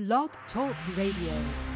Blog Talk Radio.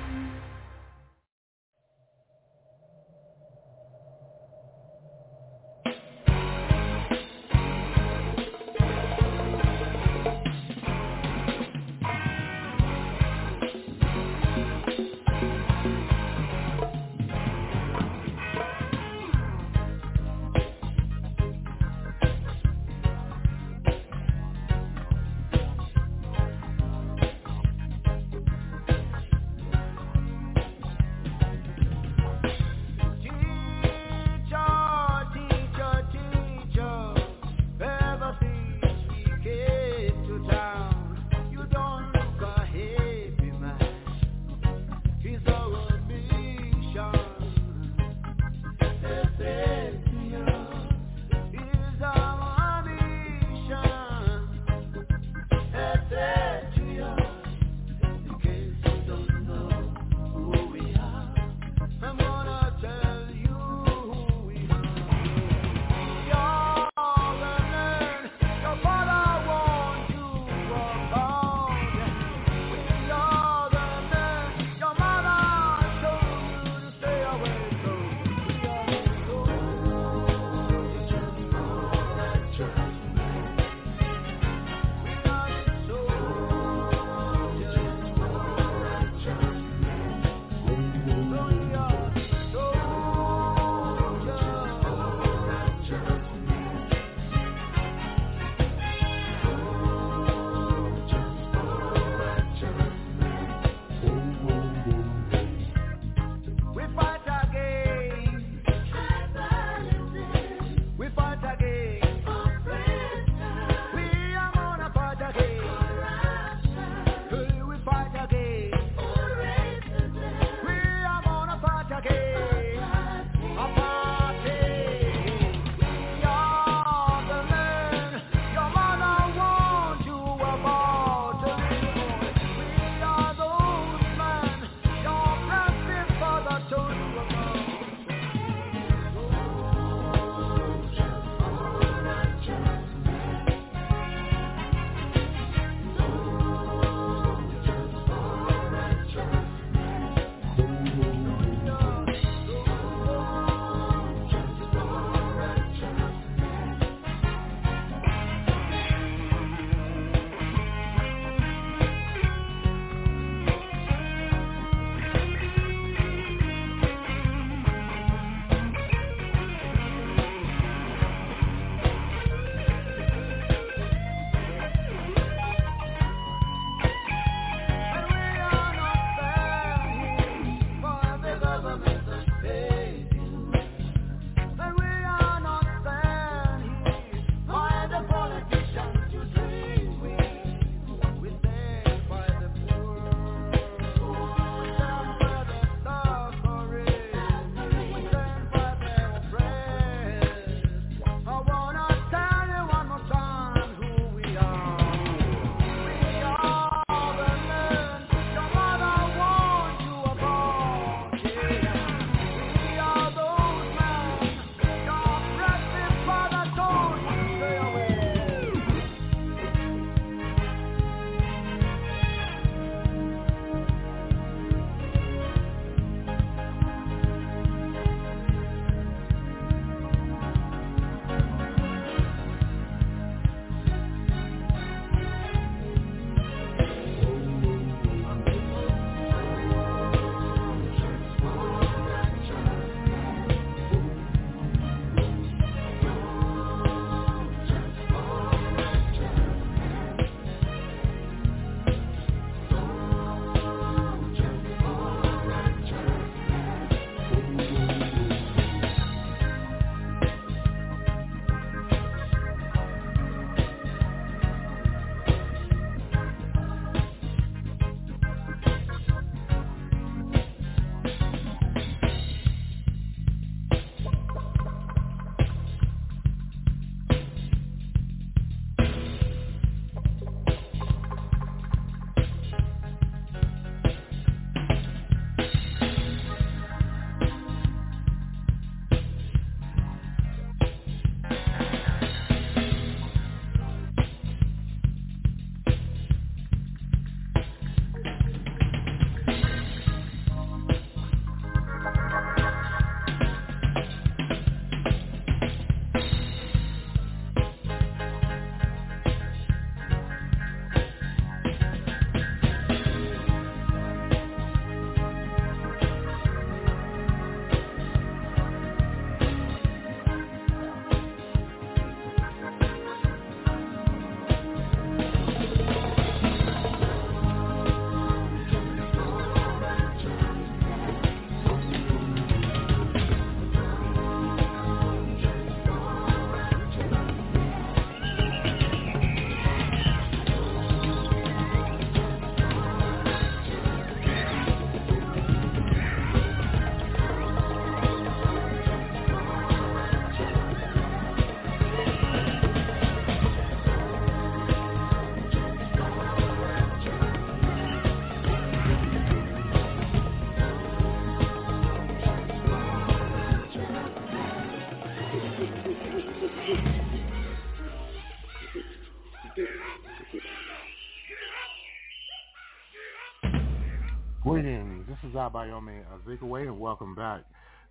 Is Abayomi Azikiwe, and welcome back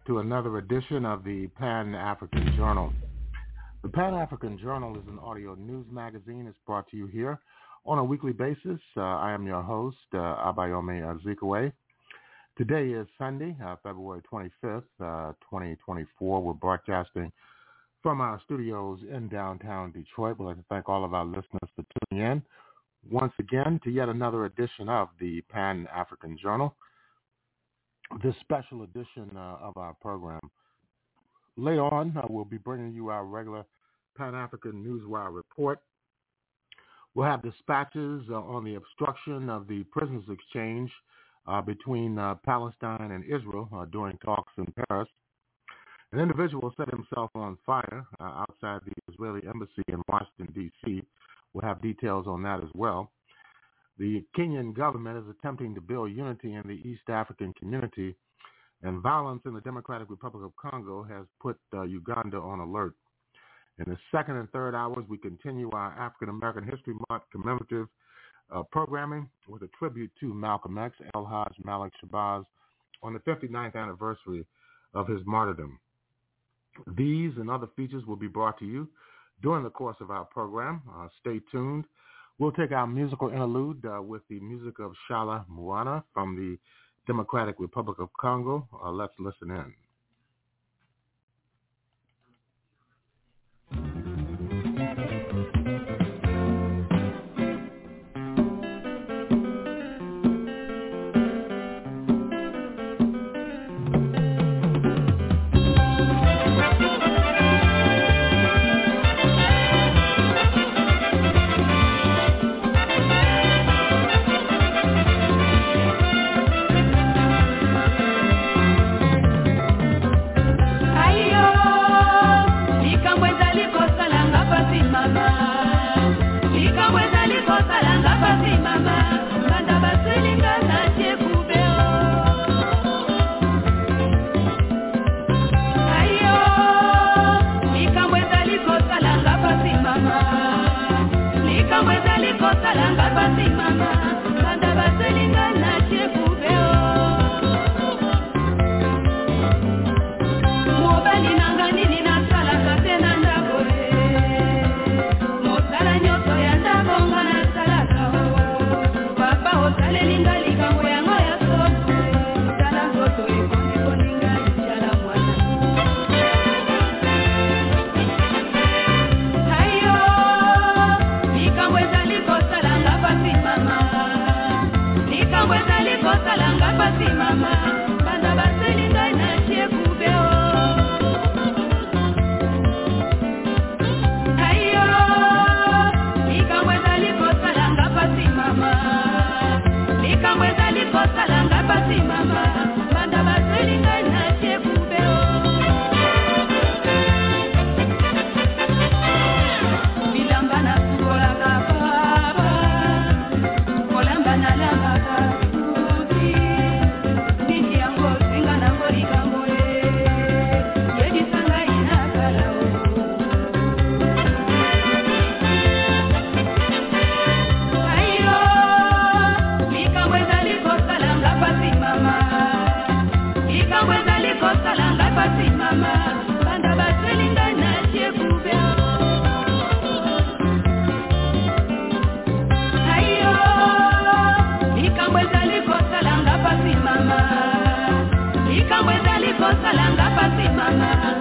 to another edition of the Pan-African Journal. The Pan-African Journal is an audio news magazine. It's brought to you here on a weekly basis. Uh, I am your host, uh, Abayomi Azikiwe. Today is Sunday, uh, February 25th, uh, 2024. We're broadcasting from our studios in downtown Detroit. We'd like to thank all of our listeners for tuning in once again to yet another edition of the Pan-African Journal, this special edition uh, of our program. Later on, uh, we'll be bringing you our regular Pan-African Newswire report. We'll have dispatches uh, on the obstruction of the prisoners exchange uh, between uh, Palestine and Israel uh, during talks in Paris. An individual set himself on fire outside the Israeli embassy in Washington, D.C., We'll have details on that as well. The Kenyan government is attempting to build unity in the East African community, and violence in the Democratic Republic of Congo has put uh, Uganda on alert. In the second and third hours, we continue our African American History Month commemorative uh, programming with a tribute to Malcolm X, El Hajj Malik Shabazz, on the 59th anniversary of his martyrdom. These and other features will be brought to you during the course of our program. Uh, stay tuned. We'll take our musical interlude uh, with the music of Tshala Muana from the Democratic Republic of Congo. Uh, let's listen in. Barang barbasi mama mama. kosalanga pasi mama.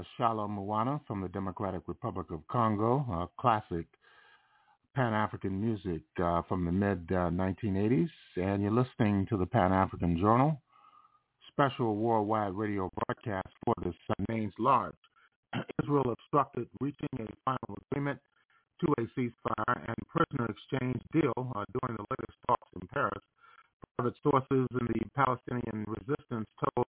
Tshala Muana from the Democratic Republic of Congo, uh, classic Pan-African music uh, from the mid-1980s. and you're listening to the Pan-African Journal, special worldwide radio broadcast for the remains large. Israel obstructed reaching a final agreement to a ceasefire and prisoner exchange deal uh, during the latest talks in Paris. private sources in the Palestinian resistance told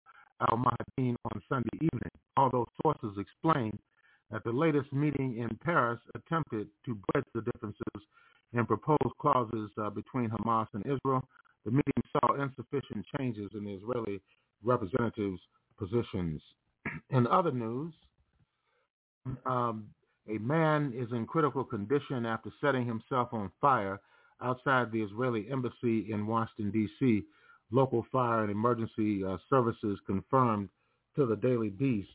al-Mayadeen on Sunday evening, although sources explain that the latest meeting in Paris attempted to bridge the differences in proposed clauses uh, between Hamas and Israel. The meeting saw insufficient changes in the Israeli representatives' positions. In other news, um, a man is in critical condition after setting himself on fire outside the Israeli embassy in Washington, D.C. Local fire and emergency uh, services confirmed to the Daily Beast.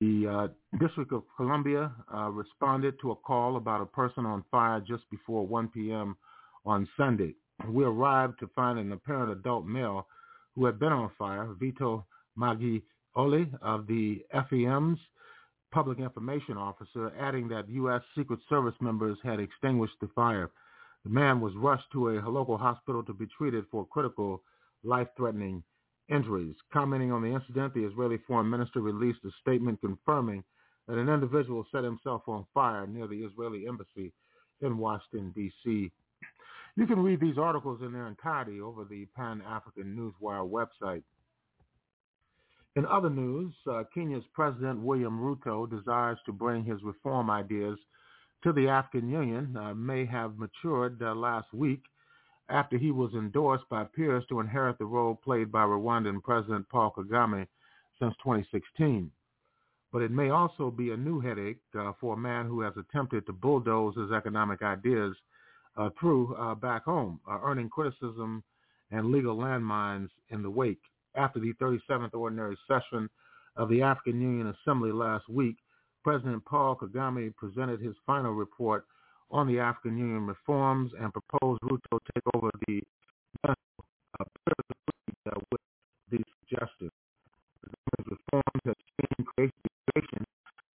The uh, District of Columbia uh, responded to a call about a person on fire just before 1 p.m. on Sunday. We arrived to find an apparent adult male who had been on fire, Vito Maggi Oli of the FEMS public information officer, adding that U.S. Secret Service members had extinguished the fire. The man was rushed to a local hospital to be treated for critical life-threatening injuries. Commenting on the incident, the Israeli foreign minister released a statement confirming that an individual set himself on fire near the Israeli embassy in Washington, D.C. You can read these articles in their entirety over the Pan-African Newswire website. In other news, uh, Kenya's President William Ruto desires to bring his reform ideas to the African Union uh, may have matured uh, last week after he was endorsed by peers to inherit the role played by Rwandan President Paul Kagame since 2016. But it may also be a new headache uh, for a man who has attempted to bulldoze his economic ideas uh, through uh, back home, uh, earning criticism and legal landmines in the wake. After the 37th ordinary session of the African Union Assembly last week, President Paul Kagame presented his final report on the African Union reforms and proposed Ruto take over the uh, uh, with these suggestions. The reforms have seen creation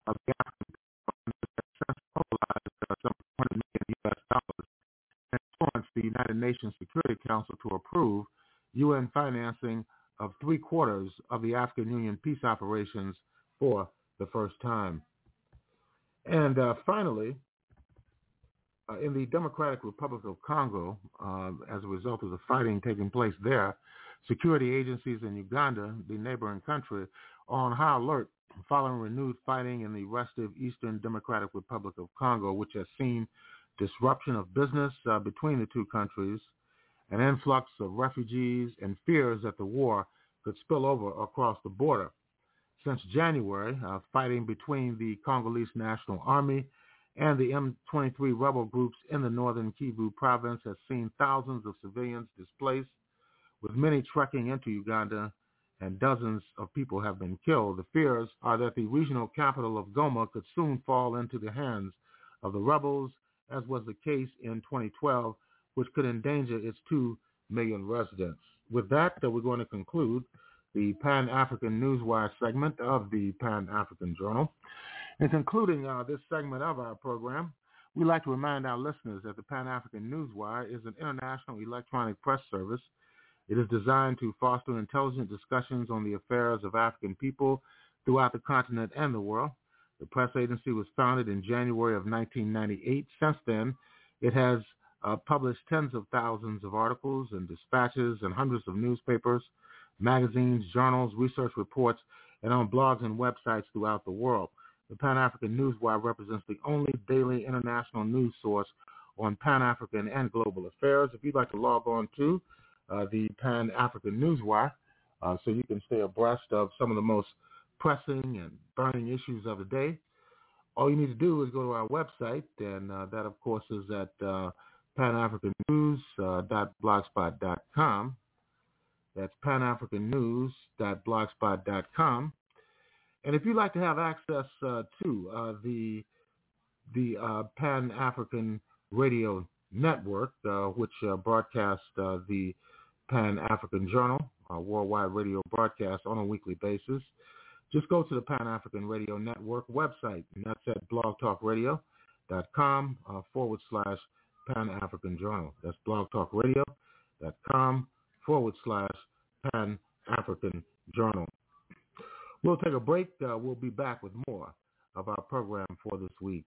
of the African that mobilized uh, some 20 million U.S. dollars and influenced the United Nations Security Council to approve UN financing of three quarters of the African Union peace operations for the first time. And uh, finally, in the Democratic Republic of Congo, uh, as a result of the fighting taking place there, security agencies in Uganda, the neighboring country, are on high alert following renewed fighting in the restive Eastern Democratic Republic of Congo, which has seen disruption of business uh, between the two countries, an influx of refugees, and fears that the war could spill over across the border. Since January, uh, fighting between the Congolese National Army and the M23 rebel groups in the northern Kivu province has seen thousands of civilians displaced, with many trekking into Uganda, and dozens of people have been killed. The fears are that the regional capital of Goma could soon fall into the hands of the rebels, as was the case in 2012, which could endanger its 2 million residents. With that, we're going to conclude the Pan-African Newswire segment of the Pan-African Journal. In concluding uh, this segment of our program, we'd like to remind our listeners that the Pan-African Newswire is an international electronic press service. It is designed to foster intelligent discussions on the affairs of African people throughout the continent and the world. The press agency was founded in January of 1998. Since then, it has uh, published tens of thousands of articles and dispatches and hundreds of newspapers, magazines, journals, research reports, and on blogs and websites throughout the world. The Pan-African Newswire represents the only daily international news source on Pan-African and global affairs. If you'd like to log on to uh, the Pan-African Newswire uh, so you can stay abreast of some of the most pressing and burning issues of the day, all you need to do is go to our website, and uh, that, of course, is at uh, panafricannews.blogspot.com. Uh, That's panafricannews.blogspot.com. And if you'd like to have access uh, to uh, the the uh, Pan African Radio Network, uh, which uh, broadcasts uh, the Pan African Journal, a worldwide radio broadcast on a weekly basis, just go to the Pan African Radio Network website, and that's at blogtalkradio.com forward slash Pan African Journal. That's blogtalkradio.com forward slash Pan African Journal. We'll take a break. Uh, we'll be back with more of our program for this week.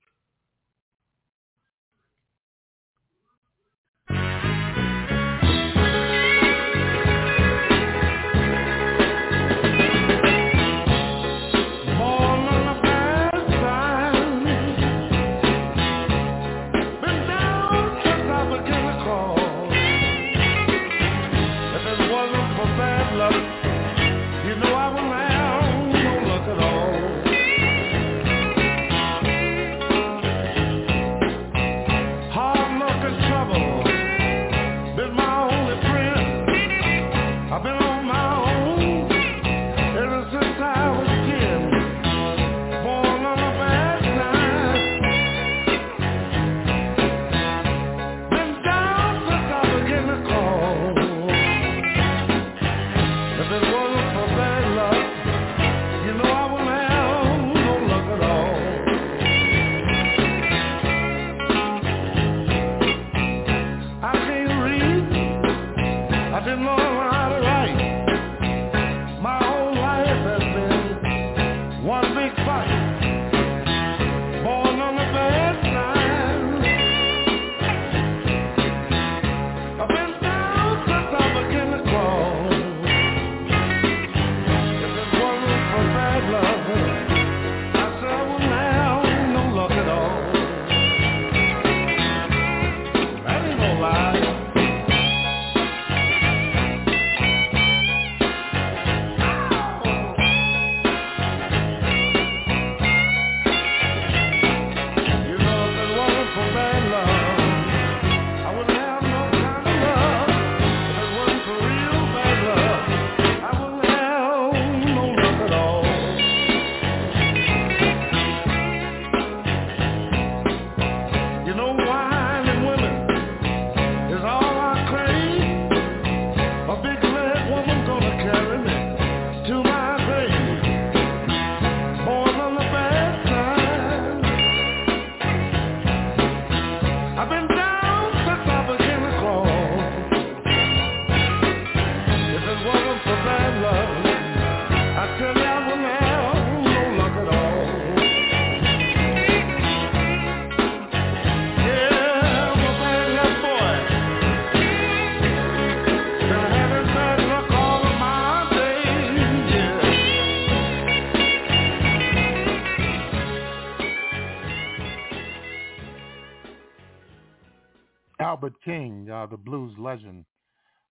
Uh, the blues legend,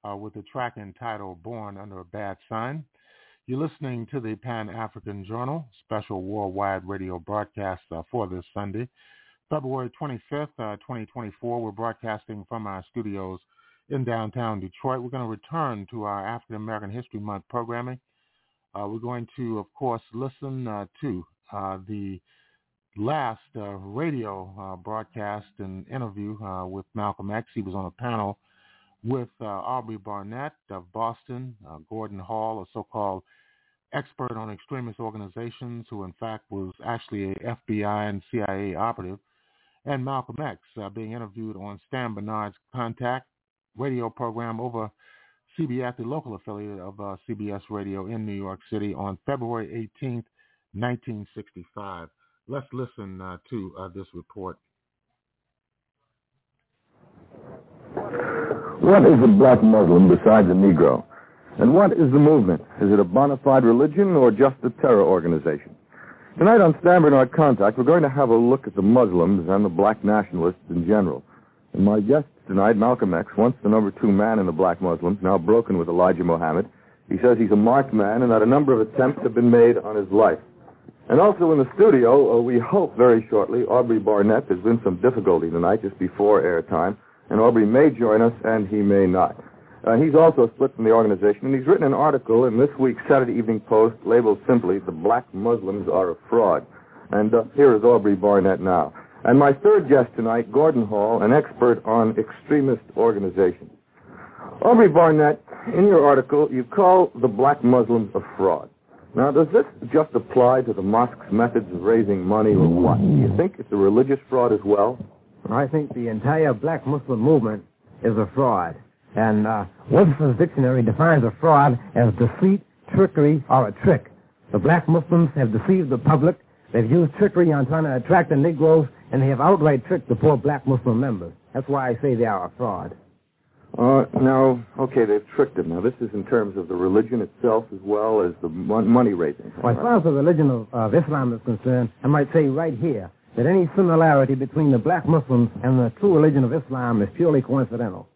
uh, with the track entitled Born Under a Bad Sign. You're listening to the Pan-African Journal, special worldwide radio broadcast uh, for this Sunday, February 25th, uh, 2024. We're broadcasting from our studios in downtown Detroit. We're going to return to our African American History Month programming. Uh, we're going to, of course, listen uh, to the last uh, radio uh, broadcast and interview uh, with Malcolm X. He was on a panel with Aubrey Barnette of Boston, Gordon Hall, a so-called expert on extremist organizations who in fact was actually a FBI and CIA operative, and Malcolm X being interviewed on Stan Bernard's Contact radio program over CBS, the local affiliate of uh, CBS Radio in New York City on February 18th, 1965. Let's listen uh, to uh, this report. What is a black Muslim besides a Negro? And what is the movement? Is it a bona fide religion or just a terror organization? Tonight on Stan Bernard Contact, we're going to have a look at the Muslims and the black nationalists in general. And my guest tonight, Malcolm X, once the number two man in the black Muslims, now broken with Elijah Muhammad. He says he's a marked man and that a number of attempts have been made on his life. And also in the studio, uh, we hope very shortly, Aubrey Barnette. There's been some difficulty tonight just before airtime, and Aubrey may join us and he may not. Uh, he's also split from the organization, and he's written an article in this week's Saturday Evening Post labeled simply, The Black Muslims Are a Fraud. And uh, here is Aubrey Barnette now. And my third guest tonight, Gordon Hall, an expert on extremist organizations. Aubrey Barnette, in your article, you call the black Muslims a fraud. Now, does this just apply to the mosque's methods of raising money or what? Do you think it's a religious fraud as well? I think the entire black Muslim movement is a fraud. And uh, Webster's dictionary defines a fraud as deceit, trickery, or a trick. The black Muslims have deceived the public. They've used trickery on trying to attract the Negroes and they have outright tricked the poor black Muslim members. That's why I say they are a fraud. Uh, now, okay, they've tricked him. Now, this is in terms of the religion itself as well as the money raising. Well, as far as the religion of, of Islam is concerned, I might say right here that any similarity between the black Muslims and the true religion of Islam is purely coincidental.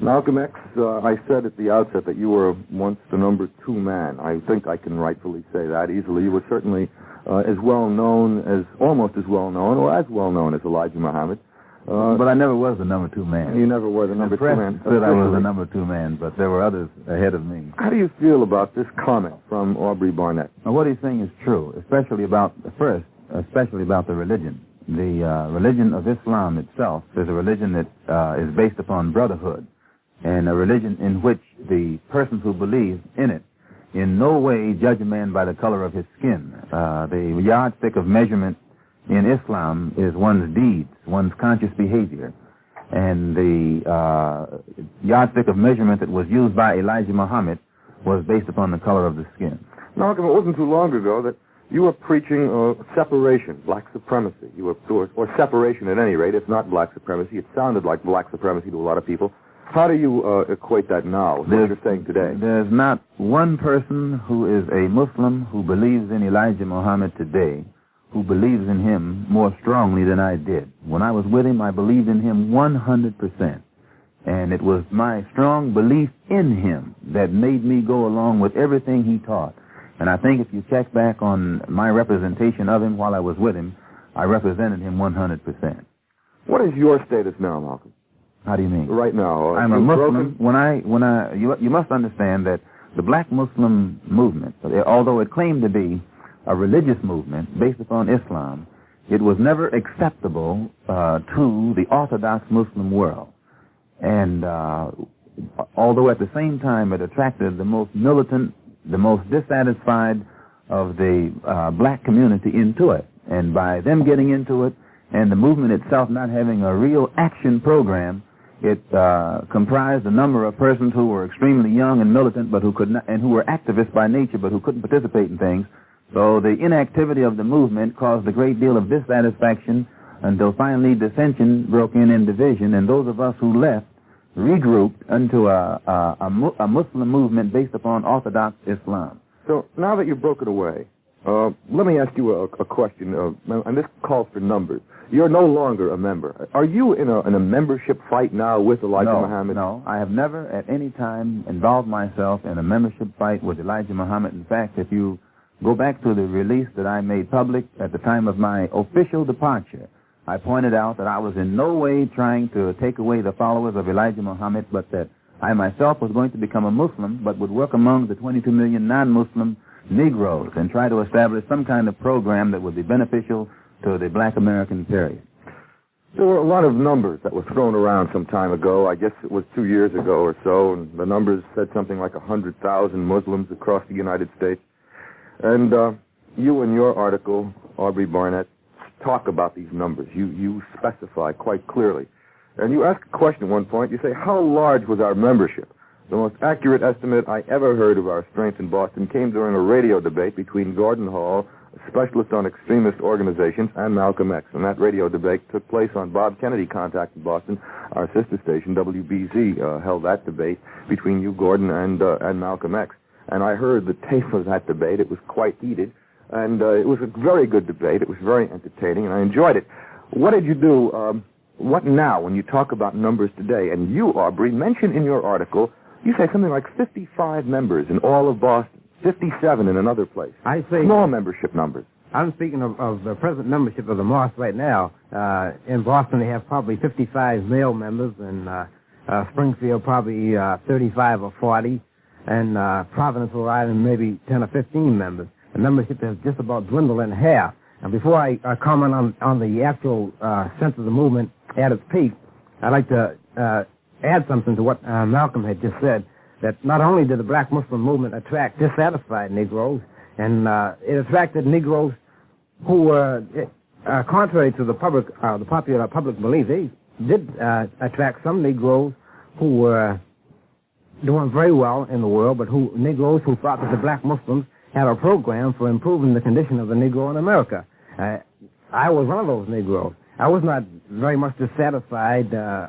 Malcolm X, uh, I said at the outset that you were once the number two man. I think I can rightfully say that easily. You were certainly uh, as well known as, almost as well known, or as well known as Elijah Muhammad. Uh, but I never was the number two man. You never were the number two man. said I was the number two man, but there were others ahead of me. How do you feel about this comment from Aubrey Barnette? Well, what he's saying is true, especially about, the first, especially about the religion. The uh, religion of Islam itself is a religion that uh, is based upon brotherhood, and a religion in which the persons who believe in it in no way judge a man by the color of his skin. Uh, the yardstick of measurement in Islam is one's deeds, one's conscious behavior. And the uh, yardstick of measurement that was used by Elijah Muhammad was based upon the color of the skin. Malcolm, it wasn't too long ago that you were preaching uh, separation, black supremacy. You were, or, or separation at any rate, if not black supremacy. It sounded like black supremacy to a lot of people. How do you uh, equate that now with what you're saying today? There's not one person who is a Muslim who believes in Elijah Muhammad today who believes in him more strongly than I did. When I was with him, I believed in him 100%. And it was my strong belief in him that made me go along with everything he taught. And I think if you check back on my representation of him while I was with him, I represented him 100%. What is your status now, Malcolm? How do you mean? Right now, uh, I'm a Muslim. Broken? When I when I you you must understand that the black Muslim movement, although it claimed to be a religious movement based upon Islam, it was never acceptable uh, to the Orthodox Muslim world. And uh, although at the same time it attracted the most militant, the most dissatisfied of the uh, black community into it, and by them getting into it and the movement itself not having a real action program, it uh, comprised a number of persons who were extremely young and militant, but who could not, and who were activists by nature, but who couldn't participate in things. So the inactivity of the movement caused a great deal of dissatisfaction until finally dissension broke in in division, and those of us who left regrouped into a, a, a, a Muslim movement based upon Orthodox Islam. So now that you broke it away, Uh, let me ask you a, a question, uh, and this calls for numbers. You're no longer a member. Are you in a, in a membership fight now with Elijah no, Muhammad? No, I have never at any time involved myself in a membership fight with Elijah Muhammad. In fact, if you go back to the release that I made public at the time of my official departure, I pointed out that I was in no way trying to take away the followers of Elijah Muhammad, but that I myself was going to become a Muslim, but would work among the 22 million non-Muslim Negroes and try to establish some kind of program that would be beneficial to the black American period. There were a lot of numbers that were thrown around some time ago. I guess it was two years ago or so, and the numbers said something like 100,000 Muslims across the United States. And uh, you, in your article, Aubrey Barnette, talk about these numbers. You, you specify quite clearly. And you ask a question at one point. You say, how large was our membership? The most accurate estimate I ever heard of our strength in Boston came during a radio debate between Gordon Hall, a specialist on extremist organizations, and Malcolm X. And that radio debate took place on Bob Kennedy Contact in Boston. Our sister station, WBZ, uh, held that debate between you, Gordon, and, uh, and Malcolm X. And I heard the tape of that debate. It was quite heated. And uh, it was a very good debate. It was very entertaining, and I enjoyed it. What did you do? Um, what now when you talk about numbers today? And you, Aubrey, mention in your article you say something like 55 members in all of Boston, 57 in another place. I say small membership numbers. I'm speaking of, of the present membership of the Moss right now. Uh, in Boston, they have probably 55 male members, and uh, uh, Springfield probably uh, 35 or 40, and uh, Providence, Rhode Island, maybe 10 or 15 members. The membership has just about dwindled in half. And before I uh, comment on, on the actual uh, sense of the movement at its peak, I'd like to uh, add something to what uh, Malcolm had just said, that not only did the black Muslim movement attract dissatisfied Negroes, and uh, it attracted Negroes who were, uh, contrary to the public, the popular public belief, they did uh, attract some Negroes who were doing very well in the world, but who Negroes who thought that the black Muslims had a program for improving the condition of the Negro in America. Uh, I was one of those Negroes. I was not very much dissatisfied uh,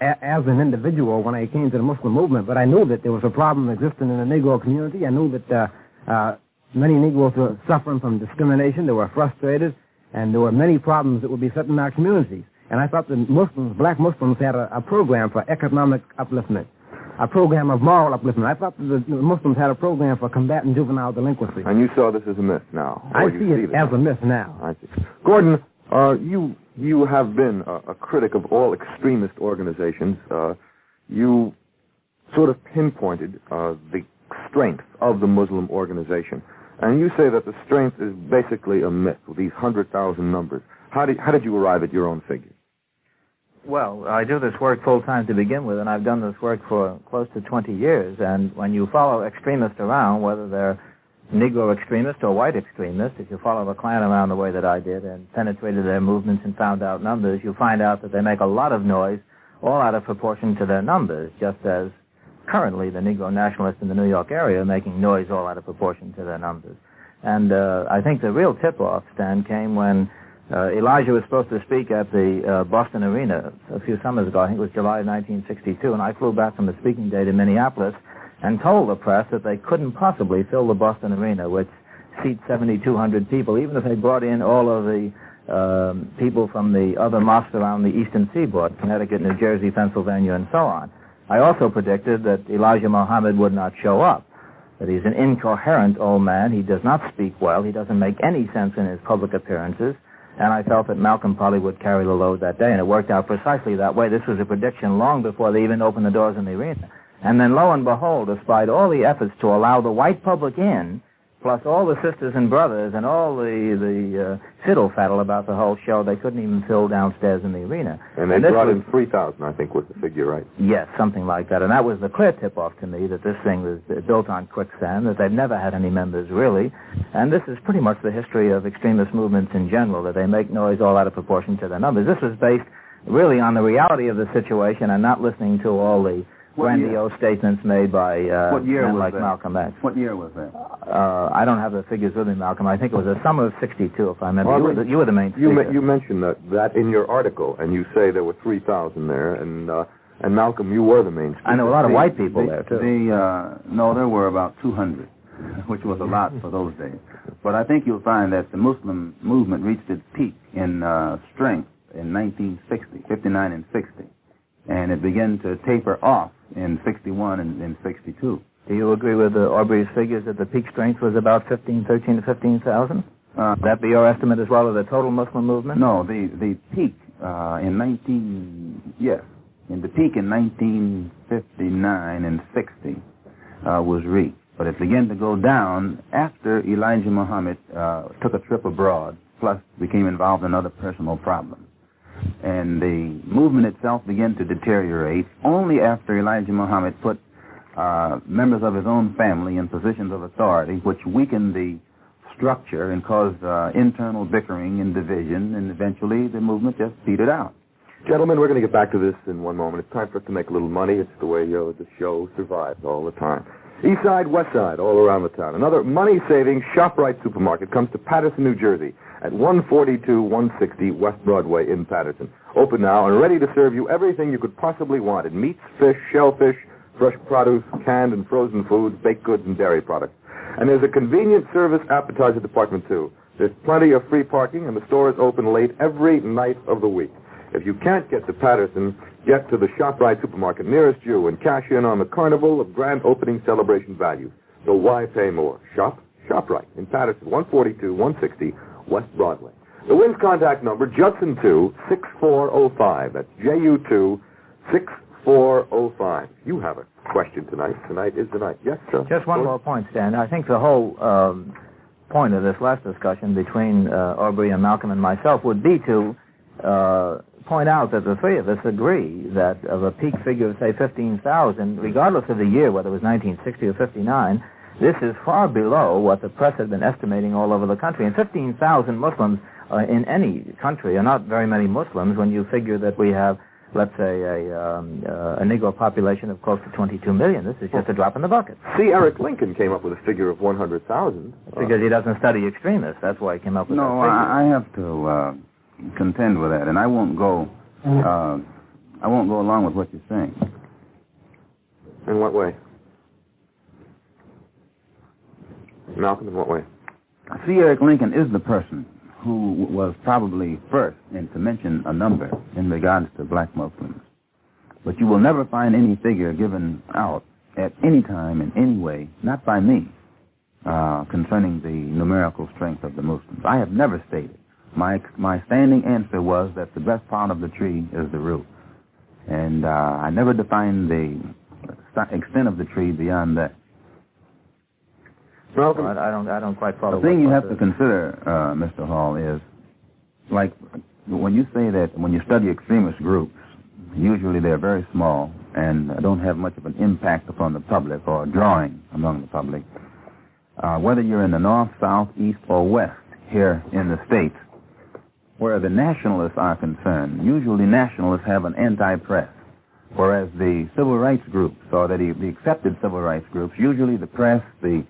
as an individual when I came to the Muslim movement, but I knew that there was a problem existing in the Negro community. I knew that uh, uh, many Negroes were suffering from discrimination. They were frustrated, and there were many problems that would be set in our communities. And I thought the Muslims, black Muslims, had a, a program for economic upliftment, a program of moral upliftment. I thought the, the Muslims had a program for combating juvenile delinquency. And you saw this as a myth now? I see it see as a myth now. I see. Gordon, uh, you you have been a, a, critic of all extremist organizations. Uh, you sort of pinpointed uh, the strength of the Muslim organization, and you say that the strength is basically a myth with these hundred thousand numbers. How did how did you arrive at your own figures? Well, I do this work full time to begin with, and I've done this work for close to 20 years. And when you follow extremists around, whether they're Negro extremists or white extremists, if you follow the Klan around the way that I did and penetrated their movements and found out numbers, you find out that they make a lot of noise, all out of proportion to their numbers, just as currently the Negro nationalists in the New York area are making noise all out of proportion to their numbers. And uh, I think the real tip-off, Stan, came when uh, Elijah was supposed to speak at the uh, Boston Arena a few summers ago. I think it was July 1962, and I flew back from the speaking day to Minneapolis, and told the press that they couldn't possibly fill the Boston Arena, which seats 7,200 people, even if they brought in all of the um, people from the other mosques around the eastern seaboard, Connecticut, New Jersey, Pennsylvania, and so on. I also predicted that Elijah Muhammad would not show up, that he's an incoherent old man. He does not speak well. He doesn't make any sense in his public appearances. And I felt that Malcolm probably would carry the load that day, and it worked out precisely that way. This was a prediction long before they even opened the doors in the arena. And then lo and behold, despite all the efforts to allow the white public in, plus all the sisters and brothers and all the the uh, fiddle faddle about the whole show, they couldn't even fill downstairs in the arena. And they and brought was, in 3,000, I think was the figure, right? Yes, something like that. And that was the clear tip-off to me that this thing was built on quicksand, that they've never had any members really. And this is pretty much the history of extremist movements in general, that they make noise all out of proportion to their numbers. This was based really on the reality of the situation and not listening to all the grandiose year? statements made by uh, what year men was like that? Malcolm X. What year was that? Uh, I don't have the figures with me, Malcolm. I think it was the summer of '62, if I remember. you, were the, you were the main you, speaker. you mentioned that, that in your article, and you say there were 3,000 there, and uh, and Malcolm, you were the main speaker. I know a lot of The- white people the, there too. The, uh, no, there were about 200. which was a lot for those days. But I think you'll find that the Muslim movement reached its peak in uh, strength in 1960, 59 and 60, and it began to taper off in 61 and, and 62. Do you agree with uh, Aubrey's figures that the peak strength was about 15, 13 to 15,000? Uh, that be your estimate as well of the total Muslim movement? No, the, the peak uh, in 19, yes, in the peak in 1959 and 60 uh, was reached. But it began to go down after Elijah Muhammad uh, took a trip abroad, plus became involved in other personal problems. And the movement itself began to deteriorate only after Elijah Muhammad put uh, members of his own family in positions of authority, which weakened the structure and caused uh, internal bickering and division, and eventually the movement just petered out. Gentlemen, we're going to get back to this in one moment. It's time for us to make a little money. It's the way you know, the show survives all the time. East side, west side, all around the town. Another money-saving ShopRite supermarket comes to Paterson, New Jersey at 142 160 West Broadway in Paterson. Open now and ready to serve you everything you could possibly want in meats, fish, shellfish, fresh produce, canned and frozen foods, baked goods, and dairy products. And there's a convenient service appetizer department, too. There's plenty of free parking, and the store is open late every night of the week. If you can't get to Paterson, get to the ShopRite supermarket nearest you and cash in on the carnival of grand opening celebration value. So why pay more? Shop ShopRite in Paterson, 142 160 West Broadway. The WINS contact number, Judson 2 6405. That's JU2 6405. You have a question tonight. Tonight is the night. Yes, sir. Just one more point, Stan. I think the whole um, point of this last discussion between uh, Aubrey and Malcolm and myself would be to uh, point out that the three of us agree that of a peak figure of, say, 15,000, regardless of the year, whether it was 1960 or 59, this is far below what the press had been estimating all over the country. And 15,000 Muslims uh, in any country are not very many Muslims when you figure that we have let's say, a, um, uh, a Negro population of close to 22 million. This is just a drop in the bucket. C. Eric Lincoln came up with a figure of 100,000. Because he doesn't study extremists. That's why he came up with no, that figure. I, I have to uh, contend with that, and I won't go. Uh, I won't go along with what you're saying. In what way? Malcolm, in what way? I C. Eric Lincoln is the person who was probably first in to mention a number in regards to black Muslims. But you will never find any figure given out at any time in any way, not by me, uh, concerning the numerical strength of the Muslims. I have never stated. My, my standing answer was that the best part of the tree is the root. And uh, I never defined the extent of the tree beyond that. Malcolm, I, I don't, I don't quite follow. The thing you have to consider, uh, Mr. Hall, is like when you say that when you study extremist groups, usually they're very small and don't have much of an impact upon the public or drawing among the public. Uh, whether you're in the north, south, east, or west here in the states, where the nationalists are concerned, usually nationalists have an anti-press, whereas the civil rights groups or the, the accepted civil rights groups, usually the press, the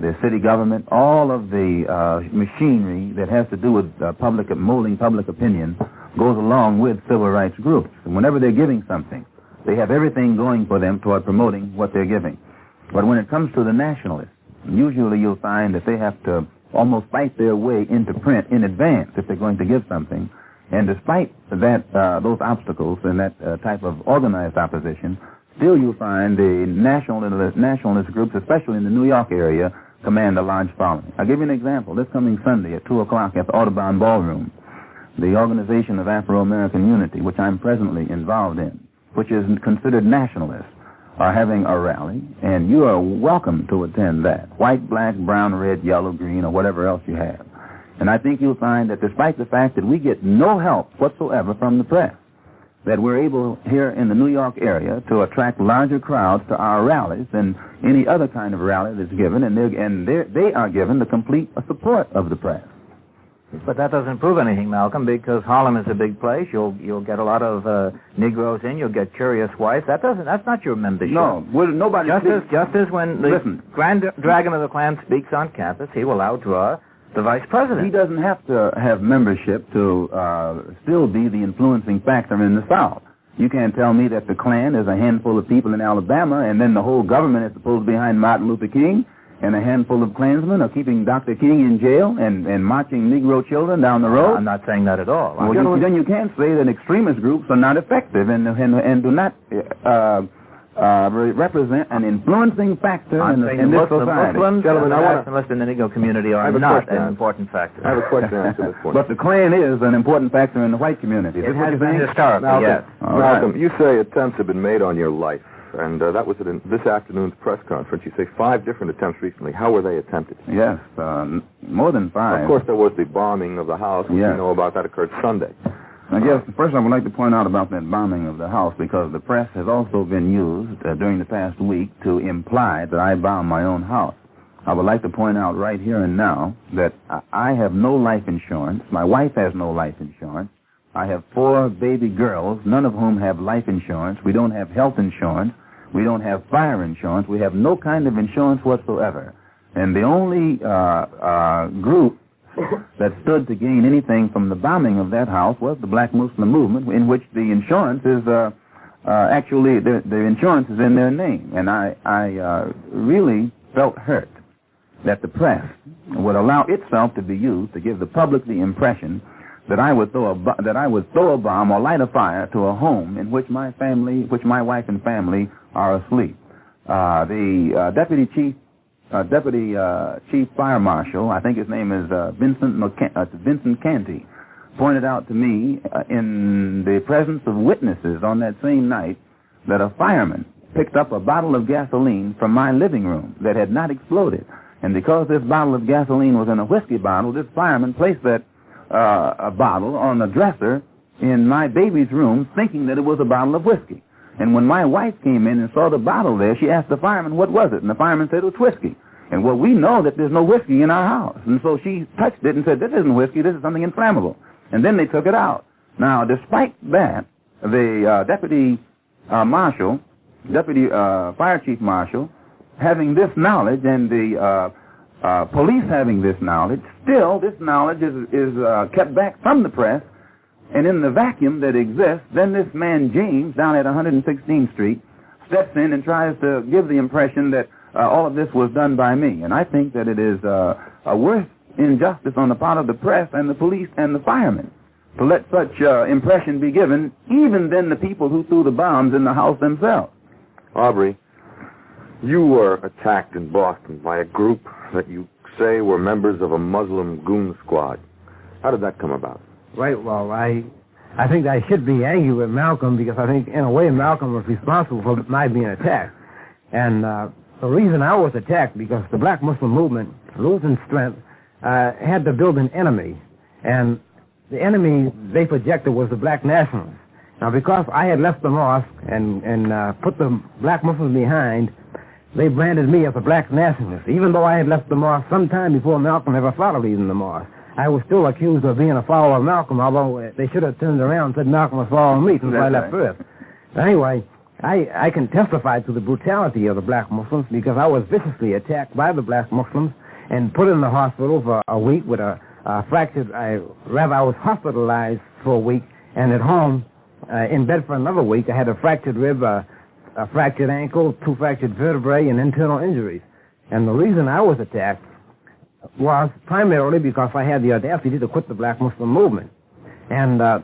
the city government, all of the uh, machinery that has to do with uh, public molding public opinion goes along with civil rights groups. And whenever they're giving something, they have everything going for them toward promoting what they're giving. But when it comes to the nationalists, usually you'll find that they have to almost fight their way into print in advance if they're going to give something. And despite that, uh, those obstacles and that uh, type of organized opposition, still you'll find the nationalist, nationalist groups, especially in the New York area, command a large following. I'll give you an example. This coming Sunday at 2 o'clock at the Audubon Ballroom, the Organization of Afro-American Unity, which I'm presently involved in, which is considered nationalist, are having a rally, and you are welcome to attend that. White, black, brown, red, yellow, green, or whatever else you have. And I think you'll find that despite the fact that we get no help whatsoever from the press, that we're able here in the New York area to attract larger crowds to our rallies than any other kind of rally that's given, and, they're, and they're, they are given the complete support of the press. But that doesn't prove anything, Malcolm, because Harlem is a big place. You'll you'll get a lot of uh, Negroes in. You'll get curious whites. That doesn't. That's not your membership. No, well, nobody. Just as just as when the Listen. Grand Dragon of the Klan speaks on campus, he will outdraw the vice president. He doesn't have to have membership to uh, still be the influencing factor in the South. You can't tell me that the Klan is a handful of people in Alabama and then the whole government is supposed to be behind Martin Luther King and a handful of Klansmen are keeping Dr. King in jail and, and marching Negro children down the road? I'm not saying that at all. Well, you, then you can't say that extremist groups are not effective and, and, and do not uh, uh, represent an influencing factor I'm in, the, saying in the this Muslim, society. Muslims Gentlemen, and I wanna- nationalists in the Negro community I are have a not question. an important factor. I have a question to answer this point. But the Klan is an important factor in the white community. Is it has you're been saying? historically, Malcolm, yes. All right. Malcolm, you say attempts have been made on your life, and uh, that was at an, this afternoon's press conference. You say five different attempts recently. How were they attempted? Yes, uh, n- more than five. Of course, there was the bombing of the house, which Yes. you know about. That occurred Sunday. I guess first I would like to point out about that bombing of the house because the press has also been used uh, during the past week to imply that I bombed my own house. I would like to point out right here and now that I- have no life insurance. My wife has no life insurance. I have four baby girls, none of whom have life insurance. We don't have health insurance. We don't have fire insurance. We have no kind of insurance whatsoever. And the only uh, uh, group that stood to gain anything from the bombing of that house was the Black Muslim movement, in which the insurance is uh, uh, actually the, the insurance is in their name, and I I uh, really felt hurt that the press would allow itself to be used to give the public the impression that I would throw a that I would throw a bomb or light a fire to a home in which my family, which my wife and family are asleep. Uh, the uh, deputy chief uh, Deputy uh, Chief Fire Marshal, I think his name is uh, Vincent uh, Vincent Canty, pointed out to me uh, in the presence of witnesses on that same night that a fireman picked up a bottle of gasoline from my living room that had not exploded. And because this bottle of gasoline was in a whiskey bottle, this fireman placed that uh, bottle on the dresser in my baby's room thinking that it was a bottle of whiskey. And when my wife came in and saw the bottle there, she asked the fireman, what was it? And the fireman said it was whiskey. And well, we know that there's no whiskey in our house. And so she touched it and said, this isn't whiskey, this is something inflammable. And then they took it out. Now, despite that, the uh, deputy uh, marshal, deputy uh, fire chief marshal, having this knowledge and the uh, uh, police having this knowledge, still this knowledge is, is uh, kept back from the press and in the vacuum that exists, then this man James down at 116th Street steps in and tries to give the impression that uh, all of this was done by me. And I think that it is uh, a worse injustice on the part of the press and the police and the firemen to let such uh, impression be given, even then the people who threw the bombs in the house themselves. Aubrey, you were attacked in Boston by a group that you say were members of a Muslim goon squad. How did that come about? Right. Well, I, I think I should be angry with Malcolm because I think, in a way, Malcolm was responsible for my being attacked. And uh, the reason I was attacked because the Black Muslim movement, losing strength, uh, had to build an enemy, and the enemy they projected was the Black nationalists. Now, because I had left the mosque and and uh, put the Black Muslims behind, they branded me as a Black nationalist, even though I had left the mosque some time before Malcolm ever thought of leaving the mosque. I was still accused of being a follower of Malcolm, although uh, they should have turned around and said Malcolm was following me since I left first. But anyway, I, I can testify to the brutality of the black Muslims because I was viciously attacked by the black Muslims and put in the hospital for a week with a, a fractured, I, rather I was hospitalized for a week and at home uh, in bed for another week. I had a fractured rib, uh, a fractured ankle, two fractured vertebrae, and internal injuries. And the reason I was attacked was primarily because I had the audacity to quit the black Muslim movement. And uh,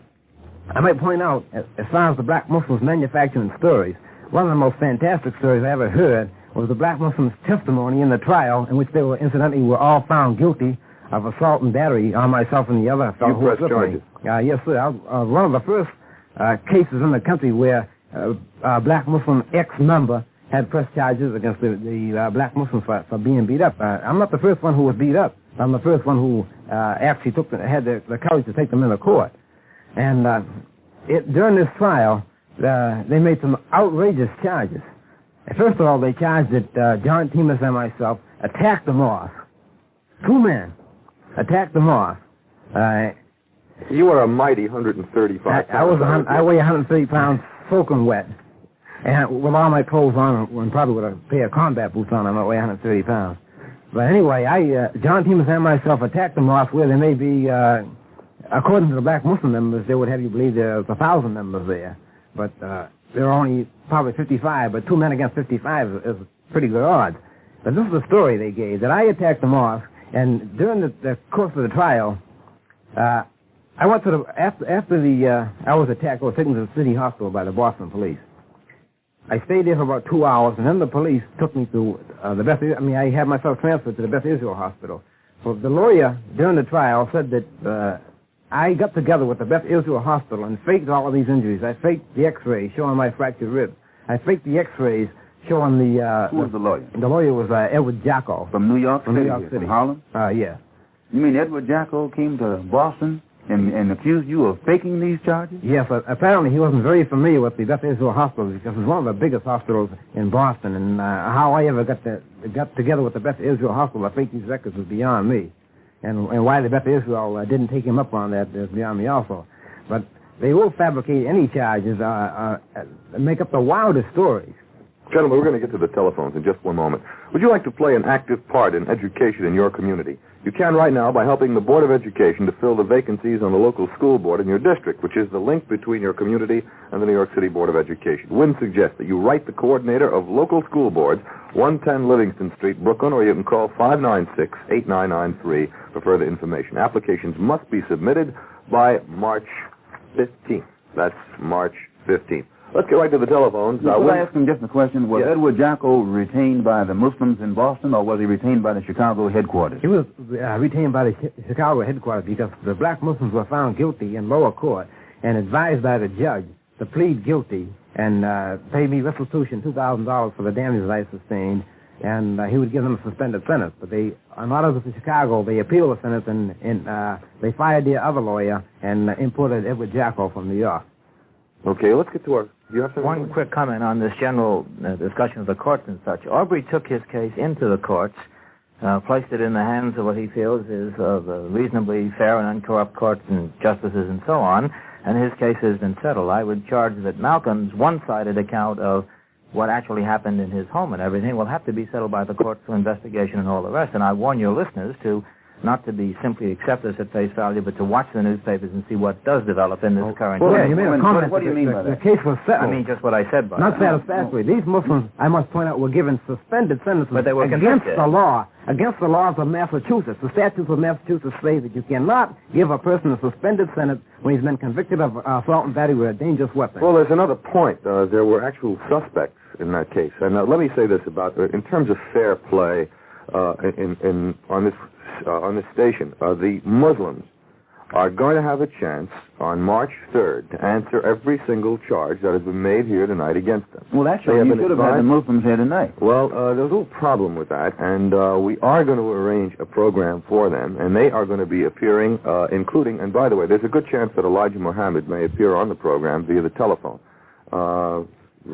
I might point out, as as far as the black Muslims manufacturing stories, one of the most fantastic stories I ever heard was the black Muslims' testimony in the trial in which they were incidentally were all found guilty of assault and battery on myself and the other fellow who was me. Uh, yes, sir. I was uh, one of the first uh, cases in the country where uh, a black Muslim ex-member had pressed charges against the, the uh, black Muslims for, for being beat up. Uh, I'm not the first one who was beat up. I'm the first one who uh, actually took the, had the, the courage to take them into court. And uh, it, during this trial, uh, they made some outrageous charges. First of all, they charged that uh, John Timus and myself attacked the mosque. Two men attacked the mosque. Uh, You were a mighty 135 I, I was a I weigh 130 pounds, soaking wet, and with all my clothes on, and probably with a pair of combat boots on, I might weigh 130 pounds. But anyway, I uh, John Timus and myself attacked the mosque where there may be, uh, according to the black Muslim members, they would have you believe there's a thousand members there, but uh, there are only probably 55. But two men against 55 is, is pretty good odds. But this is the story they gave, that I attacked the mosque, and during the, the course of the trial, uh, I went to the, after, after the, uh, I was attacked, I was taken to the city hospital by the Boston police. I stayed there for about two hours, and then the police took me to uh, the Beth. I mean, I had myself transferred to the Beth Israel Hospital. Well, the lawyer during the trial said that uh, I got together with the Beth Israel Hospital and faked all of these injuries. I faked the X-rays showing my fractured ribs. I faked the X-rays showing the. Uh, Who was the lawyer? The lawyer was uh, Edward Jacko. From New York From City? New York City. From Harlem? Uh, yeah. You mean Edward Jacko came to Boston and, and accused you of faking these charges? Yes, uh, apparently he wasn't very familiar with the Beth Israel Hospital because it's one of the biggest hospitals in Boston, and uh, how I ever got to, got together with the Beth Israel Hospital, I think these records was beyond me, and and why the Beth Israel uh, didn't take him up on that is beyond me also, but they will fabricate any charges, uh, uh, uh, make up the wildest stories. Gentlemen, we're going to get to the telephones in just one moment. Would you like to play an active part in education in your community? You can right now by helping the Board of Education to fill the vacancies on the local school board in your district, which is the link between your community and the New York City Board of Education. WINS suggests that you write the coordinator of local school boards, 110 Livingston Street, Brooklyn, or you can call 596-8993 for further information. Applications must be submitted by March 15th. That's March 15th. Let's get right to the telephones. Now, Uh, could I Wynn- ask him just a question? Was Yes. Edward Jacko retained by the Muslims in Boston, or was he retained by the Chicago headquarters? He was uh, retained by the Chi- Chicago headquarters because the black Muslims were found guilty in lower court and advised by the judge to plead guilty and uh, pay me restitution, $2,000 for the damages I sustained, and uh, he would give them a suspended sentence. But they, in order to Chicago, they appealed the sentence and, and uh, they fired their other lawyer and uh, imported Edward Jacko from New York. Okay, let's get to our... Do you have something? One quick comment on this general uh, discussion of the courts and such. Aubrey took his case into the courts, uh, placed it in the hands of what he feels is uh, the reasonably fair and uncorrupt courts and justices and so on, and his case has been settled. I would charge that Malcolm's one-sided account of what actually happened in his home and everything will have to be settled by the courts through investigation and all the rest. And I warn your listeners to not to be simply accept this at face value, but to watch the newspapers and see what does develop in this current Well, case. you made a What- comment. what do you mean the, by the case was set I mean just what I said by Not that. satisfactory. These Muslims, I must point out, were given suspended sentences But they were against convicted. the law, against the laws of Massachusetts. The statutes of Massachusetts say that you cannot give a person a suspended sentence when he's been convicted of uh, assault and battery with a dangerous weapon. Well, there's another point. Uh, there were actual suspects in that case. And uh, let me say this about, uh, in terms of fair play uh, in, in, on, this, on the station, uh, the Muslims are going to have a chance on March 3rd to answer every single charge that has been made here tonight against them. Well, actually, you should have had the Muslims here tonight. Well, uh, there's a little problem with that, and uh, we are going to arrange a program for them, and they are going to be appearing, uh, including, and by the way, there's a good chance that Elijah Muhammad may appear on the program via the telephone. Uh,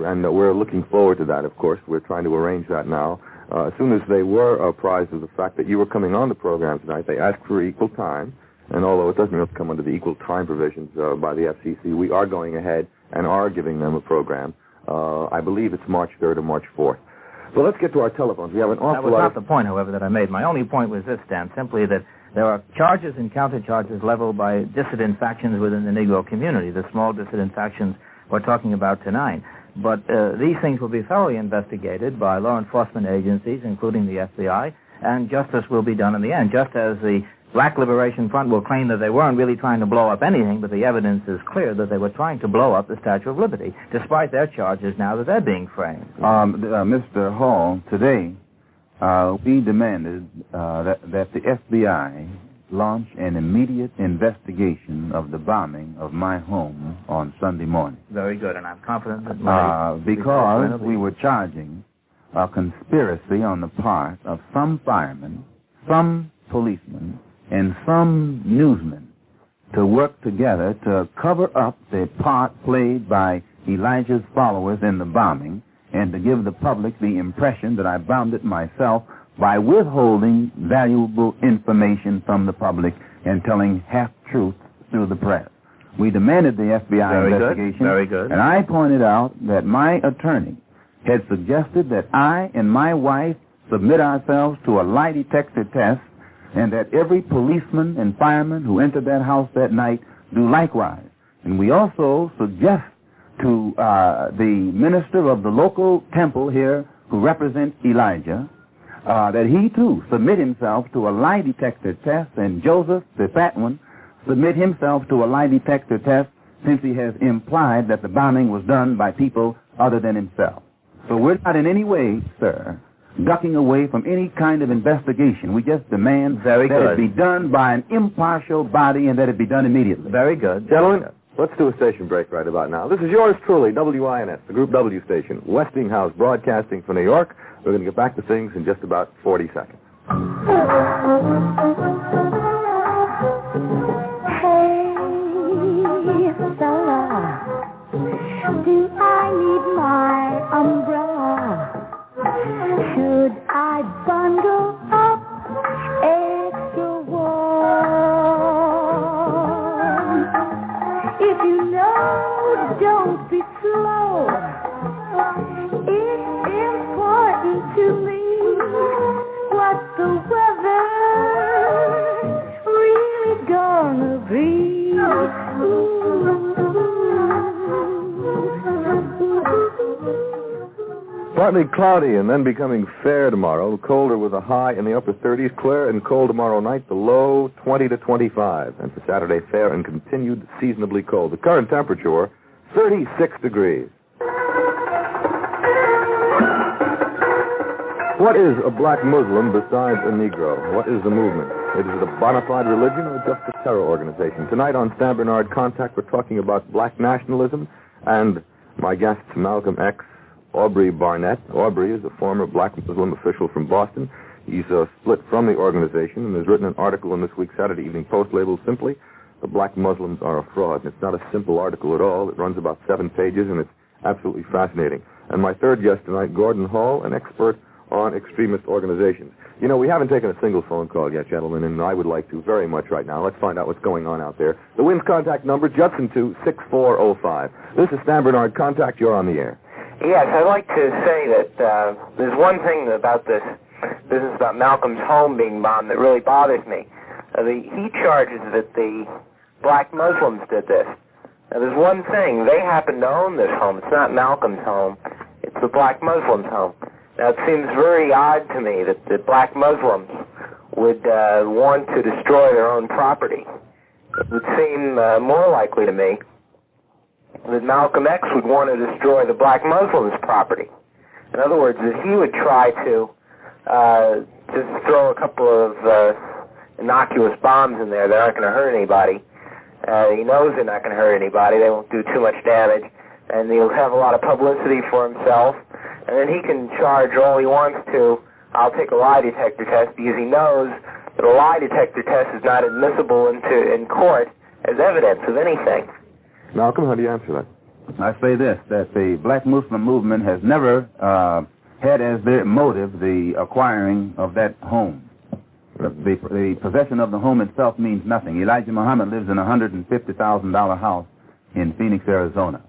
and uh, we're looking forward to that, of course. We're trying to arrange that now. Uh, as soon as they were apprised of the fact that you were coming on the program tonight, they asked for equal time. And although it doesn't have to come under the equal time provisions uh, by the FCC, we are going ahead and are giving them a program. Uh, I believe it's March 3rd or March 4th. So let's get to our telephones. We have an That awful was lot not of... the point, however, that I made. My only point was this, Dan, simply that there are charges and countercharges leveled by dissident factions within the Negro community, the small dissident factions we're talking about tonight. But uh, these things will be thoroughly investigated by law enforcement agencies, including the FBI, and justice will be done in the end, just as the Black Liberation Front will claim that they weren't really trying to blow up anything, but the evidence is clear that they were trying to blow up the Statue of Liberty, despite their charges now that they're being framed. Um, uh, Mr. Hall, today uh, we demanded uh, that, that the FBI launch an immediate investigation of the bombing of my home on Sunday morning. Very good, and I'm confident that my Uh, because we were charging a conspiracy on the part of some firemen, some policemen, and some newsmen to work together to cover up the part played by Elijah's followers in the bombing and to give the public the impression that I bombed it myself by withholding valuable information from the public and telling half-truths through the press. We demanded the FBI Very good, investigation. very good. And I pointed out that my attorney had suggested that I and my wife submit ourselves to a lie detector test and that every policeman and fireman who entered that house that night do likewise. And we also suggest to uh, the minister of the local temple here who represents Elijah uh, that he too submit himself to a lie detector test, and Joseph, the fat one, submit himself to a lie detector test since he has implied that the bombing was done by people other than himself. So we're not in any way, sir, ducking away from any kind of investigation. We just demand Very that good. it be done by an impartial body and that it be done immediately. Very good. Gentlemen, let's do a station break right about now. This is yours truly, WINS, the Group W station, Westinghouse Broadcasting for New York. We're going to get back to things in just about 40 seconds. Hey, fella, do I need my umbrella? Should I bundle know, don't be slow. It's important to me what the weather really gonna be. Partly cloudy and then becoming fair tomorrow. Colder with a high in the upper 30s. Clear and cold tomorrow night. The low 20 to 25. And for Saturday, fair and continued seasonably cold. The current temperature, 36 degrees. What is a black Muslim besides a Negro? What is the movement? Is it a bona fide religion or just a terror organization? Tonight on Stan Bernard Contact, we're talking about black nationalism and my guests, Malcolm X, Aubrey Barnette. Aubrey is a former black Muslim official from Boston. He's uh, split from the organization and has written an article in this week's Saturday Evening Post labeled simply, The Black Muslims Are a Fraud. And it's not a simple article at all. It runs about seven pages and it's absolutely fascinating. And my third guest tonight, Gordon Hall, an expert on extremist organizations. You know, we haven't taken a single phone call yet, gentlemen, and I would like to very much right now. Let's find out what's going on out there. The WINS contact number, Judson 2 6405. This is Stan Bernard Contact. You're on the air. Yes, I'd like to say that uh, there's one thing about this business about Malcolm's home being bombed that really bothers me. Uh, the, he charges that the black Muslims did this. Now, there's one thing. They happen to own this home. It's not Malcolm's home. It's the black Muslims' home. Now, it seems very odd to me that the black Muslims would uh, want to destroy their own property. It would seem uh, more likely to me that Malcolm X would want to destroy the black Muslims' property. In other words, that he would try to uh, just throw a couple of uh, innocuous bombs in there that aren't going to hurt anybody. Uh, he knows they're not going to hurt anybody. They won't do too much damage. And he'll have a lot of publicity for himself. And then he can charge all he wants to, I'll take a lie detector test, because he knows that a lie detector test is not admissible into in court as evidence of anything. Malcolm, how do you answer that? I say this, that the black Muslim movement has never uh, had as their motive the acquiring of that home. The, the, possession of the home itself means nothing. Elijah Muhammad lives in a $150,000 house in Phoenix, Arizona.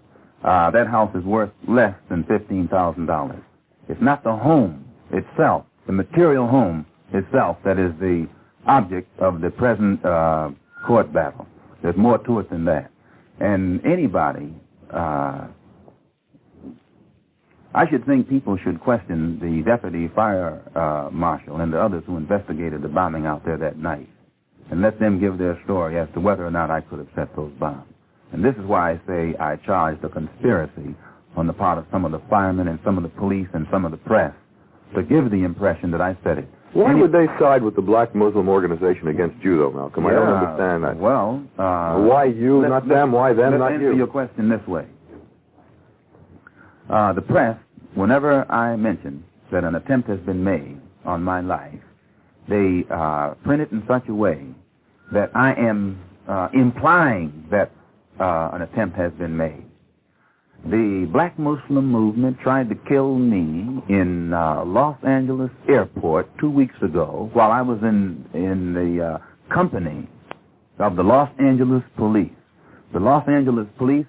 Uh, that house is worth less than $15,000. It's not the home itself, the material home itself, that is the object of the present uh, court battle. There's more to it than that. And anybody, uh, I should think people should question the deputy fire uh, marshal and the others who investigated the bombing out there that night and let them give their story as to whether or not I could have set those bombs. And this is why I say I charged a conspiracy on the part of some of the firemen and some of the police and some of the press to give the impression that I said it. Why would they side with the black Muslim organization against you, though, Malcolm? I don't understand that. Well, uh, Why you, not them? Why them, not answer you? your question this way. Uh, the press, whenever I mention that an attempt has been made on my life, they uh, print it in such a way that I am uh, implying that uh, an attempt has been made. The black Muslim movement tried to kill me in uh, Los Angeles airport two weeks ago while I was in in the uh, company of the Los Angeles police. The Los Angeles police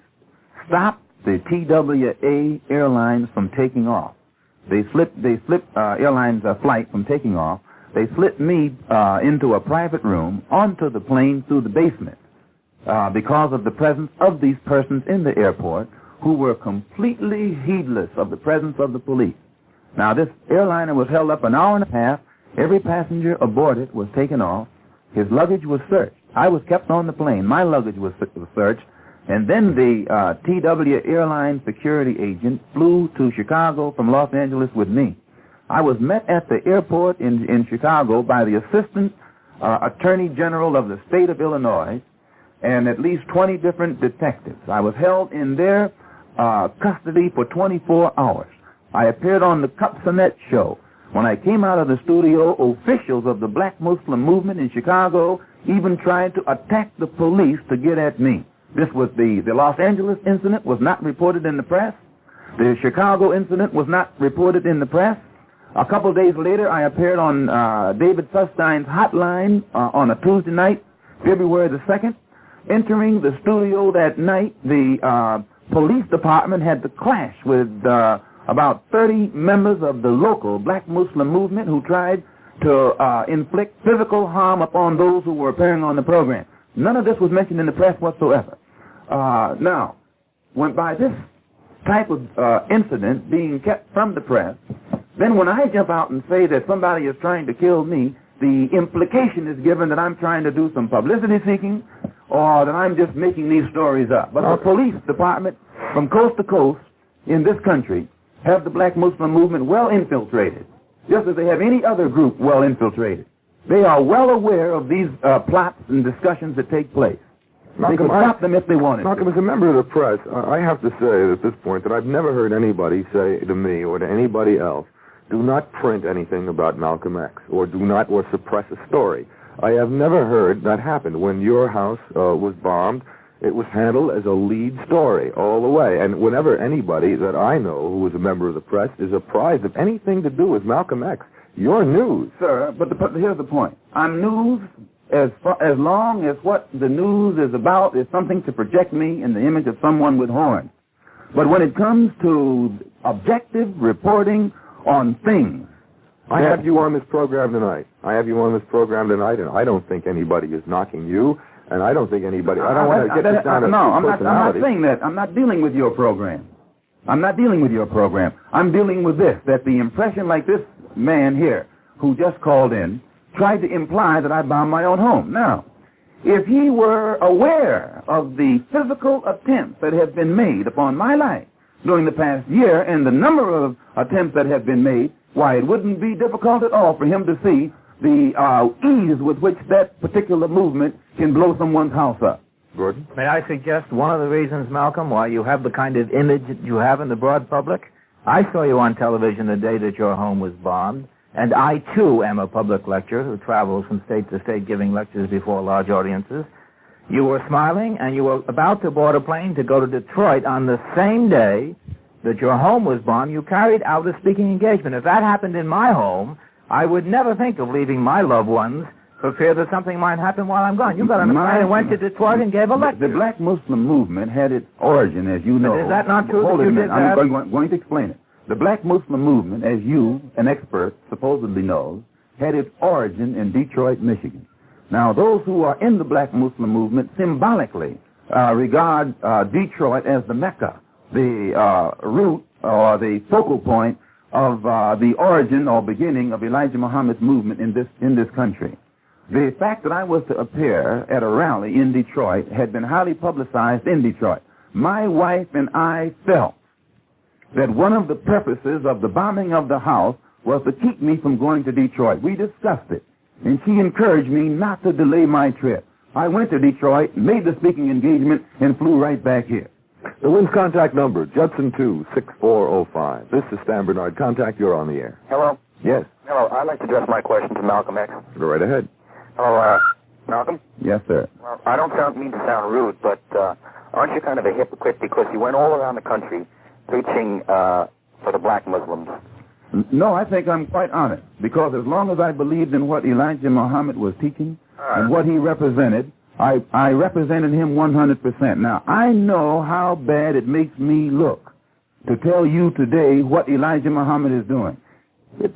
stopped the TWA airlines from taking off. They slipped they slipped uh, airlines uh, flight from taking off. They slipped me uh, into a private room onto the plane through the basement uh, because of the presence of these persons in the airport who were completely heedless of the presence of the police. Now, this airliner was held up an hour and a half. Every passenger aboard it was taken off. His luggage was searched. I was kept on the plane. My luggage was, was searched. And then the uh, TW airline security agent flew to Chicago from Los Angeles with me. I was met at the airport in, in Chicago by the assistant uh, attorney general of the state of Illinois and at least 20 different detectives. I was held in their uh, custody for 24 hours. I appeared on the Kupcinet show. When I came out of the studio, officials of the black Muslim movement in Chicago even tried to attack the police to get at me. This was the, the Los Angeles incident was not reported in the press. The Chicago incident was not reported in the press. A couple days later, I appeared on uh, David Susskind's hotline uh, on a Tuesday night, February the 2nd. Entering the studio that night, the uh, police department had to clash with uh, about 30 members of the local black Muslim movement who tried to uh, inflict physical harm upon those who were appearing on the program. None of this was mentioned in the press whatsoever. Uh, now, when by this type of uh, incident being kept from the press, then when I jump out and say that somebody is trying to kill me, the implication is given that I'm trying to do some publicity seeking or that I'm just making these stories up. But our police department from coast to coast in this country have the black Muslim movement well infiltrated, just as they have any other group well infiltrated. They are well aware of these uh, plots and discussions that take place. Malcolm, they could I- stop them if they wanted Malcolm, to. as a member of the press, I I have to say at this point that I've never heard anybody say to me or to anybody else, do not print anything about Malcolm X or do not or suppress a story. I have never heard that happen. When your house uh, was bombed, it was handled as a lead story all the way. And whenever anybody that I know who is a member of the press is apprised of anything to do with Malcolm X, your news. Sir, but the, here's the point. I'm news as far, as long as what the news is about is something to project me in the image of someone with horns. But when it comes to objective reporting on things, I have you on this program tonight. I have you on this program tonight, and I don't think anybody is knocking you, and I don't think anybody. I don't want to get this down to No, I'm not, I'm not saying that. I'm not dealing with your program. I'm not dealing with your program. I'm dealing with this, that the impression like this man here, who just called in, tried to imply that I bombed my own home. Now, if he were aware of the physical attempts that have been made upon my life during the past year and the number of attempts that have been made, why, it wouldn't be difficult at all for him to see the uh, ease with which that particular movement can blow someone's house up. Gordon? May I suggest one of the reasons, Malcolm, why you have the kind of image that you have in the broad public? I saw you on television the day that your home was bombed, and I too am a public lecturer who travels from state to state giving lectures before large audiences. You were smiling, and you were about to board a plane to go to Detroit on the same day that your home was bombed. You carried out a speaking engagement. If that happened in my home, I would never think of leaving my loved ones for fear that something might happen while I'm gone. You got My- plane went to Detroit and gave a lecture. the black Muslim movement had its origin, as you know. is that not true Hold that a you minute. did I'm going, going- going to explain it. The black Muslim movement, as you, an expert, supposedly knows, had its origin in Detroit, Michigan. Now, those who are in the black Muslim movement symbolically uh, regard uh, Detroit as the Mecca, the uh, root or the focal point of uh, the origin or beginning of Elijah Muhammad's movement in this in this country. The fact that I was to appear at a rally in Detroit had been highly publicized in Detroit. My wife and I felt that one of the purposes of the bombing of the house was to keep me from going to Detroit. We discussed it, and she encouraged me not to delay my trip. I went to Detroit, made the speaking engagement, and flew right back here. The WINS contact number, Judson 26405. This is Stan Bernard. Contact, you're on the air. Hello? Yes, Hello, I'd like to address my question to Malcolm X. go right ahead. Hello, uh, Malcolm? Yes, sir. Well, I don't sound, mean to sound rude, but uh, aren't you kind of a hypocrite because you went all around the country preaching uh, for the black Muslims? No, I think I'm quite honest because as long as I believed in what Elijah Muhammad was teaching and what he represented, I, I represented him 100%. Now, I know how bad it makes me look to tell you today what Elijah Muhammad is doing.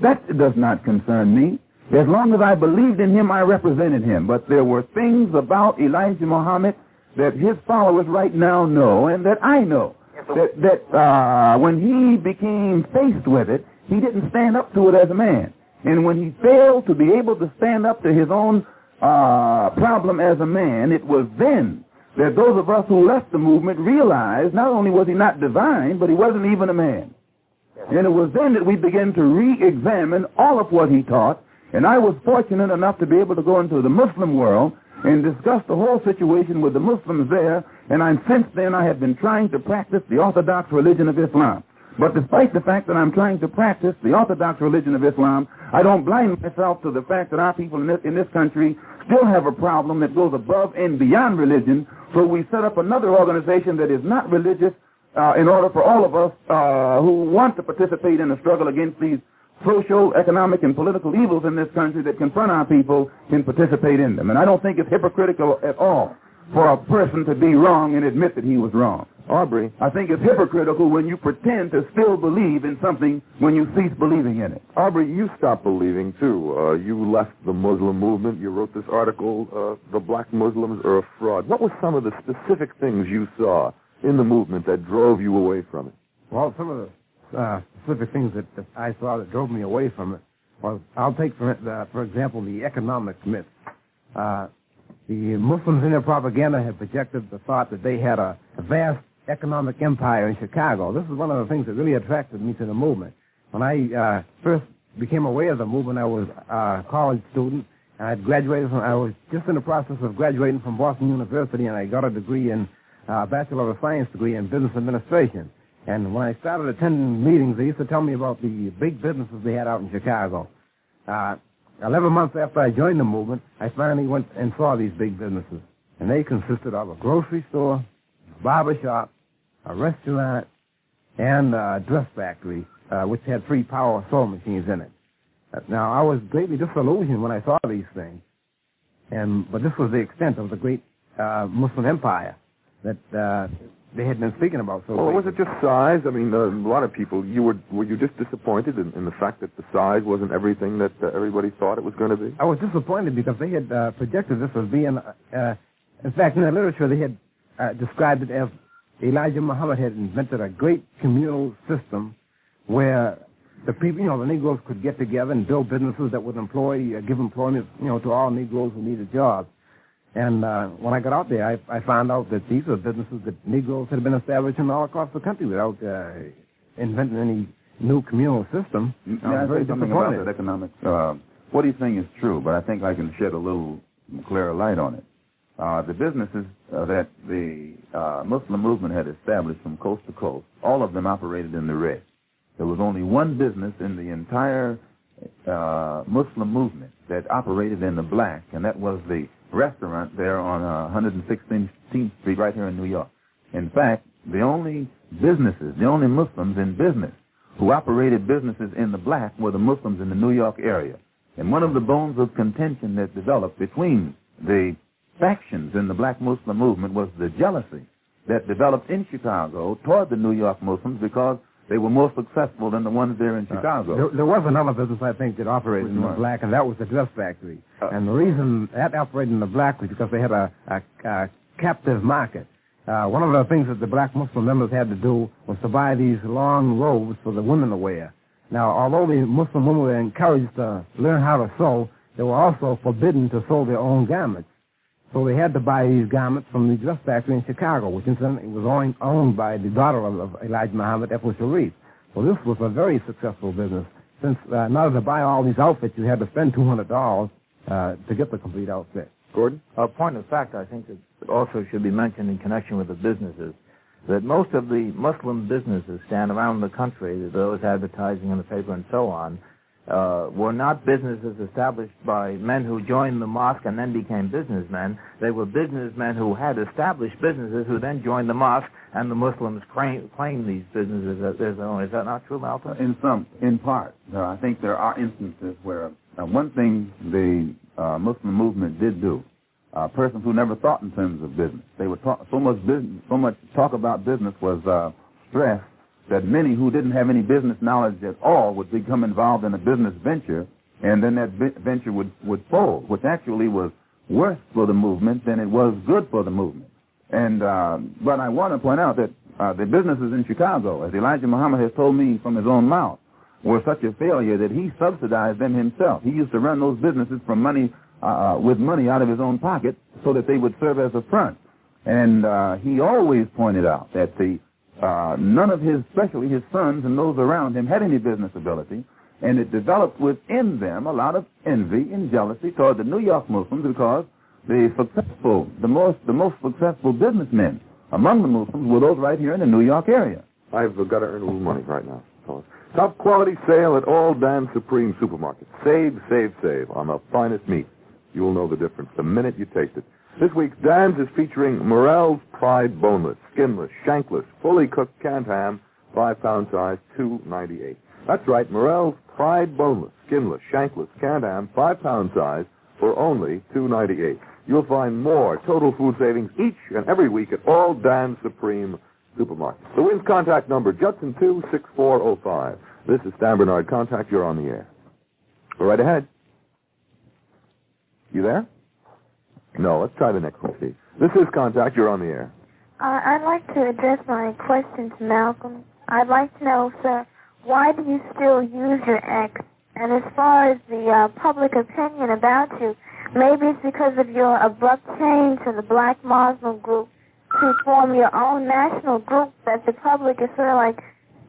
That does not concern me. As long as I believed in him, I represented him. But there were things about Elijah Muhammad that his followers right now know and that I know. That, that uh, when he became faced with it, he didn't stand up to it as a man. And when he failed to be able to stand up to his own uh, problem as a man, it was then that those of us who left the movement realized not only was he not divine, but he wasn't even a man. And it was then that we began to re-examine all of what he taught. And I was fortunate enough to be able to go into the Muslim world and discuss the whole situation with the Muslims there. And I'm, since then I have been trying to practice the orthodox religion of Islam. But despite the fact that I'm trying to practice the orthodox religion of Islam, I don't blind myself to the fact that our people in this, in this country still have a problem that goes above and beyond religion. So we set up another organization that is not religious uh, in order for all of us uh, who want to participate in the struggle against these social, economic, and political evils in this country that confront our people can participate in them. And I don't think it's hypocritical at all for a person to be wrong and admit that he was wrong. Aubrey, I think it's hypocritical when you pretend to still believe in something when you cease believing in it. Aubrey, you stopped believing too. Uh, you left the Muslim movement. You wrote this article, uh, "The Black Muslims Are a Fraud." What were some of the specific things you saw in the movement that drove you away from it? Well, some of the uh, specific things that, that I saw that drove me away from it was, I'll take for, uh, for example the economic myth. Uh, the Muslims in their propaganda had projected the thought that they had a vast economic empire in Chicago. This is one of the things that really attracted me to the movement. When I uh, first became aware of the movement, I was a college student, and I had graduated from, I was just in the process of graduating from Boston University, and I got a degree in, uh, Bachelor of Science degree in Business Administration. And when I started attending meetings, they used to tell me about the big businesses they had out in Chicago. Uh, 11 months after I joined the movement, I finally went and saw these big businesses. And they consisted of a grocery store, barber shop, a restaurant, and a dress factory, uh, which had three power sewing machines in it. Uh, now, I was greatly disillusioned when I saw these things. And, but this was the extent of the great uh, Muslim empire that uh, they had been speaking about. So Well, was it just size? I mean, uh, a lot of people, you were were you just disappointed in, in the fact that the size wasn't everything that uh, everybody thought it was going to be? I was disappointed because they had uh, projected this as being, uh, in fact, in the literature they had uh, described it as Elijah Muhammad had invented a great communal system where the people, you know, the Negroes could get together and build businesses that would employ, uh, give employment, you know, to all Negroes who needed jobs. And uh, when I got out there, I, I found out that these were businesses that Negroes had been establishing all across the country without uh, inventing any new communal system. I May was very something about that? Uh, what he's saying is true, but I think I can shed a little clearer light on it. Uh, the businesses uh, that the uh, Muslim movement had established from coast to coast, all of them operated in the red. There was only one business in the entire uh, Muslim movement that operated in the black, and that was the restaurant there on uh, 116th Street right here in New York. In fact, the only businesses, the only Muslims in business who operated businesses in the black were the Muslims in the New York area. And one of the bones of contention that developed between the factions in the black Muslim movement was the jealousy that developed in Chicago toward the New York Muslims because they were more successful than the ones there in Chicago. There, there was another business, I think, that operated Which in the one? black, and that was the dress factory. Uh, and the reason that operated in the black was because they had a, a, a captive market. Uh, one of the things that the black Muslim members had to do was to buy these long robes for the women to wear. Now, although the Muslim women were encouraged to learn how to sew, they were also forbidden to sew their own garments. So they had to buy these garments from the dress factory in Chicago, which incidentally was owned, owned by the daughter of, of Elijah Muhammad, Ethel Sharrieff. So this was a very successful business. Since uh, in order to buy all these outfits, you had to spend $200 uh, to get the complete outfit. Gordon? A point of fact, I think that also should be mentioned in connection with the businesses, that most of the Muslim businesses stand around the country, those advertising in the paper and so on, uh, were not businesses established by men who joined the mosque and then became businessmen. They were businessmen who had established businesses who then joined the mosque, and the Muslims claim, claim these businesses as their own. Is that not true, Malcolm? In some, in part, I think there are instances where uh, one thing the uh, Muslim movement did do, uh, persons who never thought in terms of business, they would talk so much business, so much talk about business was uh, stressed that many who didn't have any business knowledge at all would become involved in a business venture, and then that venture would would fold, which actually was worse for the movement than it was good for the movement. And uh, but I want to point out that uh, the businesses in Chicago, as Elijah Muhammad has told me from his own mouth, were such a failure that he subsidized them himself. He used to run those businesses from money uh, with money out of his own pocket so that they would serve as a front. And uh, he always pointed out that the uh, none of his, especially his sons and those around him, had any business ability, and it developed within them a lot of envy and jealousy toward the New York Muslims because the successful, the most, the most successful businessmen among the Muslims were those right here in the New York area. I've got to earn a little money right now. Top quality sale at all Dan Supreme supermarkets. Save, save, save on the finest meat. You'll know the difference the minute you taste it. This week's Dan's is featuring Morrell's Pride Boneless, Skinless, Shankless, Fully Cooked Canned Ham, 5 pound size, 298. That's right, Morrell's Pride Boneless, Skinless, Shankless, Canned Ham, 5 pound size, for only 298. You'll find more total food savings each and every week at all Dan Supreme supermarkets. The WINS contact number, Judson 26405. This is Stan Bernard Contact. You're on the air. Go right ahead. You there? No, let's try the next one, Steve. This is Contact. You're on the air. Uh, I'd like to address my question to Malcolm. I'd like to know, sir, why do you still use your ex? And as far as the uh, public opinion about you, maybe it's because of your abrupt change to the black Muslim group to form your own national group that the public is sort of like,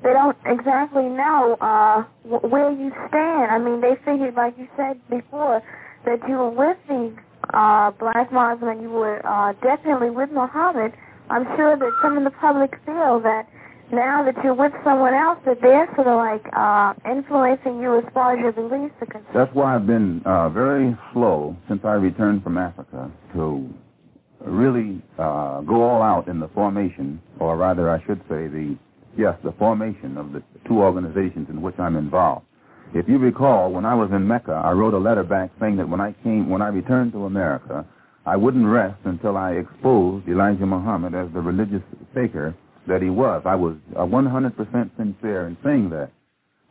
they don't exactly know uh, where you stand. I mean, they figured, like you said before, that you were with the uh, black Muslim you were uh, definitely with Muhammad, I'm sure that some of the public feel that now that you're with someone else, that they're sort of like uh, influencing you as far as your beliefs are concerned. That's why I've been uh, very slow since I returned from Africa to really uh, go all out in the formation, or rather, I should say, the yes, the formation of the two organizations in which I'm involved. If you recall, when I was in Mecca, I wrote a letter back saying that when I came, when I returned to America, I wouldn't rest until I exposed Elijah Muhammad as the religious faker that he was. I was 100% sincere in saying that.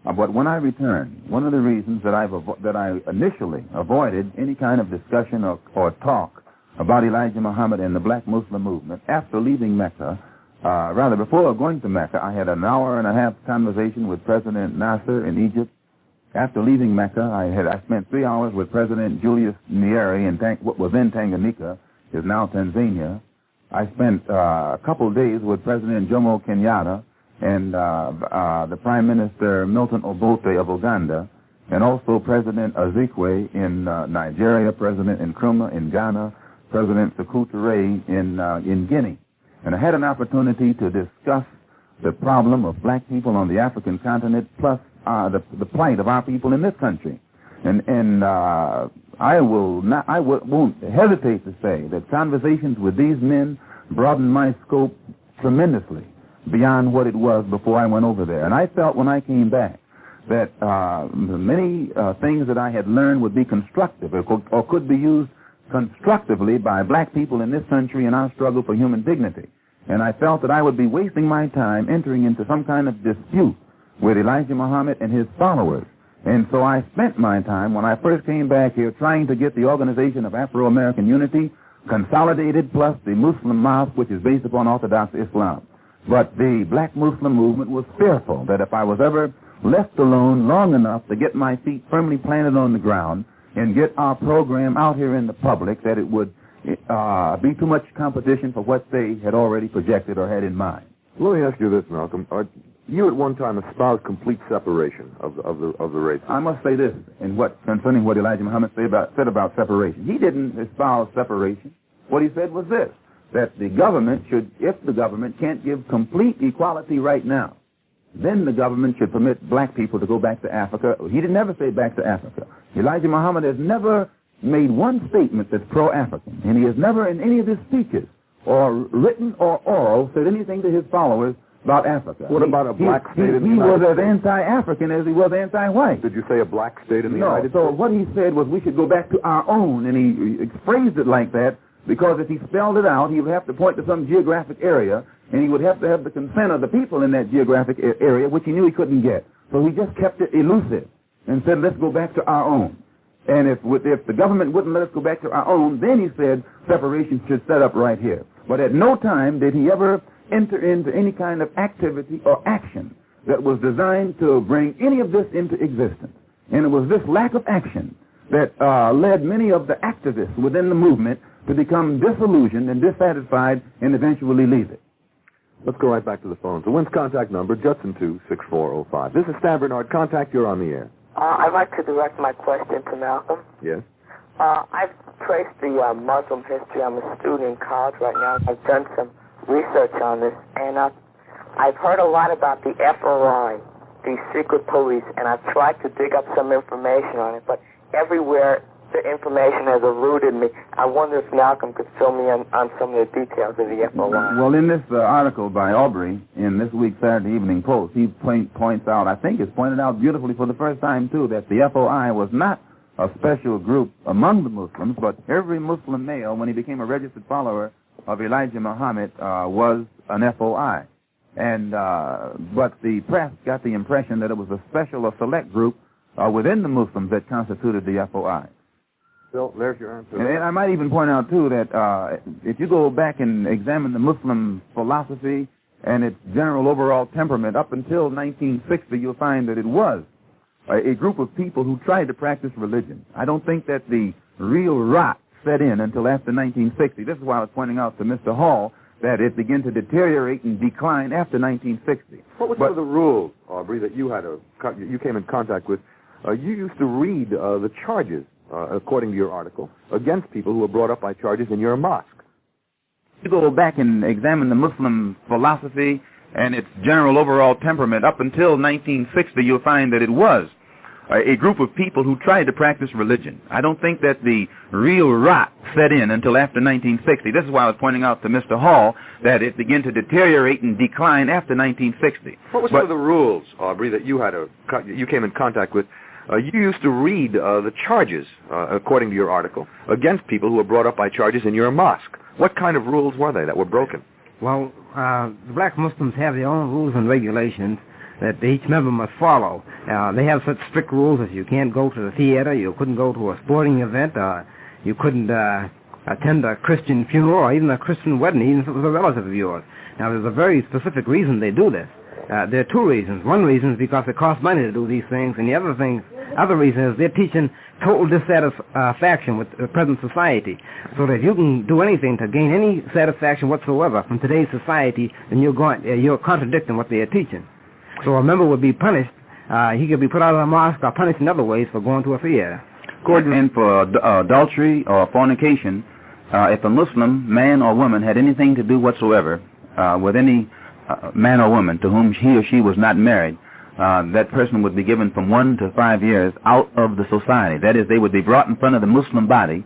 Uh, but when I returned, one of the reasons that, I've that I initially avoided any kind of discussion or, or talk about Elijah Muhammad and the black Muslim movement after leaving Mecca, uh, rather before going to Mecca, I had an hour and a half conversation with President Nasser in Egypt after leaving Mecca, I had I spent three hours with President Julius Nyerere in Tang, what was then Tanganyika, is now Tanzania. I spent uh, a couple of days with President Jomo Kenyatta and uh, uh, the Prime Minister Milton Obote of Uganda, and also President Azikiwe in uh, Nigeria, President Nkrumah in Ghana, President Sekou in uh, in Guinea, and I had an opportunity to discuss the problem of black people on the African continent, plus uh, the, the plight of our people in this country. And, and uh, I will not, won't hesitate to say that conversations with these men broadened my scope tremendously beyond what it was before I went over there. And I felt when I came back that uh, many uh, things that I had learned would be constructive or, co- or could be used constructively by black people in this country in our struggle for human dignity. And I felt that I would be wasting my time entering into some kind of dispute with Elijah Muhammad and his followers. And so I spent my time when I first came back here trying to get the Organization of Afro-American Unity consolidated plus the Muslim Mosque, which is based upon Orthodox Islam. But the black Muslim movement was fearful that if I was ever left alone long enough to get my feet firmly planted on the ground and get our program out here in the public, that it would uh, be too much competition for what they had already projected or had in mind. Let me ask you this, Malcolm. Are, you at one time espoused complete separation of the, of the of the races. I must say this in what concerning what Elijah Muhammad say about, said about separation. He didn't espouse separation. What he said was this: that the government should, if the government can't give complete equality right now, then the government should permit black people to go back to Africa. He didn't never say back to Africa. Elijah Muhammad has never made one statement that's pro-African, and he has never in any of his speeches or written or oral said anything to his followers about Africa. What about a black he, state he, in the United States? he United was as anti-African as he was anti-white. Did you say a black state in the no, United so States? No, so what he said was we should go back to our own, and he, he phrased it like that because if he spelled it out, he would have to point to some geographic area, and he would have to have the consent of the people in that geographic a- area, which he knew he couldn't get. So he just kept it elusive and said, let's go back to our own. And if, if the government wouldn't let us go back to our own, then he said separation should set up right here. But at no time did he ever enter into any kind of activity or action that was designed to bring any of this into existence. And it was this lack of action that uh, led many of the activists within the movement to become disillusioned and dissatisfied and eventually leave it. Let's go right back to the phone. So WINS contact number, Judson 26405. This is Stan Bernard. Contact, you're on the air. Uh, I'd like to direct my question to Malcolm. Yes? Uh, I've traced the uh, Muslim history. I'm a student in college right now. I've done some research on this, and uh, I've heard a lot about the FOI, the secret police, and I've tried to dig up some information on it, but everywhere the information has eluded me. I wonder if Malcolm could fill me in on some of the details of the FOI. Well, in this uh, article by Aubrey in this week's Saturday Evening Post, he point, points out, I think it's pointed out beautifully for the first time, too, that the FOI was not a special group among the Muslims, but every Muslim male, when he became a registered follower of Elijah Muhammad, uh, was an FOI. And, uh, but the press got the impression that it was a special or select group uh, within the Muslims that constituted the FOI. Bill, there's your answer. And, and I might even point out, too, that uh, if you go back and examine the Muslim philosophy and its general overall temperament up until 1960, you'll find that it was a, a group of people who tried to practice religion. I don't think that the real rot set in until after 1960. This is why I was pointing out to Mr. Hall that it began to deteriorate and decline after 1960. What were some of the rules, Aubrey, that you had a, you came in contact with? Uh, you used to read uh, the charges, uh, according to your article, against people who were brought up by charges in your mosque. You go back and examine the Muslim philosophy and its general overall temperament up until 1960, you'll find that it was a group of people who tried to practice religion. I don't think that the real rot set in until after 1960. This is why I was pointing out to Mr. Hall that it began to deteriorate and decline after 1960. What were some of the rules, Aubrey, that you had a you came in contact with? Uh, you used to read uh, the charges, uh, according to your article, against people who were brought up by charges in your mosque. What kind of rules were they that were broken? Well, uh, the black Muslims have their own rules and regulations that each member must follow. Uh, they have such strict rules as you can't go to the theater, you couldn't go to a sporting event, uh, you couldn't uh, attend a Christian funeral or even a Christian wedding, even if it was a relative of yours. Now, there's a very specific reason they do this. Uh, there are two reasons. One reason is because it costs money to do these things, and the other thing, other reason is they're teaching total dissatisfaction with the present society. So that if you can do anything to gain any satisfaction whatsoever from today's society, then you're going, uh, you're contradicting what they are teaching. So a member would be punished. Uh, he could be put out of the mosque or punished in other ways for going to a theater. Gordon, and for adultery or fornication, uh, if a Muslim man or woman had anything to do whatsoever uh, with any uh, man or woman to whom he or she was not married, uh, that person would be given from one to five years out of the society. That is, they would be brought in front of the Muslim body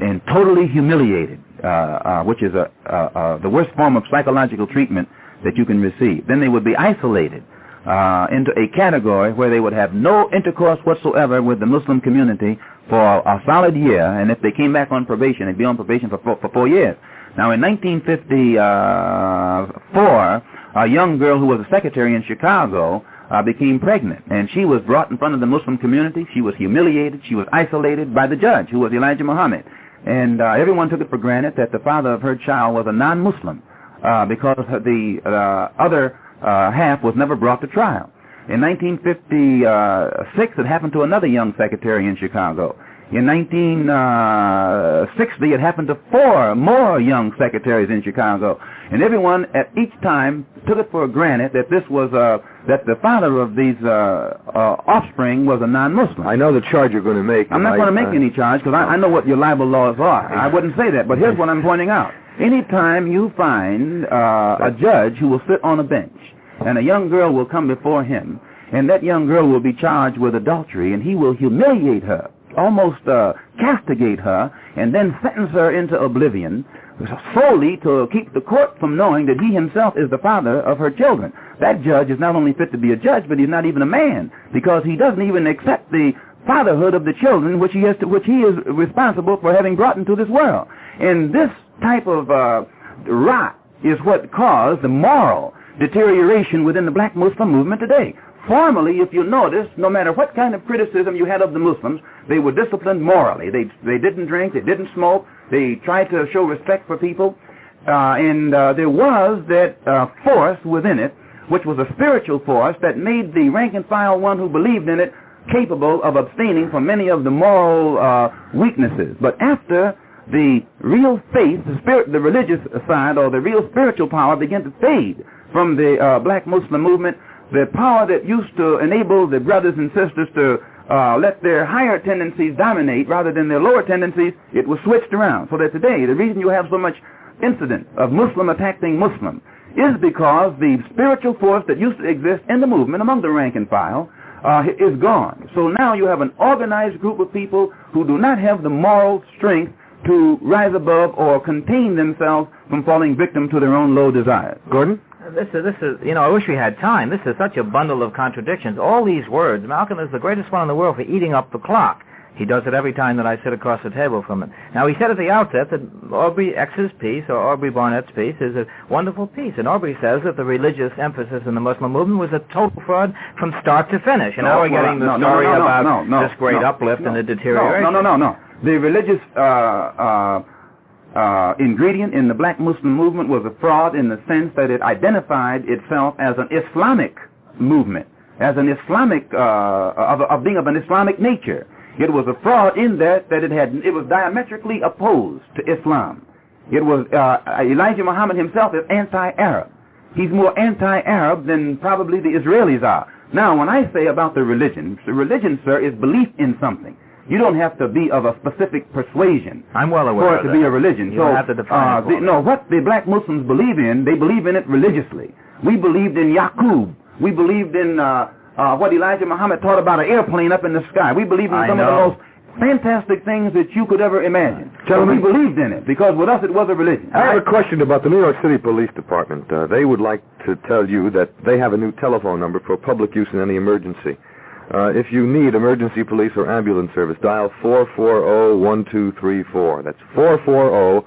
and totally humiliated, uh, uh, which is a, uh, uh, the worst form of psychological treatment that you can receive. Then they would be isolated uh, into a category where they would have no intercourse whatsoever with the Muslim community for a solid year, and if they came back on probation, they'd be on probation for four, for four years. Now, in 1954, a young girl who was a secretary in Chicago uh, became pregnant, and she was brought in front of the Muslim community. She was humiliated. She was isolated by the judge, who was Elijah Muhammad. And uh, everyone took it for granted that the father of her child was a non-Muslim uh, because the uh, other uh, half was never brought to trial. In 1956, it happened to another young secretary in Chicago. In 1960, it happened to four more young secretaries in Chicago. And everyone at each time took it for granted that this was, uh, that the father of these uh, uh, offspring was a non-Muslim. I know the charge you're going to make. I'm not going to make any charge because I, I know what your libel laws are. I wouldn't say that, but here's what I'm pointing out. Anytime you find uh, a judge who will sit on a bench and a young girl will come before him, and that young girl will be charged with adultery, and he will humiliate her, almost uh, castigate her, and then sentence her into oblivion, solely to keep the court from knowing that he himself is the father of her children. That judge is not only fit to be a judge, but he's not even a man, because he doesn't even accept the fatherhood of the children which he has to, which he is responsible for having brought into this world. And this type of uh, rot is what caused the moral deterioration within the black Muslim movement today. Formerly, if you notice, no matter what kind of criticism you had of the Muslims, they were disciplined morally. They, they didn't drink, they didn't smoke, they tried to show respect for people, uh, and uh, there was that uh, force within it which was a spiritual force that made the rank and file one who believed in it capable of abstaining from many of the moral uh, weaknesses. But after the real faith, the spirit, the religious side, or the real spiritual power began to fade from the uh, black Muslim movement, the power that used to enable the brothers and sisters to uh, let their higher tendencies dominate rather than their lower tendencies, it was switched around. So that today, the reason you have so much incident of Muslim attacking Muslim is because the spiritual force that used to exist in the movement among the rank and file uh, is gone. So now you have an organized group of people who do not have the moral strength to rise above or contain themselves from falling victim to their own low desires. Gordon? Uh, this is, this is, you know, I wish we had time. This is such a bundle of contradictions. All these words. Malcolm is the greatest one in the world for eating up the clock. He does it every time that I sit across the table from him. Now, he said at the outset that Aubrey X's piece, or Aubrey Barnette's piece, is a wonderful piece. And Aubrey says that the religious emphasis in the Muslim movement was a total fraud from start to finish. And no, now we're getting the story about this great uplift and the deterioration. No, no, no, no. The religious uh, uh, uh, ingredient in the black Muslim movement was a fraud in the sense that it identified itself as an Islamic movement, as an Islamic, uh, of, of being of an Islamic nature. It was a fraud in that that it had it was diametrically opposed to Islam. It was uh, Elijah Muhammad himself is anti-Arab. He's more anti-Arab than probably the Israelis are. Now, when I say about the religion, the religion, sir, is belief in something. You don't have to be of a specific persuasion. I'm well aware for it to that. be a religion. You so, don't have to define uh, the, no, what the black Muslims believe in, they believe in it religiously. We believed in Yaqub. We believed in uh, uh, what Elijah Muhammad taught about an airplane up in the sky. We believed in I some know. of the most fantastic things that you could ever imagine. Gentlemen- so we believed in it because with us it was a religion. I have a question about the New York City Police Department. Uh, they would like to tell you that they have a new telephone number for public use in any emergency. Uh, if you need emergency police or ambulance service, dial 440-1234. That's 440-1234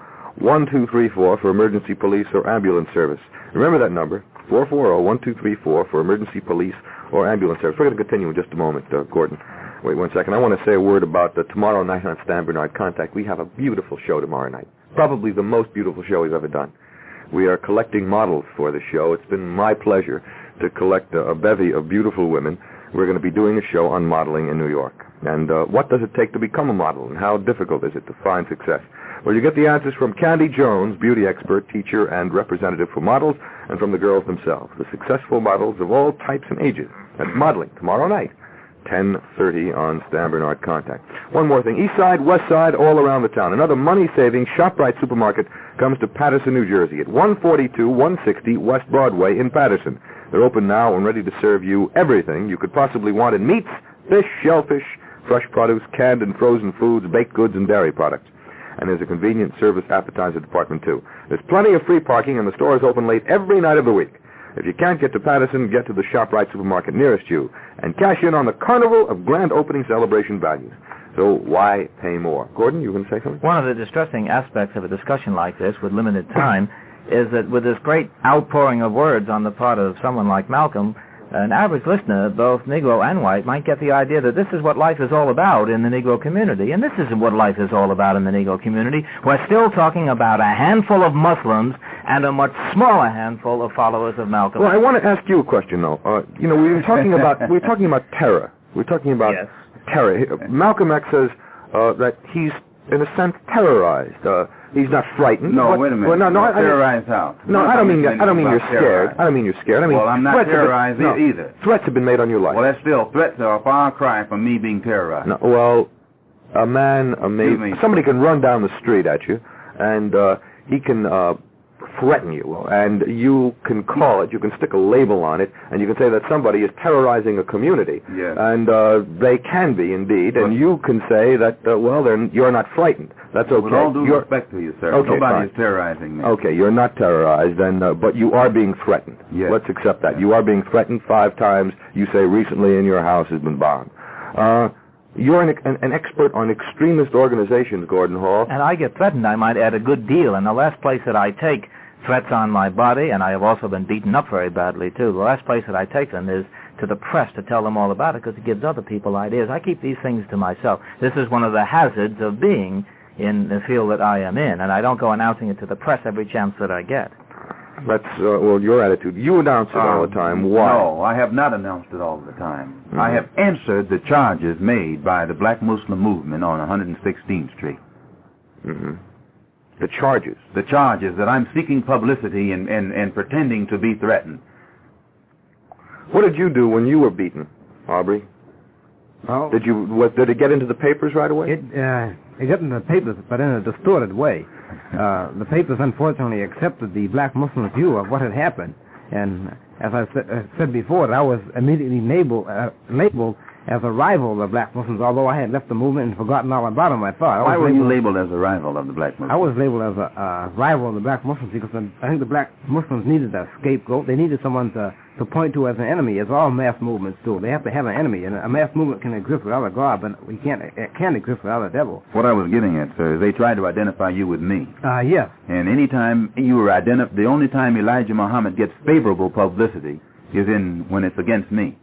for emergency police or ambulance service. Remember that number, 440-1234 for emergency police or ambulance service. We're going to continue in just a moment, uh, Gordon. Wait one second. I want to say a word about uh, tomorrow night on Stan Bernard Contact. We have a beautiful show tomorrow night. Probably the most beautiful show we've ever done. We are collecting models for the show. It's been my pleasure to collect a, a bevy of beautiful women. We're going to be doing a show on modeling in New York. And uh, what does it take to become a model, and how difficult is it to find success? Well, you get the answers from Candy Jones, beauty expert, teacher, and representative for models, and from the girls themselves, the successful models of all types and ages. That's modeling tomorrow night. 10.30 on Stan Bernard Contact. One more thing. East Side, West Side, all around the town. Another money-saving ShopRite supermarket comes to Paterson, New Jersey at 142 160 West Broadway in Paterson. They're open now and ready to serve you everything you could possibly want in meats, fish, shellfish, fresh produce, canned and frozen foods, baked goods, and dairy products. And there's a convenient service appetizer department, too. There's plenty of free parking, and the store is open late every night of the week. If you can't get to Paterson, get to the ShopRite supermarket nearest you and cash in on the Carnival of Grand Opening Celebration values. So why pay more? Gordon, you going to say something? One of the distressing aspects of a discussion like this with limited time is that with this great outpouring of words on the part of someone like Malcolm, an average listener, both Negro and white, might get the idea that this is what life is all about in the Negro community. And this isn't what life is all about in the Negro community. We're still talking about a handful of Muslims and a much smaller handful of followers of Malcolm. Well, I want to ask you a question, though. Uh, you know, we were talking about we were talking about terror. We are talking about Yes. terror. Malcolm X says uh, that he's, in a sense, terrorized. Uh, he's not frightened. No, but- wait a minute. Well, no, no, I, I, terrorized how? no, I don't mean that. I don't mean you're scared. I don't mean you're scared. I mean Well, I'm not have been- terrorized no, either. Threats have been made on your life. Well, that's still threats are a far cry from me being terrorized. No, well, a man, a You ma- somebody can run down the street at you, and uh, he can uh, threaten you, and you can call it. You can stick a label on it, and you can say that somebody is terrorizing a community. Yes. And uh, they can be indeed, But- and you can say that. Uh, well, then you're not frightened. That's okay. With all due You're- respect to you, sir, Okay, nobody fine. is terrorizing me. Okay, you're not terrorized, and uh, but you are being threatened. Yes. Let's accept that. You are being threatened five times. You say recently in your house has been bombed. Uh, you're an, an, an expert on extremist organizations, Gordon Hall. And I get threatened, I might add, a good deal. And the last place that I take threats on my body, and I have also been beaten up very badly, too, the last place that I take them is to the press to tell them all about it because it gives other people ideas. I keep these things to myself. This is one of the hazards of being in the field that I am in, and I don't go announcing it to the press every chance that I get. That's, uh, well, your attitude. You announce it all the time. Why? No, I have not announced it all the time. I have answered the charges made by the Black Muslim movement on 116th Street. hmm The charges. The charges that I'm seeking publicity and, and, and pretending to be threatened. What did you do when you were beaten, Aubrey? Well, Did you, what, did it get into the papers right away? it, uh, it got into the papers, but in a distorted way. Uh, the papers unfortunately accepted the black Muslim view of what had happened. And as I said, uh, said before, I was immediately labeled, uh, labeled as a rival of the black Muslims, although I had left the movement and forgotten all about them, I thought. I Why was were you labeled- as a rival of the Black Muslims? I was labeled as a uh, rival of the black Muslims because I think the black Muslims needed a scapegoat. They needed someone to, to point to as an enemy, as all mass movements do. They have to have an enemy, and a mass movement can exist without a God, but we can't it can't exist without a devil. What I was getting at, sir, is they tried to identify you with me. Uh, yes. And any time you were identified, the only time Elijah Muhammad gets favorable publicity is in when it's against me.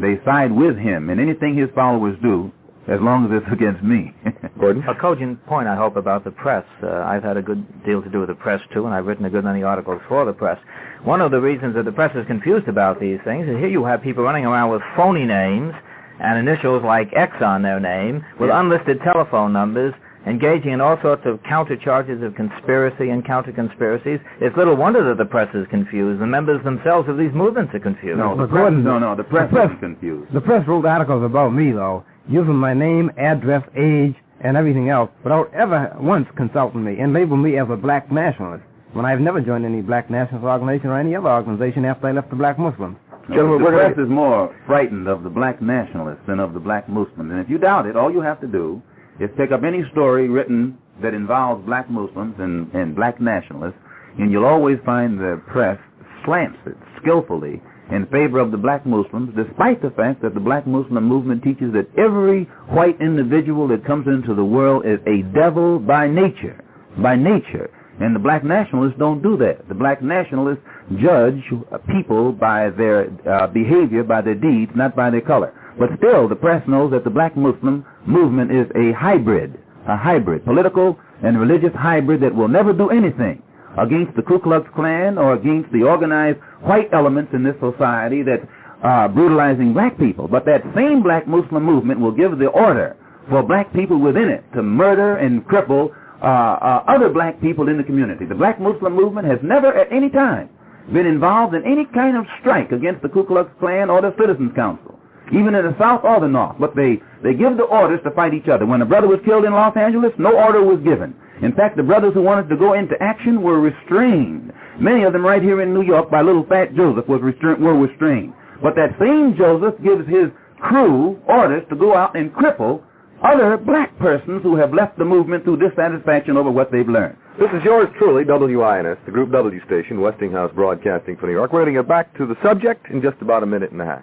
They side with him, in anything his followers do, as long as it's against me. Gordon? A cogent point, I hope, about the press. Uh, I've had a good deal to do with the press, too, and I've written a good many articles for the press. One of the reasons that the press is confused about these things is here you have people running around with phony names and initials like X on their name with unlisted telephone numbers engaging in all sorts of counter charges of conspiracy and counter conspiracies. It's little wonder that the press is confused. The members themselves of these movements are confused. no, the But press, no, no, the press, the press- is confused. The press wrote articles about me, though, using my name, address, age, and everything else, without ever once consulting me, and labeled me as a black nationalist, when I've never joined any black nationalist organization or any other organization after I left the black Muslims. Gentlemen, the we're press is more frightened of the black nationalists than of the black Muslims. And if you doubt it, all you have to do is pick up any story written that involves black Muslims and, and black nationalists, and you'll always find the press slants it skillfully in favor of the black Muslims, despite the fact that the black Muslim movement teaches that every white individual that comes into the world is a devil by nature. By nature. And the black nationalists don't do that. The black nationalists judge people by their uh, behavior, by their deeds, not by their color. But still, the press knows that the black Muslim movement is a hybrid, a hybrid, political and religious hybrid that will never do anything against the Ku Klux Klan or against the organized white elements in this society that are brutalizing black people. But that same black Muslim movement will give the order for black people within it to murder and cripple uh, uh, other black people in the community. The black Muslim movement has never at any time been involved in any kind of strike against the Ku Klux Klan or the Citizens Council, even in the South or the North. But they, they give the orders to fight each other. When a brother was killed in Los Angeles, no order was given. In fact, the brothers who wanted to go into action were restrained. Many of them right here in New York by little fat Joseph was were restrained. But that same Joseph gives his crew orders to go out and cripple other black persons who have left the movement through dissatisfaction over what they've learned. This is yours truly, WINS, the Group W station, Westinghouse Broadcasting for New York. We're going to get back to the subject in just about a minute and a half.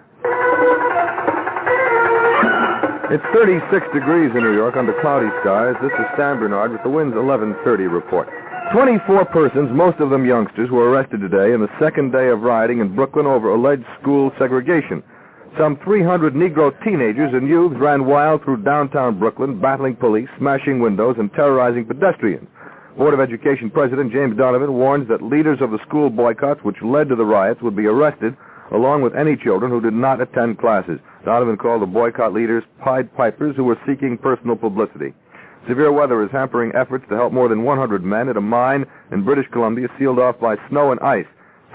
It's 36 degrees in New York under cloudy skies. This is Stan Bernard with the WINS 1130 report. 24 persons, most of them youngsters, were arrested today in the second day of rioting in Brooklyn over alleged school segregation. Some 300 Negro teenagers and youths ran wild through downtown Brooklyn, battling police, smashing windows, and terrorizing pedestrians. Board of Education President James Donovan warns that leaders of the school boycotts which led to the riots would be arrested, along with any children who did not attend classes. Donovan called the boycott leaders Pied Pipers who were seeking personal publicity. Severe weather is hampering efforts to help more than 100 men at a mine in British Columbia sealed off by snow and ice.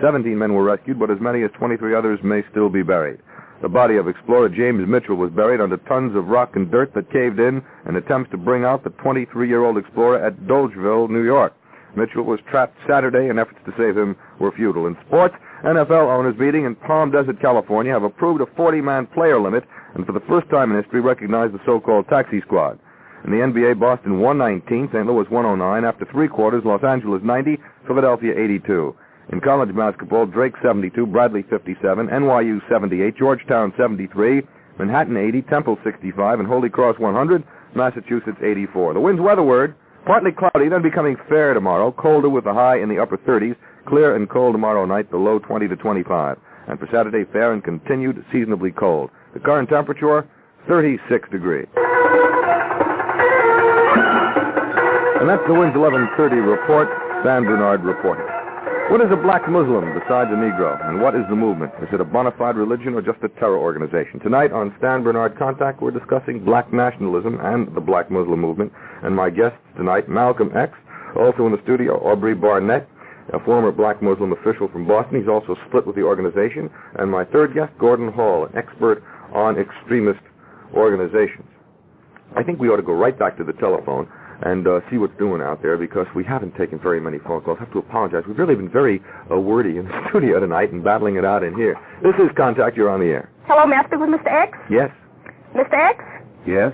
17 men were rescued, but as many as 23 others may still be buried. The body of explorer James Mitchell was buried under tons of rock and dirt that caved in in attempts to bring out the 23-year-old explorer at Dolgeville, New York. Mitchell was trapped Saturday, and efforts to save him were futile. In sports, NFL owners meeting in Palm Desert, California have approved a 40-man player limit and for the first time in history recognized the so-called taxi squad. In the NBA, Boston 119, St. Louis 109. After three quarters, Los Angeles 90, Philadelphia 82. In college basketball, Drake 72, Bradley 57, NYU 78, Georgetown 73, Manhattan 80, Temple 65, and Holy Cross 100, Massachusetts 84. The WINS weather word, partly cloudy, then becoming fair tomorrow, colder with the high in the upper 30s, clear and cold tomorrow night, the low 20 to 25. And for Saturday, fair and continued seasonably cold. The current temperature, 36 degrees. And that's the WINS 1130 report, Stan Bernard reporting. What is a black Muslim besides a Negro? And what is the movement? Is it a bona fide religion or just a terror organization? Tonight on Stan Bernard Contact, we're discussing black nationalism and the black Muslim movement. And my guests tonight, Malcolm X, also in the studio, Aubrey Barnette, a former black Muslim official from Boston. He's also split with the organization. And my third guest, Gordon Hall, an expert on extremist organizations. I think we ought to go right back to the telephone and uh, see what's doing out there because we haven't taken very many phone calls. I have to apologize. We've really been very uh, wordy in the studio tonight and battling it out in here. This is Contact. You're on the air. Hello, may I speak with Mr. X? Yes. Mr. X? Yes?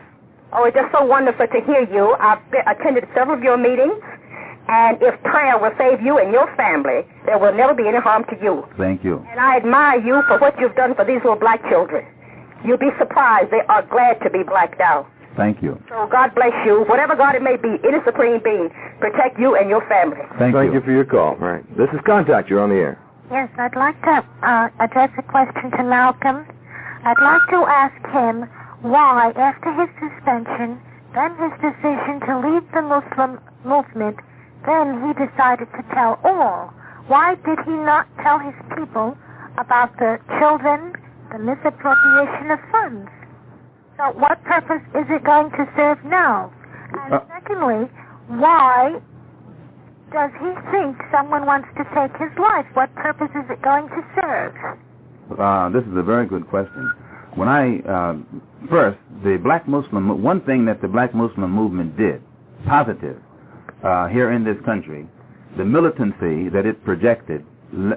Oh, it's just so wonderful to hear you. I've attended several of your meetings, and if prayer will save you and your family, there will never be any harm to you. Thank you. And I admire you for what you've done for these little black children. You'll be surprised. They are glad to be blacked out. Thank you. So God bless you. Whatever God it may be, any supreme being, protect you and your family. Thank, Thank you. for your call. All right. This is Contact. You're on the air. Yes, I'd like to uh, address a question to Malcolm. I'd like to ask him why, after his suspension, then his decision to leave the Muslim movement, then he decided to tell all. Why did he not tell his people about the children, the misappropriation of funds? So what purpose is it going to serve now? And Uh, secondly, why does he think someone wants to take his life? What purpose is it going to serve? Uh, this is a very good question. When I, uh, first, the black Muslim, one thing that the black Muslim movement did, positive, uh, here in this country, the militancy that it projected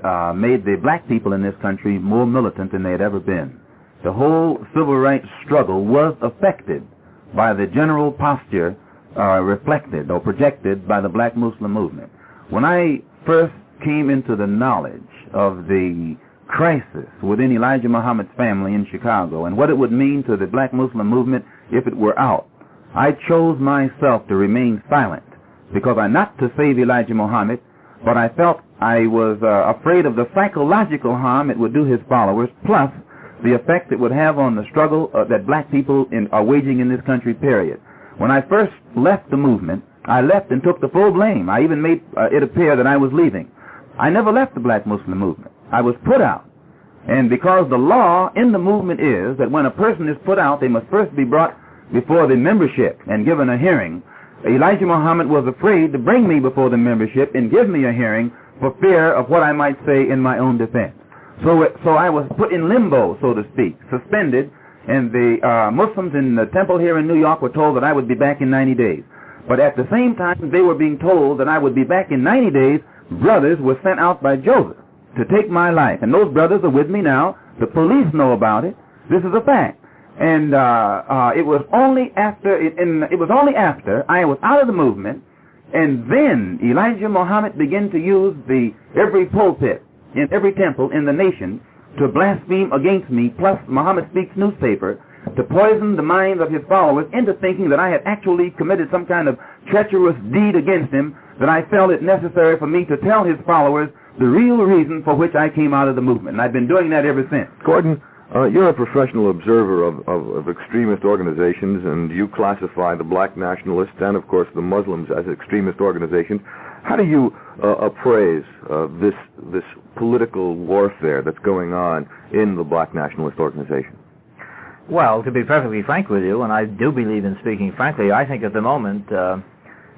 uh, made the black people in this country more militant than they had ever been. The whole civil rights struggle was affected by the general posture uh, reflected or projected by the black Muslim movement. When I first came into the knowledge of the crisis within Elijah Muhammad's family in Chicago and what it would mean to the black Muslim movement if it were out, I chose myself to remain silent because I not to save Elijah Muhammad, but I felt I was uh, afraid of the psychological harm it would do his followers, plus the effect it would have on the struggle uh, that black people in, are waging in this country, period. When I first left the movement, I left and took the full blame. I even made uh, it appear that I was leaving. I never left the black Muslim movement. I was put out. And because the law in the movement is that when a person is put out, they must first be brought before the membership and given a hearing. Elijah Muhammad was afraid to bring me before the membership and give me a hearing for fear of what I might say in my own defense. So, so I was put in limbo, so to speak, suspended, and the uh, Muslims in the temple here in New York were told that I would be back in 90 days. But at the same time, they were being told that I would be back in 90 days. Brothers were sent out by Joseph to take my life, and those brothers are with me now. The police know about it. This is a fact. And uh, uh, it was only after it, in, it was only after I was out of the movement, and then Elijah Muhammad began to use the every pulpit in every temple in the nation to blaspheme against me, plus Muhammad Speaks newspaper, to poison the minds of his followers into thinking that I had actually committed some kind of treacherous deed against him, that I felt it necessary for me to tell his followers the real reason for which I came out of the movement. And I've been doing that ever since. Gordon, uh, you're a professional observer of, of, of extremist organizations, and you classify the black nationalists and, of course, the Muslims as extremist organizations. How do you uh, appraise uh, this this political warfare that's going on in the black nationalist organization? Well, to be perfectly frank with you, and I do believe in speaking frankly, I think at the moment uh,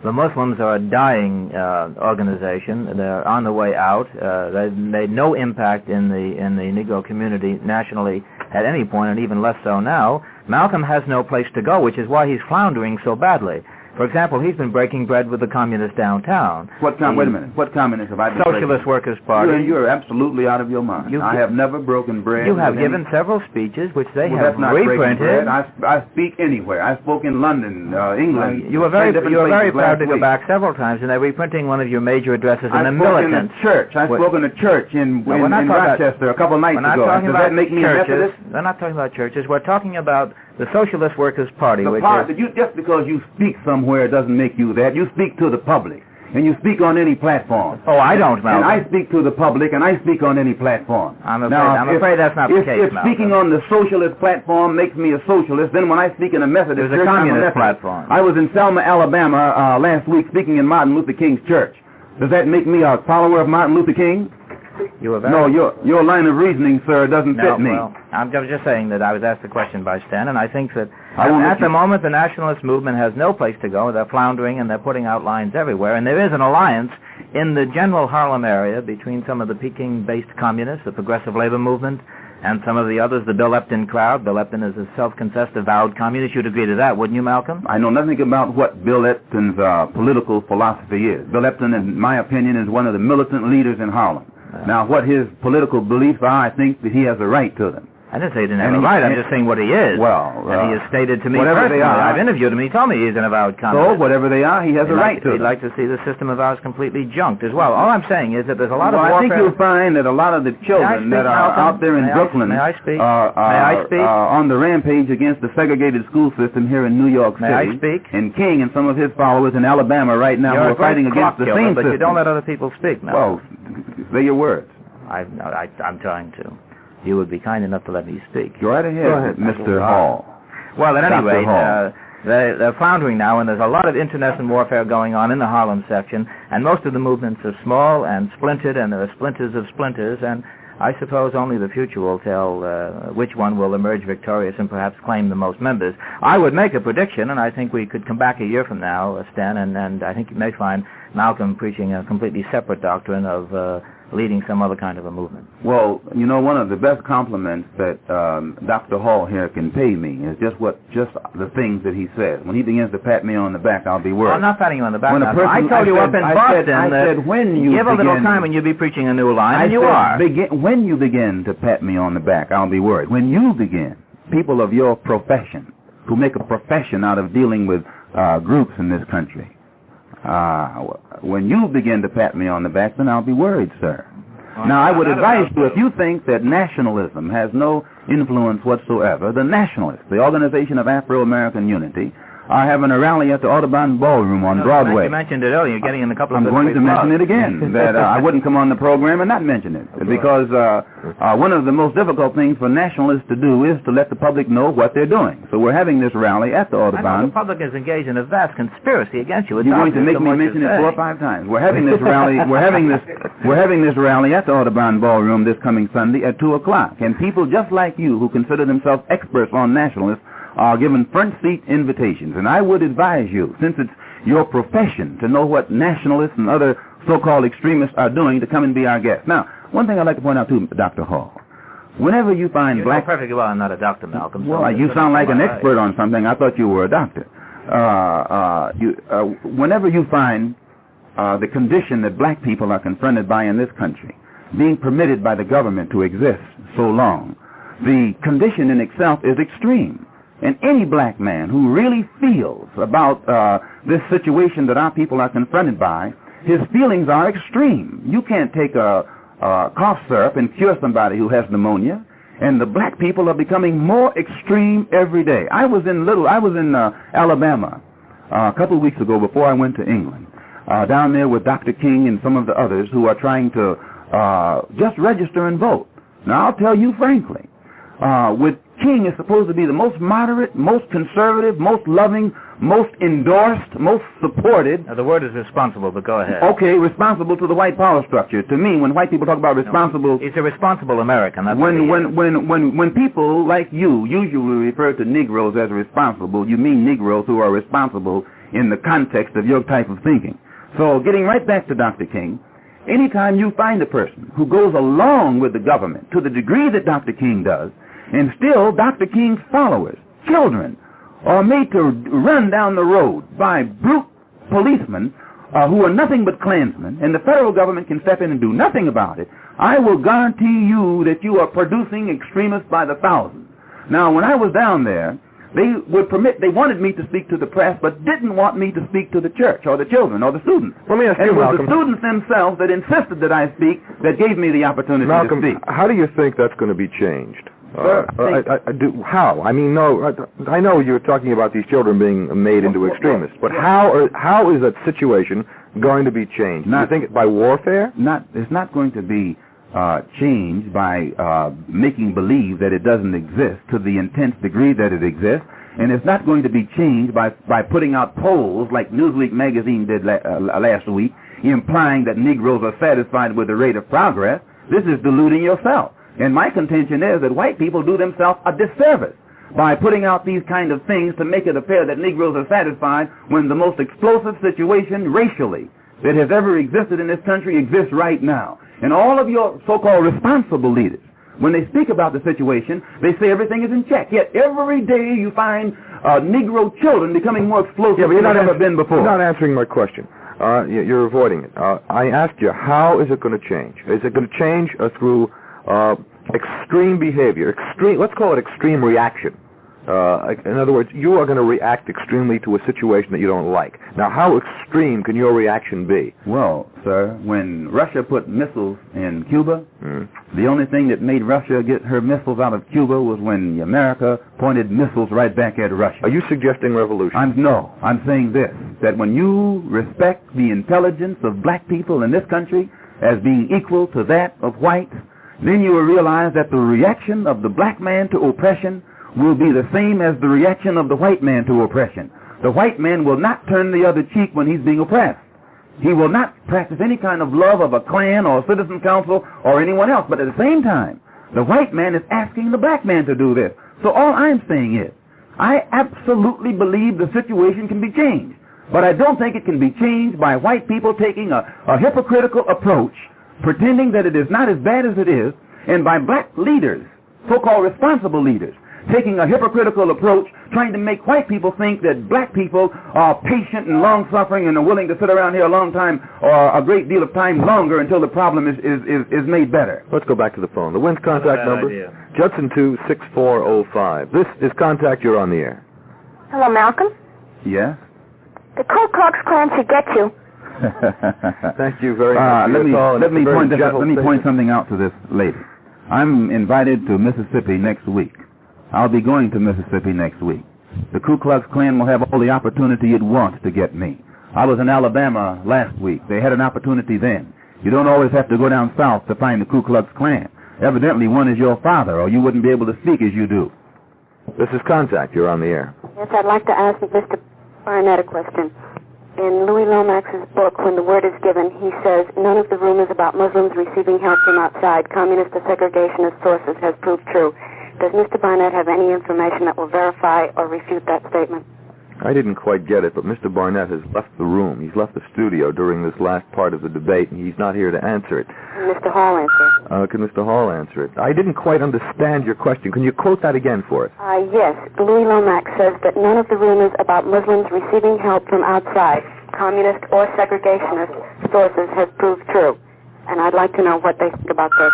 the Muslims are a dying uh, organization. They're on the way out. Uh, they've made no impact in the in the Negro community nationally at any point, and even less so now. Malcolm has no place to go, which is why he's floundering so badly. For example, he's been breaking bread with the communists downtown. What com- wait a minute. What communist have I been Socialist Workers Party. You're, you're absolutely out of your mind. You- I have never broken bread. You have given any- several speeches, which they Well, have that's not breaking reprinted. bread. I, I speak anywhere. I spoke in London, uh, England. you were very, you were very proud to go week. back several times, and they're reprinting one of your major addresses in I the in militant. a church. I spoke in a church in, in, in talking about- Rochester a couple of nights We're not ago. talking Does about that make me a churches. Methodist? We're not talking about churches. We're talking about the Socialist Workers Party, The which part is just because you speak somewhere doesn't make you that. You speak to the public, and you speak on any platform. Oh, I don't, And I speak to the public, and I speak on any platform. I'm afraid- now, I'm if- afraid that's not the case, If Malcolm. speaking on the socialist platform makes me a socialist, then when I speak in a Methodist There's a church, I'm communist Methodist. platform. I was in Selma, Alabama uh, last week speaking in Martin Luther King's church. Does that make me a follower of Martin Luther King? You were very No, your your line of reasoning, sir, doesn't No, fit me. well, I'm just saying that I was asked the question by Stan, and I think that I at, at the moment the nationalist movement has no place to go. They're floundering and they're putting out lines everywhere, and there is an alliance in the general Harlem area between some of the Peking-based communists, the Progressive Labor Movement, and some of the others, the Bill Epton crowd. Bill Epton is a self-confessed avowed communist. You'd agree to that, wouldn't you, Malcolm? I know nothing about what Bill Epton's uh, political philosophy is. Bill Epton, in my opinion, is one of the militant leaders in Harlem. Now, what his political beliefs are, I think that he has a right to them. I didn't say he didn't have And a right. I'm just saying what he is. Well, and uh, he has uh, stated to me whatever they are- I've interviewed him. He told me he's an avowed communist. So, whatever they are, he has he'd a right like, to He'd them. like to see the system of ours completely junked as well. All I'm saying is that there's a lot well, of I think you'll find that a lot of the children that are Malcolm? out there in May I- Brooklyn may I speak? are, are, May I uh, speak? are on the rampage against the segregated school system here in New York City. May I speak? And King and some of his followers in Alabama right now You're who are fighting against the killer, same but system. you don't let other people speak, Malcolm. Well, say your words. I, no, I, I'm trying to. You would be kind enough to let me speak. Go right ahead, Go ahead. Mr. Hall. Well, at any Dr. rate, uh, they, they're floundering now, and there's a lot of internecine warfare going on in the Harlem section, and most of the movements are small and splintered, and there are splinters of splinters, and I suppose only the future will tell uh, which one will emerge victorious and perhaps claim the most members. I would make a prediction, and I think we could come back a year from now, uh, Stan, and, and I think you may find Malcolm preaching a completely separate doctrine of uh, leading some other kind of a movement. Well, you know, one of the best compliments that um, Dr. Hall here can pay me is just what, just the things that he says. When he begins to pat me on the back, I'll be worried. I'm not patting you on the back. When a person- I told I you said- up in I Boston said- I that said when you give a little time and you'll be preaching a new line, I and you said, are. Begin, when you begin to pat me on the back, I'll be worried. When you begin, people of your profession, who make a profession out of dealing with uh, groups in this country, uh, when you begin to pat me on the back, then I'll be worried, sir. Now, I would advise you, if you think that nationalism has no influence whatsoever, the Nationalists, the Organization of Afro-American Unity, are having a rally at the Audubon Ballroom on No, Broadway. You mentioned it earlier. You're getting in a couple of I'm going to mention it again. that uh, I wouldn't come on the program and not mention it because uh, uh, one of the most difficult things for nationalists to do is to let the public know what they're doing. So we're having this rally at the I know the Audubon. public is engaged in a vast conspiracy against you. It's You're going to make me mention it four or five times. We're having this rally. We're having this. We're having this rally at the Audubon Ballroom this coming Sunday at two o'clock. And people just like you who consider themselves experts on nationalists are given front seat invitations. And I would advise you, since it's your profession to know what nationalists and other so-called extremists are doing, to come and be our guest. Now, one thing I'd like to point out too, Dr. Hall. Whenever you find You black perfectly well I'm not a doctor, Malcolm. well, I'm you sound like an right. expert on something. I thought you were a doctor. Uh, uh, you, uh, whenever you find uh, the condition that black people are confronted by in this country, being permitted by the government to exist so long, the condition in itself is extreme. And any black man who really feels about uh, this situation that our people are confronted by, his feelings are extreme. You can't take a, a cough syrup and cure somebody who has pneumonia and the black people are becoming more extreme every day. I was in little, I was in uh, Alabama uh, a couple of weeks ago before I went to England, uh, down there with Dr. King and some of the others who are trying to uh, just register and vote. Now, I'll tell you frankly, uh, with King is supposed to be the most moderate, most conservative, most loving, most endorsed, most supported, Now, the word is responsible, but go ahead. okay, responsible to the white power structure. To me, when white people talk about responsible, He's a responsible American. That's when when when when when people like you usually refer to Negroes as responsible, you mean Negroes who are responsible in the context of your type of thinking. So, getting right back to Dr. King, anytime you find a person who goes along with the government to the degree that Dr. King does, and still Dr. King's followers, children, are made to run down the road by brute policemen uh, who are nothing but Klansmen, and the federal government can step in and do nothing about it, I will guarantee you that you are producing extremists by the thousands. Now, when I was down there, they would permit, they wanted me to speak to the press, but didn't want me to speak to the church or the children or the students. Let me ask And you, it was Malcolm. the students themselves that insisted that I speak that gave me the opportunity Malcolm, to speak. Malcolm, how do you think that's going to be changed? Well, Uh, I, I, do, how? I mean, no, I, I know you're talking about these children being made into extremists, but how are, how is that situation going to be changed? do you Not- think by warfare? not it's not going to be uh, changed by uh, making believe that it doesn't exist to the intense degree that it exists, and it's not going to be changed by by putting out polls like Newsweek magazine did la- uh, last week implying that Negroes are satisfied with the rate of progress. This is deluding yourself. And my contention is that white people do themselves a disservice by putting out these kind of things to make it appear that Negroes are satisfied when the most explosive situation racially that has ever existed in this country exists right now. And all of your so-called responsible leaders, when they speak about the situation, they say everything is in check. Yet every day you find uh, Negro children becoming more explosive yeah, but you're than not ever been before. You're not answering my question. Uh, you- you're avoiding it. Uh, I asked you, how is it going to change? Is it going to change uh, through uh, extreme behavior? Extreme. Let's call it extreme reaction. Uh, in other words, you are going to react extremely to a situation that you don't like. Now, how extreme can your reaction be? Well, sir, when Russia put missiles in Cuba, Mm. the only thing that made Russia get her missiles out of Cuba was when America pointed missiles right back at Russia. Are you suggesting revolution? I'm no. I'm saying this: that when you respect the intelligence of black people in this country as being equal to that of whites, then you will realize that the reaction of the black man to oppression will be the same as the reaction of the white man to oppression. The white man will not turn the other cheek when he's being oppressed. He will not practice any kind of love of a Klan or a citizen council or anyone else. But at the same time, the white man is asking the black man to do this. So all I'm saying is, I absolutely believe the situation can be changed. But I don't think it can be changed by white people taking a, a hypocritical approach, pretending that it is not as bad as it is, and by black leaders, so-called responsible leaders, taking a hypocritical approach, trying to make white people think that black people are patient and long-suffering and are willing to sit around here a long time or a great deal of time longer until the problem is, is, is, is made better. Let's go back to the phone. The WINS contact number, idea. Judson 26405. This is Contact. You're on the air. Hello, Malcolm. Yes? The Ku Klux Klan should get you. Thank you very Uh, much. for let me let me very point this out, let me point something out to this lady. I'm invited to Mississippi next week. I'll be going to Mississippi next week. The Ku Klux Klan will have all the opportunity it wants to get me. I was in Alabama last week. They had an opportunity then. You don't always have to go down south to find the Ku Klux Klan. Evidently, one is your father, or you wouldn't be able to speak as you do. This is Contact. You're on the air. Yes, I'd like to ask Mr. Barnette a question. In Louis Lomax's book, When the Word is Given, he says, none of the rumors about Muslims receiving help from outside, communist or segregationist sources has proved true. Does Mr. Barnette have any information that will verify or refute that statement? I didn't quite get it, but Mr. Barnette has left the room. He's left the studio during this last part of the debate, and he's not here to answer it. Can Mr. Hall answer? it. Uh, can Mr. Hall answer it? I didn't quite understand your question. Can you quote that again for us? Uh, yes, Louis Lomax says that none of the rumors about Muslims receiving help from outside, communist or segregationist sources has proved true. And I'd like to know what they think about this.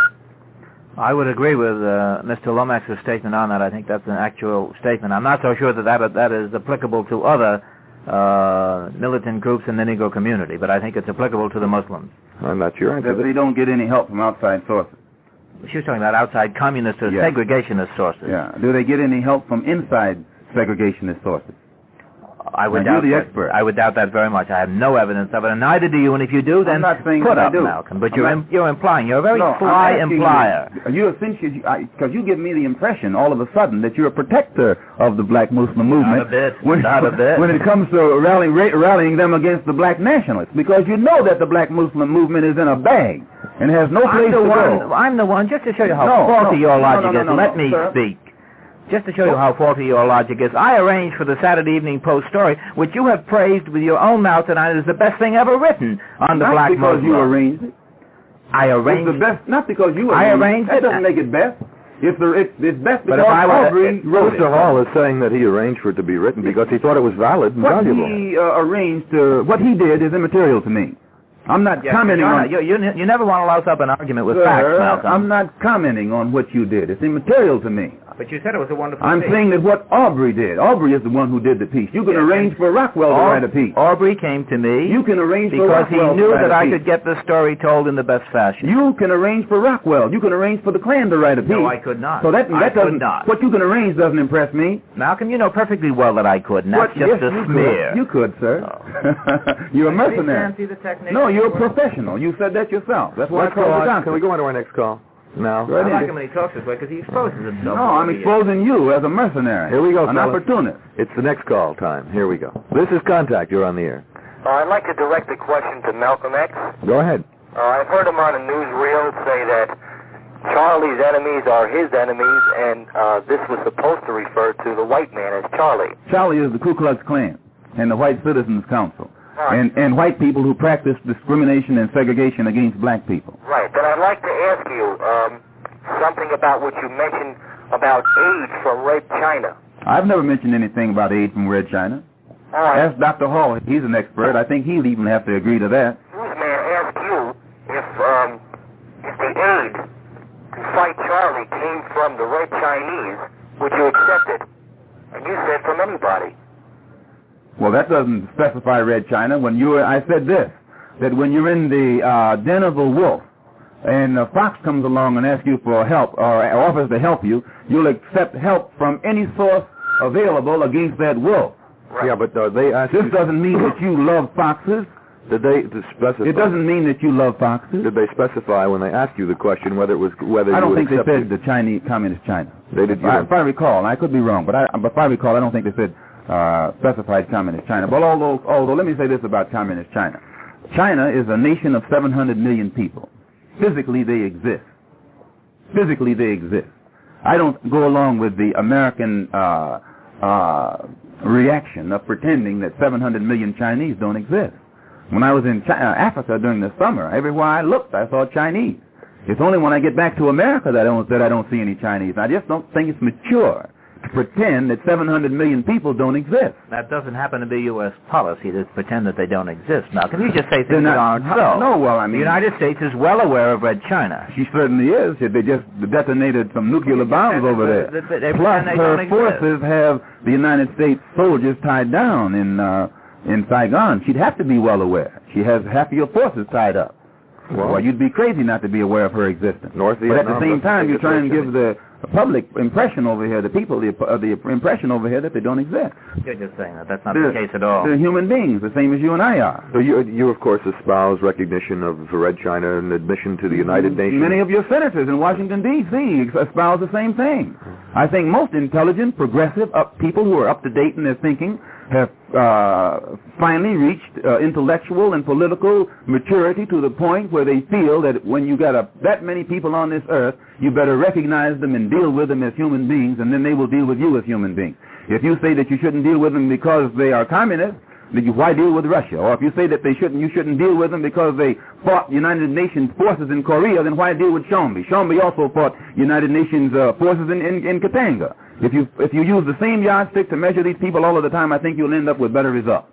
I would agree with uh, Mr. Lomax's statement on that. I think that's an actual statement. I'm not so sure that that, that is applicable to other uh, militant groups in the Negro community, but I think it's applicable to the Muslims. I'm not sure. That they don't get any help from outside sources. She was talking about outside communist or Yeah. segregationist sources. Yeah. Do they get any help from inside segregationist sources? I would Now, doubt you're the that. expert. I would doubt that very much. I have no evidence of it, and neither do you. And if you do, then I'm not saying put that I up, do. Malcolm. But I'm you're not- im- you're implying. You're a very No, sly implier. You, you essentially, because you give me the impression all of a sudden that you're a protector of the black Muslim movement. Not a bit. When, Not a bit. When it comes to rallying, ra- rallying them against the black nationalists, because you know that the black Muslim movement is in a bag and has no place I'm the to one. go. I'm the one. Just to show you how No, faulty no, your logic no, is. let me sir. speak. Just to show you how faulty your logic is, I arranged for the Saturday Evening Post story, which you have praised with your own mouth tonight as the best thing ever written on the Not black because Muslim. you arranged it. I It's arranged. the best, not because you arranged, I arranged, arranged That it. doesn't make it best. It's, the, it's, it's best But because if I were- Aubrey wrote it. Mr. Hall is saying that he arranged for it to be written because he thought it was valid and What valuable. he uh, arranged, uh, what he did is immaterial to me. I'm not Yes, commenting you're on not- you, you, you never want to louse up an argument with Sir, facts, Malcolm. I'm not commenting on what you did. It's immaterial to me. But you said it was a wonderful piece. I'm piece. saying that what Aubrey did. Aubrey is the one who did the piece. You can Yes, arrange for Rockwell to Au- write a piece. Aubrey came to me You can arrange for Rockwell because he knew that I could get the story told in the best fashion. You can arrange for Rockwell. You can arrange for the Klan to write a piece. No, I could not. So that I that could doesn't. not. What you can arrange doesn't impress me. Malcolm, you know perfectly well that I could, and that's What- just yes, a you smear. Could. You could, sir. Oh. you're a mercenary. No, you're a professional. You said that yourself. That's why I Let's go called you on. doctor. Can we go on to our next call? No. Go I like him when he talks this way because he exposes himself. No, I'm exposing you as a mercenary. Here we go, An fellas. opportunist. It's the next call time. Here we go. This is Contact. You're on the air. Uh, I'd like to direct a question to Malcolm X. Go ahead. Uh, I've heard him on a newsreel say that Charlie's enemies are his enemies, and uh, this was supposed to refer to the white man as Charlie. Charlie is the Ku Klux Klan and the White Citizens Council. Right. And, and white people who practice discrimination and segregation against black people. Right. But I'd like to ask you um, something about what you mentioned about aid from Red China. I've never mentioned anything about aid from Red China. All right. Ask Dr. Hall. He's an expert. I think he'll even have to agree to that. I ask you if um, if the aid to fight Charlie came from the Red Chinese, would you accept it? And you said from anybody. Well, that doesn't specify Red China. When you, I said this, that when you're in the uh, den of a wolf, and a fox comes along and asks you for help or offers to help you, you'll accept help from any source available against that wolf. Right. Yeah, but uh, they asked This you, doesn't mean that you love foxes. did they to specify? It doesn't mean that you love foxes. Did they specify when they asked you the question whether it was whether I don't would think they accept said the Chinese, communist China. They did. If I, if I recall, and I could be wrong, but I, but if I recall, I don't think they said uh, specified communist China. But although, although, let me say this about communist China: China is a nation of 700 million people. Physically, they exist. Physically, they exist. I don't go along with the American uh, uh, reaction of pretending that 700 million Chinese don't exist. When I was in China, Africa during the summer, everywhere I looked, I saw Chinese. It's only when I get back to America that I don't that I don't see any Chinese. I just don't think it's mature to pretend that 700 million people don't exist. That doesn't happen to be U.S. policy to pretend that they don't exist. Now, can you just say things that aren't so? No, well, I mean... The United States is well aware of Red China. she certainly is. They just detonated some nuclear bombs over there. They- they- they Plus, her forces have the United States soldiers tied down in uh, in Saigon. She'd have to be well aware. She has half of your forces tied up. Well, Well, you'd be crazy not to be aware of her existence. North But at the same time, it's trying to give the public impression over here, the people, the, uh, the impression over here that they don't exist. You're just saying that. That's not They're- the case at all. They're human beings, the same as you and I are. So you, you of course, espouse recognition of Red China and admission to the United Nations. Many of your senators in Washington, D.C. espouse the same thing. I think most intelligent, progressive up people who are up to date in their thinking have uh, finally reached uh, intellectual and political maturity to the point where they feel that when you got a, that many people on this earth, you better recognize them and deal with them as human beings, and then they will deal with you as human beings. If you say that you shouldn't deal with them because they are communists, then you, why deal with Russia? Or if you say that they shouldn't, you shouldn't deal with them because they fought United Nations forces in Korea, then why deal with Tshombe? Tshombe also fought United Nations uh, forces in, in, in Katanga. If you if you use the same yardstick to measure these people all of the time, I think you'll end up with better results.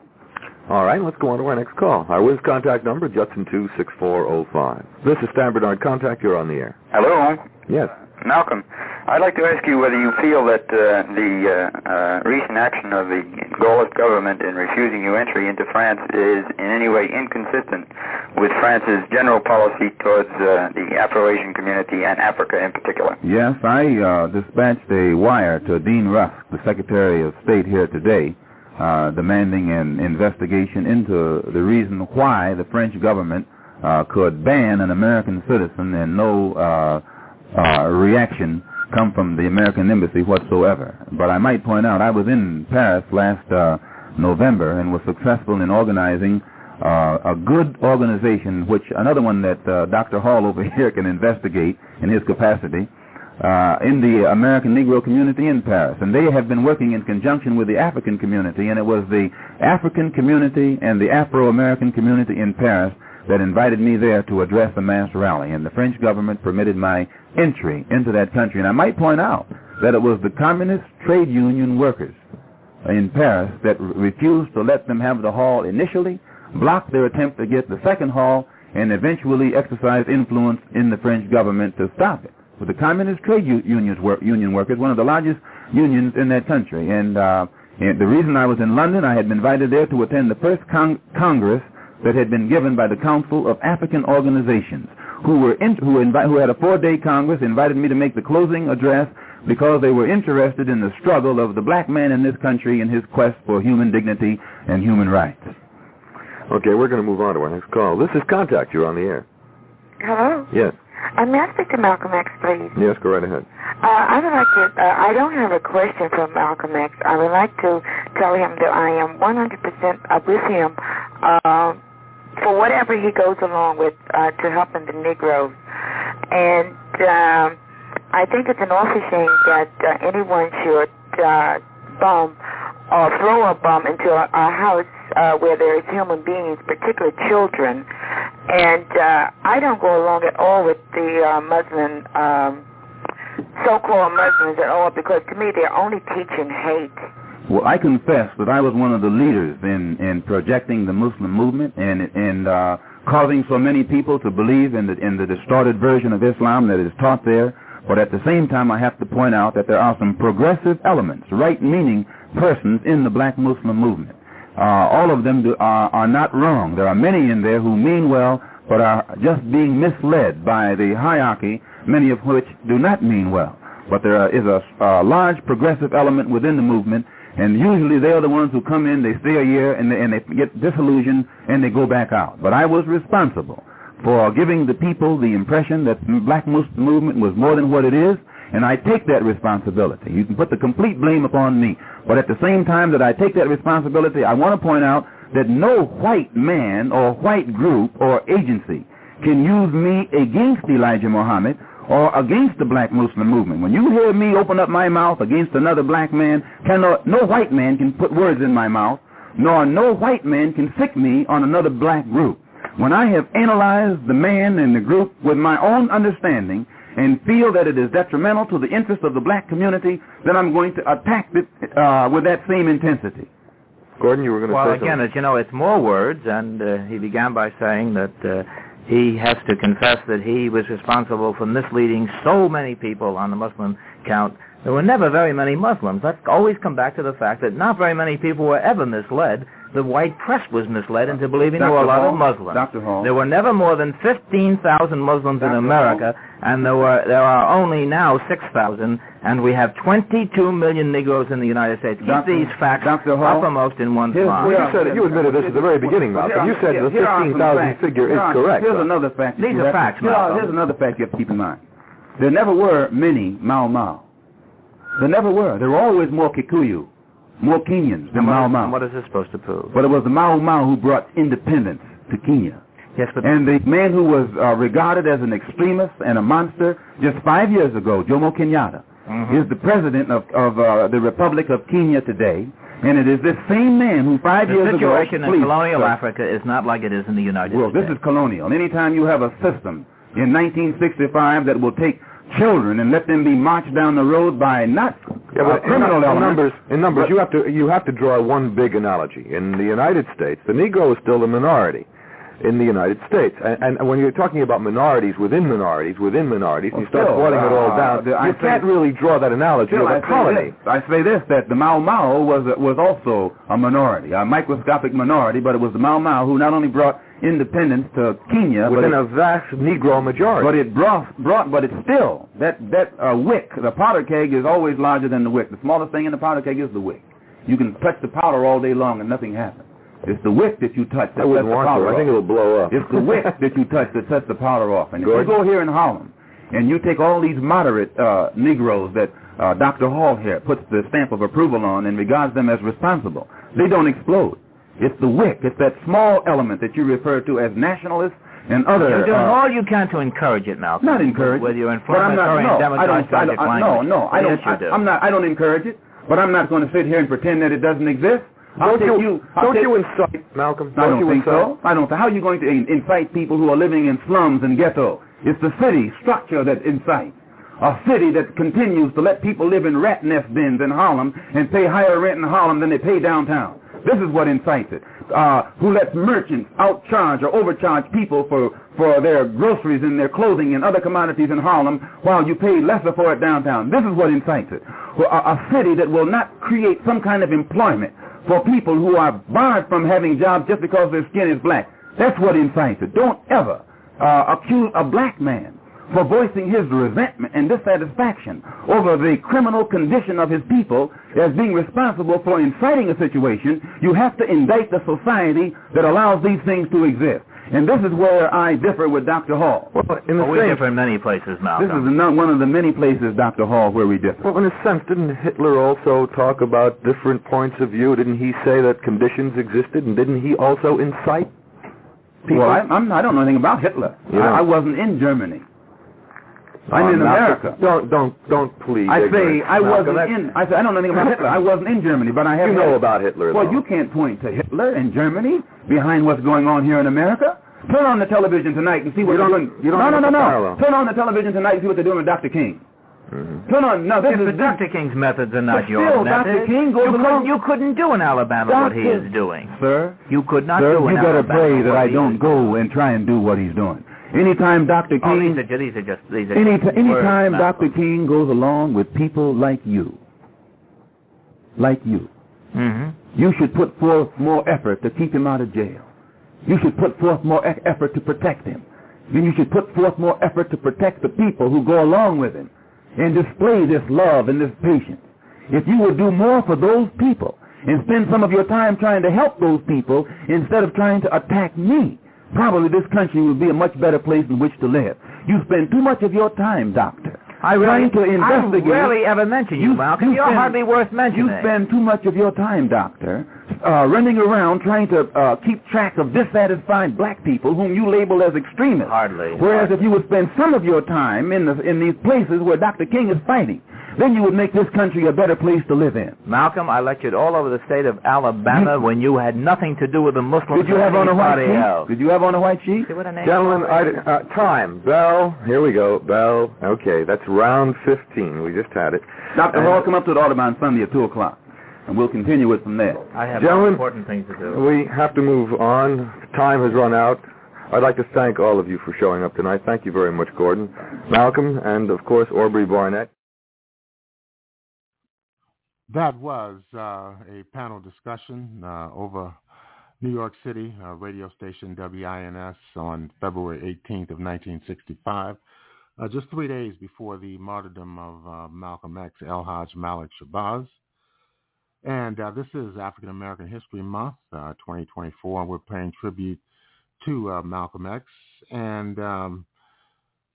All right, let's go on to our next call. Our Wiz contact number, Judson 26405. This is Stan Bernard Contact. You're on the air. Hello, Yes. Malcolm. I'd like to ask you whether you feel that uh, the uh, uh, recent action of the Gaullist government in refusing you entry into France is in any way inconsistent with France's general policy towards uh, the Afro-Asian community and Africa in particular. Yes, I uh, dispatched a wire to Dean Rusk, the Secretary of State here today, uh, demanding an investigation into the reason why the French government could ban an American citizen and no uh, reaction come from the American embassy whatsoever. But I might point out I was in Paris last uh, November and was successful in organizing uh, a good organization, which another one that uh, Dr. Hall over here can investigate in his capacity, uh, in the American Negro community in Paris. And they have been working in conjunction with the African community, and it was the African community and the Afro-American community in Paris that invited me there to address a mass rally. And the French government permitted my entry into that country. And I might point out that it was the communist trade union workers in Paris that re- refused to let them have the hall initially, blocked their attempt to get the second hall, and eventually exercised influence in the French government to stop it. But the communist trade unions union workers, one of the largest unions in that country, and, uh, and the reason I was in London, I had been invited there to attend the first con- congress that had been given by the Council of African Organizations, who were in, who, invi- who had a four-day congress, invited me to make the closing address because they were interested in the struggle of the black man in this country in his quest for human dignity and human rights. Okay, we're going to move on to our next call. This is Contact. You're on the air. Hello. Yes. Uh, may I speak to Malcolm X, please? Yes, go right ahead. Uh, I would like to, uh, I don't have a question for Malcolm X. I would like to tell him that I am 100% uh, with him uh, for whatever he goes along with uh, to helping the Negroes. And um, I think it's an awful shame that uh, anyone should uh, bum or throw a bum into a, a house uh, where there is human beings, particularly children. And uh, I don't go along at all with the uh, Muslim, um, so-called Muslims at all, because to me they're only teaching hate. Well, I confess that I was one of the leaders in, in projecting the Muslim movement and, and uh, causing so many people to believe in the, in the distorted version of Islam that is taught there. But at the same time, I have to point out that there are some progressive elements, right-meaning persons in the black Muslim movement. Uh, all of them do, are, are not wrong. There are many in there who mean well, but are just being misled by the hierarchy, many of which do not mean well. But there is a, a large progressive element within the movement and usually they are the ones who come in, they stay a year, and they, and they get disillusioned, and they go back out. But I was responsible for giving the people the impression that the black Muslim movement was more than what it is, and I take that responsibility. You can put the complete blame upon me. But at the same time that I take that responsibility, I want to point out that no white man or white group or agency can use me against Elijah Muhammad or against the black Muslim movement. When you hear me open up my mouth against another black man, cannot, no white man can put words in my mouth, nor no white man can sick me on another black group. When I have analyzed the man and the group with my own understanding and feel that it is detrimental to the interests of the black community, then I'm going to attack it uh, with that same intensity. Gordon, you were going to well, say again, something. as you know, it's more words, and uh, he began by saying that uh, he has to confess that he was responsible for misleading so many people on the Muslim count. There were never very many Muslims. Let's always come back to the fact that not very many people were ever misled. The white press was misled into uh, believing there were a lot Hall, of Muslims. Dr. Hall. There were never more than 15,000 Muslims in Dr. America, and there were there are only now 6,000, and we have 22 million Negroes in the United States. Keep Dr. these facts Dr. Hall. uppermost in one's Here's- mind. Well, you said it. You admitted this at the very beginning, Malcolm. You said the Here are 15,000 figure is Here correct. Here's though. another fact. that These are have facts, Here Malcolm. Here's another fact you have to keep in mind. There never were many Mau Mau. There never were. There were always more Kikuyu, more Kenyans than Mau Mau. what is this supposed to prove? But it was the Mau Mau who brought independence to Kenya. Yes, but And the man who was uh, regarded as an extremist and a monster just five years ago, Jomo Kenyatta, Mhm. is the president of, of uh, the Republic of Kenya today. And it is this same man who five the years ago... The situation in Please, colonial sir. Africa is not like it is in the United Well, States. this is colonial. Anytime you have a system in 1965 that will take children and let them be marched down the road by not Yeah, uh, but in, criminal in elements. numbers, in numbers, But- you have to you have to draw one big analogy. In the United States, the Negro is still the minority. In the United States, and, and when you're talking about minorities within minorities within minorities, Well, you start still, boiling it all uh, down. the- you say- can't really draw that analogy Still, of I a say colony. this. I say this that the Mau Mau was was also a minority, a microscopic minority, but it was the Mau Mau who not only brought independence to Kenya, but Within it, a vast Negro majority. but it brought brought but it's still that that uh, wick, the powder keg is always larger than the wick. The smallest thing in the powder keg is the wick. You can touch the powder all day long and nothing happens. It's the wick that you touch that I wouldn't sets the powder to. I think it'll blow up. It's the wick that you touch that sets the powder off. And if you go here in Harlem and you take all these moderate uh, Negroes that uh, Dr. Hall here puts the stamp of approval on and regards them as responsible, they don't explode. It's the wick. It's that small element that you refer to as nationalists and other... You're doing uh, all you can to encourage it, Malcolm. not encourage With your but I'm not, inflammatory no, and I don't, I don't, I, no, no, I don't, Yes, you I, do. I'm not, I don't encourage it, but I'm not going to sit here and pretend that it doesn't exist. Don't you, you, don't you incite, Malcolm? I don't you think incite? so. I don't. How are you going to incite people who are living in slums and ghetto? It's the city structure that incites. A city that continues to let people live in rat nest dens in Harlem and pay higher rent in Harlem than they pay downtown. This is what incites it. Uh, who lets merchants outcharge or overcharge people for, for their groceries and their clothing and other commodities in Harlem while you pay lesser for it downtown. This is what incites it. Well, a, a city that will not create some kind of employment for people who are barred from having jobs just because their skin is black. That's what incites it. Don't ever uh, accuse a black man for voicing his resentment and dissatisfaction over the criminal condition of his people as being responsible for inciting a situation. You have to indict the society that allows these things to exist. And this is where I differ with Dr. Hall. Well, in the well, we differ in many places, Malcolm. This is not one of the many places, Dr. Hall, where we differ. Well, in a sense, didn't Hitler also talk about different points of view? Didn't he say that conditions existed, and didn't he also incite people? Well, I, I'm, I don't know anything about Hitler. I, I wasn't in Germany. I'm in America. Don't don't don't please. I say I wasn't in. I say I don't know anything about Hitler. I wasn't in Germany, but I have. You know about Hitler. Well, though. you can't point to Hitler in Germany behind what's going on here in America. Turn on the television tonight and see what you they're doing. You don't no, no, no, no. Turn on the television tonight and see what they're doing with Dr. King. Mm-hmm. Turn on. No, this yes, is Dr. King's methods are not but your still, methods. Dr. King goes you along. Couldn't, you couldn't do in Alabama Dr. what he is doing, sir. You could not sir, do in you better pray that I don't go and try and do what he's doing. Anytime Dr. King, oh, these are, these are just these are any, just anytime Dr. King goes along with people like you, like you, mm-hmm. you should put forth more effort to keep him out of jail. You should put forth more e- effort to protect him. Then you should put forth more effort to protect the people who go along with him and display this love and this patience. If you would do more for those people and spend some of your time trying to help those people instead of trying to attack me, probably this country would be a much better place in which to live. You spend too much of your time, doctor, I really, trying to investigate. I rarely ever mention you, You- Malcolm. you You're spend- hardly worth mentioning. You spend too much of your time, doctor, uh, running around trying to uh, keep track of dissatisfied black people whom you label as extremists. Hardly. Whereas if you would spend some of your time in, the, in these places where Dr. King is fighting, then you would make this country a better place to live in. Malcolm, I lectured all over the state of Alabama when you had nothing to do with the Muslims Did you have on a white anybody sheet? else. Did you have on a white sheet? See what a name Gentlemen, I, uh, time. Bell. Here we go. Bell. Okay, that's round 15. We just had it. Dr. And- Hall, come up to the Audubon Sunday at 2 o'clock, and we'll continue it from there. I have Gentlemen, important things to do. We have to move on. Time has run out. I'd like to thank all of you for showing up tonight. Thank you very much, Gordon, Malcolm, and of course Aubrey Barnette. That was uh, a panel discussion uh, over New York City uh, radio station WINS on February 18th of 1965, uh, just three days before the martyrdom of uh, Malcolm X, El Hajj Malik Shabazz. And uh, this is African American History Month, uh, 2024, and we're paying tribute to Malcolm X. And um,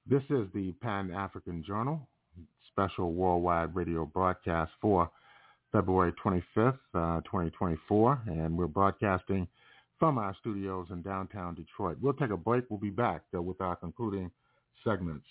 this is the Pan African Journal, special worldwide radio broadcast for February 25th, uh, 2024, and we're broadcasting from our studios in downtown Detroit. We'll take a break. We'll be back uh, with our concluding segments.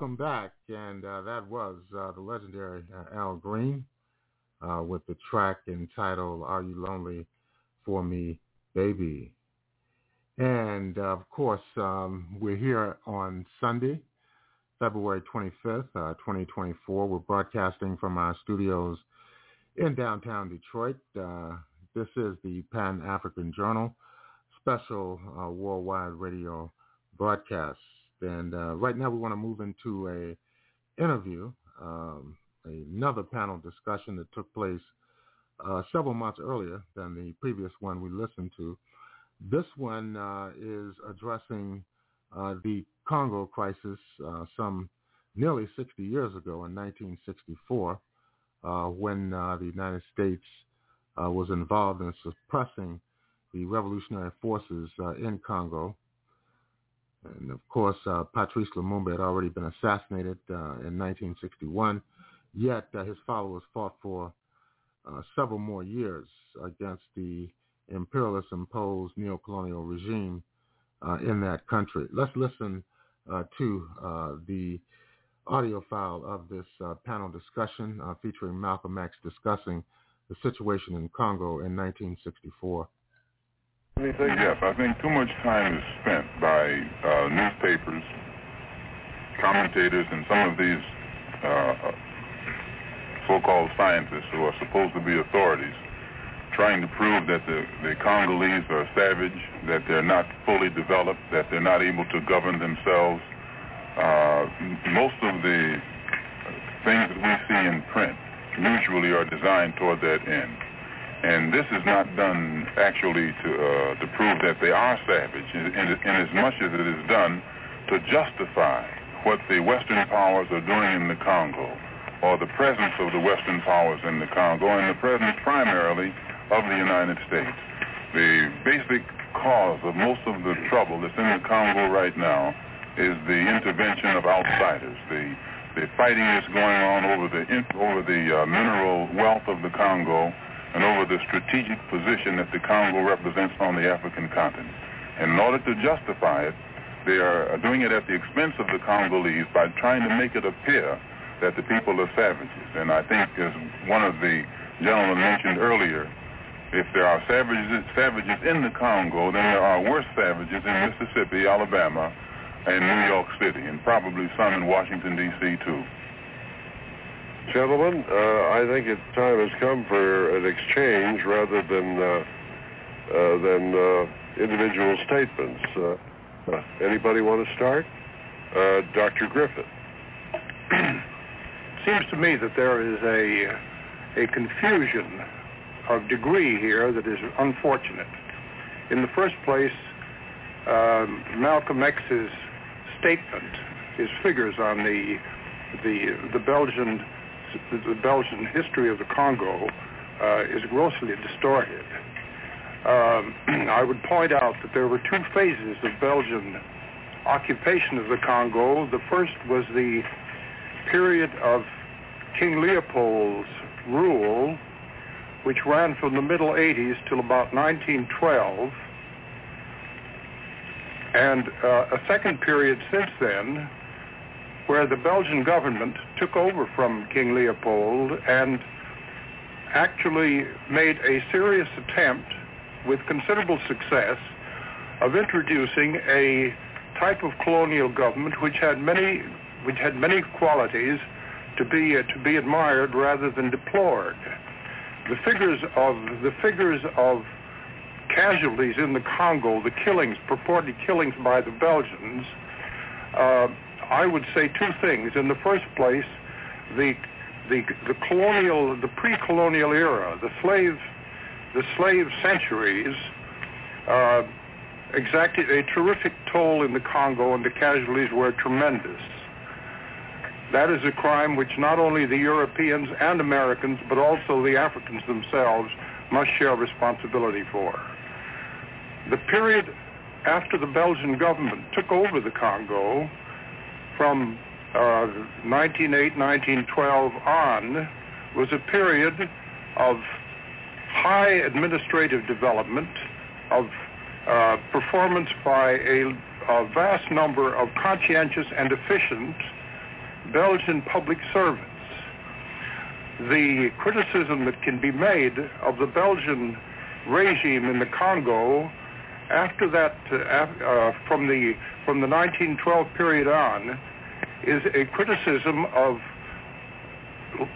Welcome back. And uh, that was uh, the legendary uh, Al Green uh, with the track entitled Are You Lonely for Me, Baby? And uh, of course, um, we're here on Sunday, February 25th, uh, 2024. We're broadcasting from our studios in downtown Detroit. this is the Pan-African Journal special worldwide radio broadcast. And uh, right now we want to move into a interview, um, another panel discussion that took place uh, several months earlier than the previous one we listened to. This one uh, is addressing uh, the Congo crisis uh, some nearly 60 years ago in 1964 uh, when the United States was involved in suppressing the revolutionary forces in Congo and of course, uh, Patrice Lumumba had already been assassinated uh, in 1961, yet uh, his followers fought for uh, several more years against the imperialist-imposed neocolonial regime uh, in that country. Let's listen uh, to the audio file of this panel discussion featuring Malcolm X discussing the situation in Congo in 1964. Yes, I think too much time is spent by uh, newspapers, commentators, and some of these uh, so-called scientists who are supposed to be authorities trying to prove that the, the Congolese are savage, that they're not fully developed, that they're not able to govern themselves. Uh, most of the things that we see in print usually are designed toward that end. And this is not done actually to uh, to prove that they are savage, in, as much as it is done to justify what the Western powers are doing in the Congo, or the presence of the Western powers in the Congo, and the presence primarily of the United States. The basic cause of most of the trouble that's in the Congo right now is the intervention of outsiders. The the fighting is going on over the over the uh, mineral wealth of the Congo and over the strategic position that the Congo represents on the African continent. And in order to justify it, they are doing it at the expense of the Congolese by trying to make it appear that the people are savages. And I think, as one of the gentlemen mentioned earlier, if there are savages, savages in the Congo, then there are worse savages in Mississippi, Alabama, and New York City, and probably some in Washington, D.C., too. Gentlemen, uh, I think it's time has come for an exchange rather than uh, uh, than uh, individual statements. Uh, uh, anybody want to start? Dr. Griffith. Seems to me that there is a a confusion of degree here that is unfortunate. In the first place, um, Malcolm X's statement, his figures on the the the Belgian the Belgian history of the Congo uh, is grossly distorted. Um, I would point out that there were two phases of Belgian occupation of the Congo. The first was the period of King Leopold's rule, which ran from the middle 80s till about 1912. and uh, a second period since then where the Belgian government took over from King Leopold and actually made a serious attempt with considerable success of introducing a type of colonial government which had many which had many qualities to be uh, to be admired rather than deplored. The figures of the figures of casualties in the Congo, the killings, purported killings by the Belgians, uh, I would say two things. In the first place, the the the colonial, the pre-colonial era, the slave, the slave centuries, uh, exacted a terrific toll in the Congo, and the casualties were tremendous. That is a crime which not only the Europeans and Americans, but also the Africans themselves must share responsibility for. The period after the Belgian government took over the Congo from uh, 1908, 1912 on was a period of high administrative development, of uh, performance by a, a vast number of conscientious and efficient Belgian public servants. The criticism that can be made of the Belgian regime in the Congo after that, uh, uh, from the from the 1912 period on, is a criticism of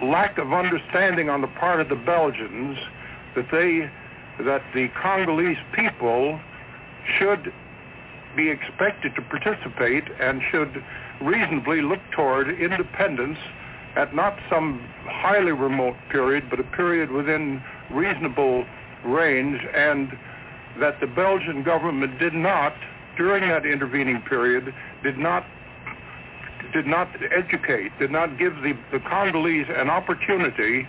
lack of understanding on the part of the Belgians that they that the Congolese people should be expected to participate and should reasonably look toward independence at not some highly remote period, but a period within reasonable range, and that the Belgian government did not, during that intervening period, did not did not educate, did not give the, the Congolese an opportunity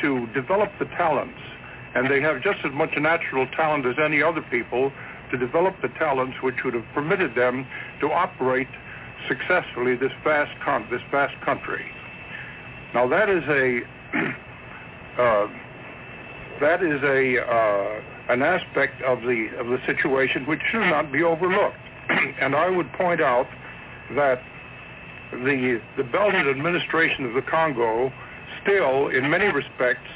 to develop the talents. And they have just as much natural talent as any other people to develop the talents which would have permitted them to operate successfully this vast con- this vast country. Now that is a uh, that is a uh, an aspect of the of the situation which should not be overlooked. and I would point out that the the Belgian administration of the Congo still, in many respects,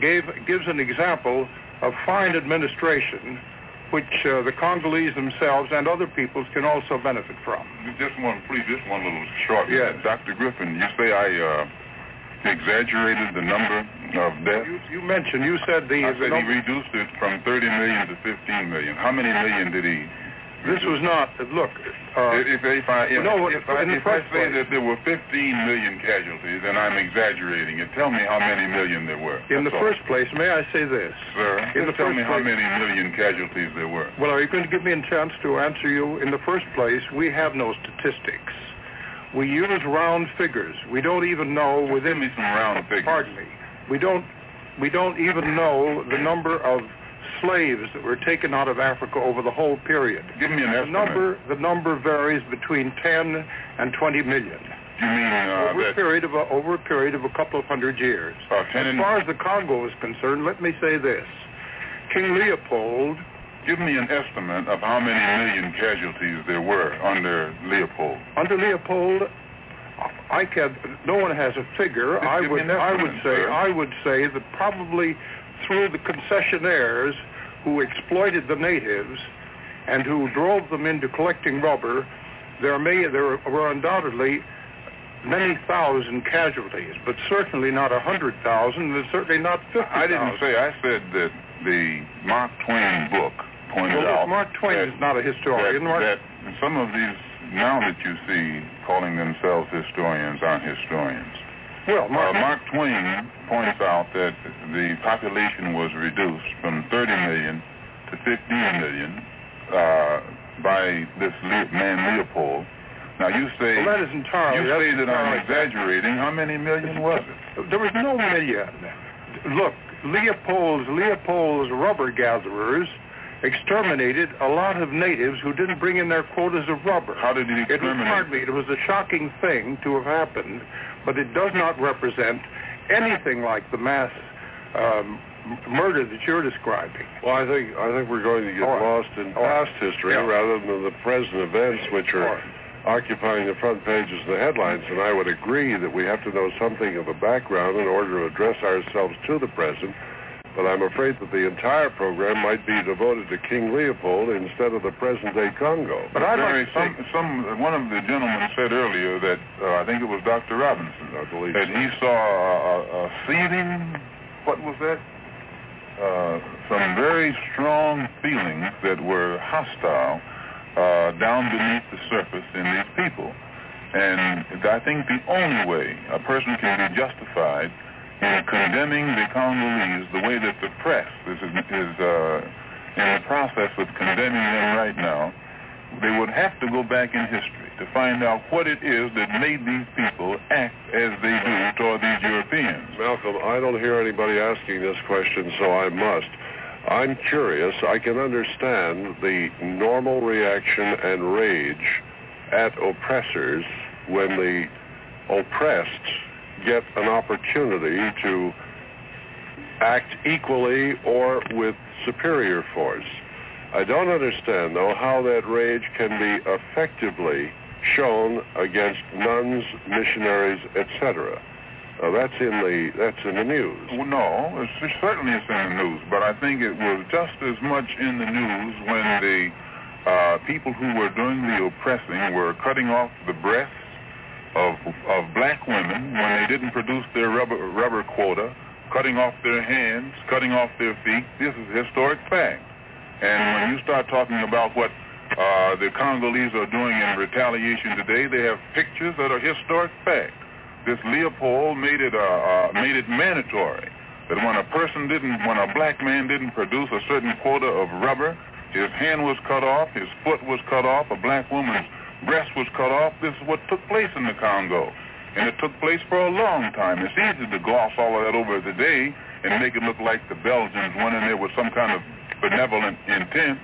gave gives an example of fine administration which uh, the Congolese themselves and other peoples can also benefit from. Just one, please, just one little short. Yes. Dr. Griffin, you say I uh, exaggerated the number of deaths? You, you mentioned, you said the... I said number, he reduced it from 30 million to 15 million. How many million did he this was not, look... Uh, if, if I, if, no, if, I, if I say that there were 15 million casualties and I'm exaggerating it, tell me how many million there were. in the all. first place, may I say this? Sir, in the tell me how many million casualties there were. Well, are you going to give me a chance to answer you? In the first place, we have no statistics. We use round figures. We don't even know within... Give me some round figures. Pardon me. We don't, we don't even know the number of slaves that were taken out of Africa over the whole period. Give me an The estimate. number, the number varies between 10 and 20 million. You mean uh, over, a period of a, over a period of a couple of hundred years. uh, 10 As far as the Congo is concerned, let me say this. King Leopold Give me an estimate of how many million casualties there were under Leopold. Under Leopold, I can. No one has a figure. Just I would. I would say. sir. I would say that probably through the concessionaires who exploited the natives and who drove them into collecting rubber, there may there were undoubtedly many thousand casualties, but certainly not a hundred thousand, and certainly not fifty I didn't say. I said that the Mark Twain book pointed Well, out Mark Twain that, is not a historian. that, that some of these now that you see calling themselves historians aren't historians. Well, Uh, Mark, Mark Twain points out that the population was reduced from 30 million to 15 million uh, by this Le- man Leopold. Now you say well, that is entirely. you say that I'm exaggerating. How many million was it? There was no million. Look, Leopold's Leopold's rubber gatherers exterminated a lot of natives who didn't bring in their quotas of rubber. How did he exterminate? It was, pardon me, it was a shocking thing to have happened, but it does not represent anything like the mass um, murder that you're describing. Well, I think I think we're going to get right. lost in All right. past history Yeah. rather than the present events, which are right. occupying the front pages of the headlines. And I would agree that we have to know something of a background in order to address ourselves to the present. But I'm afraid that the entire program might be devoted to King Leopold instead of the present-day Congo. But I'd Very- like some, some, one of the gentlemen said earlier that uh, I think it was Dr. Robinson I believe that he saw a, a, a seething. What was that? Uh, some very strong feelings that were hostile uh, down beneath the surface in these people, and I think the only way a person can be justified in condemning the Congolese the way that the press is, is uh, in the process of condemning them right now, they would have to go back in history to find out what it is that made these people act as they do toward these Europeans. Malcolm, I don't hear anybody asking this question, so I must. I'm curious. I can understand the normal reaction and rage at oppressors when the oppressed get an opportunity to act equally or with superior force. I don't understand, though, how that rage can be effectively shown against nuns, missionaries, etc. Uh, that's in the that's in the news. Well, no, it's, it's certainly it's in the news, but I think it was just as much in the news when the uh, people who were doing the oppressing were cutting off the breasts of of black women when they didn't produce their rubber rubber quota, cutting off their hands, cutting off their feet. This is a historic fact. And when you start talking about what uh, the Congolese are doing in retaliation today, they have pictures that are historic fact. This Leopold made it uh, uh, made it mandatory that when a person didn't, when a black man didn't produce a certain quota of rubber, his hand was cut off, his foot was cut off, a black woman's breast was cut off. This is what took place in the Congo. And it took place for a long time. It's easy to gloss all of that over today and make it look like the Belgians went in there with some kind of benevolent intent.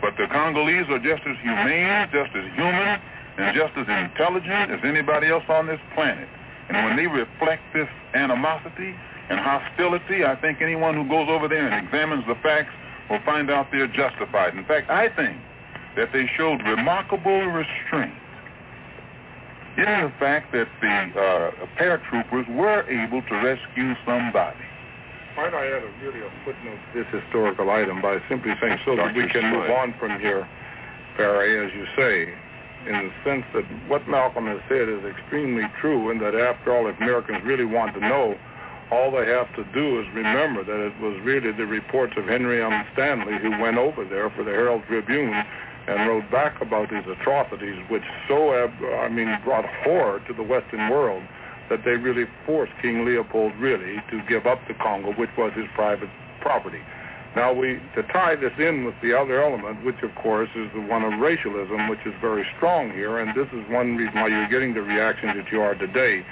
But the Congolese are just as humane, just as human, and just as intelligent as anybody else on this planet. And when they reflect this animosity and hostility, I think anyone who goes over there and examines the facts will find out they're justified. In fact, I think that they showed remarkable restraint in the fact that the uh, paratroopers were able to rescue somebody. Might I add a really a footnote to this historical item by simply saying so that we can move on from here, Barry, as you say, in the sense that what Malcolm has said is extremely true and that after all, if Americans really want to know, all they have to do is remember that it was really the reports of Henry M. Stanley who went over there for the Herald Tribune and wrote back about these atrocities, which so, uh, I mean, brought horror to the Western world that they really forced King Leopold really to give up the Congo, which was his private property. Now, we to tie this in with the other element, which of course is the one of racialism, which is very strong here, and this is one reason why you're getting the reaction that you are today.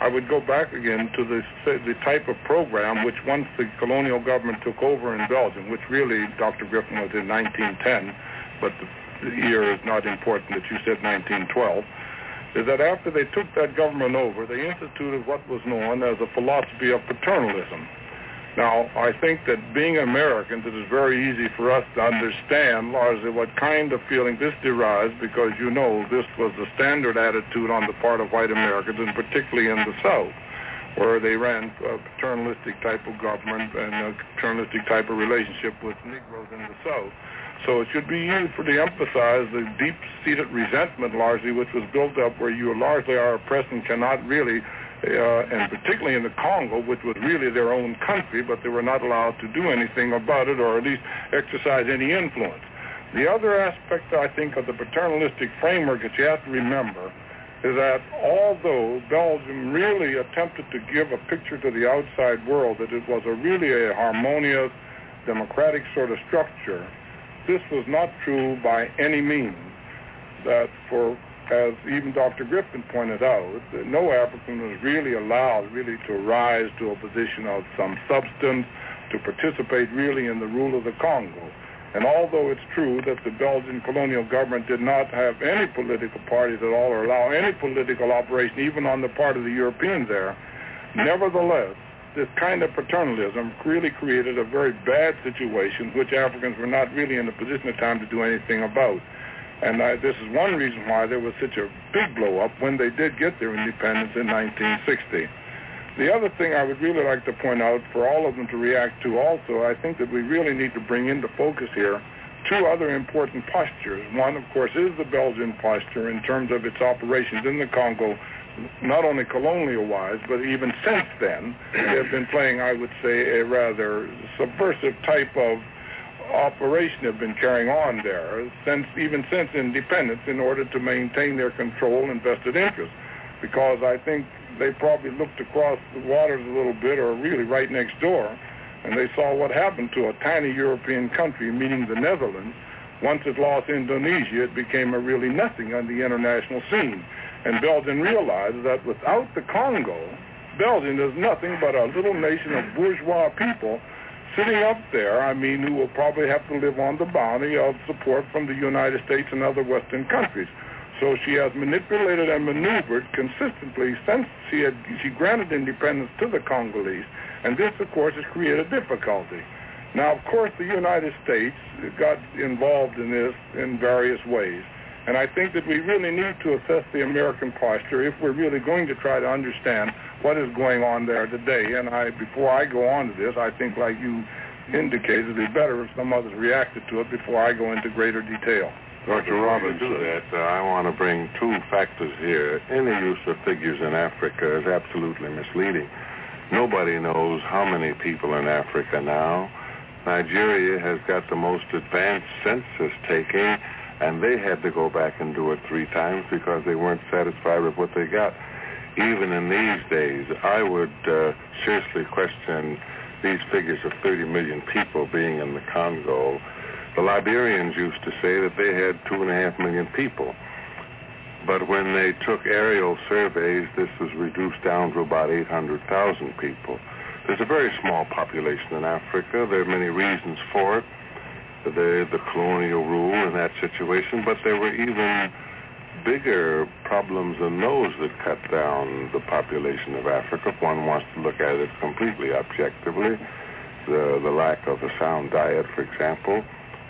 I would go back again to the the type of program which once the colonial government took over in Belgium, which really Dr. Griffin was in 1910, but the, year is not important that you said 1912 is that after they took that government over, they instituted what was known as a philosophy of paternalism. Now, I think that being Americans, it is very easy for us to understand largely what kind of feeling this derives because you know this was the standard attitude on the part of white Americans, and particularly in the South, where they ran a paternalistic type of government and a paternalistic type of relationship with Negroes in the South. So it should be for to emphasize the deep-seated resentment largely which was built up where you largely are oppressed and cannot really, uh, and particularly in the Congo, which was really their own country, but they were not allowed to do anything about it or at least exercise any influence. The other aspect, I think, of the paternalistic framework that you have to remember is that although Belgium really attempted to give a picture to the outside world that it was a really a harmonious, democratic sort of structure, this was not true by any means. That for, as even Dr. Griffin pointed out, that no African was really allowed really to rise to a position of some substance, to participate really in the rule of the Congo. And although it's true that the Belgian colonial government did not have any political parties at all or allow any political operation even on the part of the Europeans there, nevertheless, this kind of paternalism really created a very bad situation, which Africans were not really in a position at the time to do anything about. And I, this is one reason why there was such a big blow up when they did get their independence in 1960. The other thing I would really like to point out for all of them to react to also, I think that we really need to bring into focus here two other important postures. One, of course, is the Belgian posture in terms of its operations in the Congo, not only colonial-wise, but even since then, they have been playing, I would say, a rather subversive type of operation have been carrying on there since even since independence in order to maintain their control and vested interests. Because I think they probably looked across the waters a little bit or really right next door and they saw what happened to a tiny European country, meaning the Netherlands. Once it lost Indonesia, it became a really nothing on the international scene. And Belgium realized that without the Congo, Belgium is nothing but a little nation of bourgeois people sitting up there, I mean, who will probably have to live on the bounty of support from the United States and other Western countries. So she has manipulated and maneuvered consistently since she had she granted independence to the Congolese, and this, of course, has created difficulty. Now, of course, the United States got involved in this in various ways, and I think that we really need to assess the American posture if we're really going to try to understand what is going on there today. And I, before I go on to this, I think, like you indicated, it'd be better if some others reacted to it before I go into greater detail. Dr. Robbins, do that. Uh, I want to bring two factors here. Any use of figures in Africa is absolutely misleading. Nobody knows how many people in Africa now. Nigeria has got the most advanced census taking, and they had to go back and do it three times because they weren't satisfied with what they got. Even in these days, I would uh, seriously question these figures of 30 million people being in the Congo. The Liberians used to say that they had two and a half million people. But when they took aerial surveys, this was reduced down to about 800,000 people. There's a very small population in Africa. There are many reasons for it. The, the colonial rule in that situation, but there were even bigger problems than those that cut down the population of Africa. If one wants to look at it completely objectively, the, the lack of a sound diet, for example,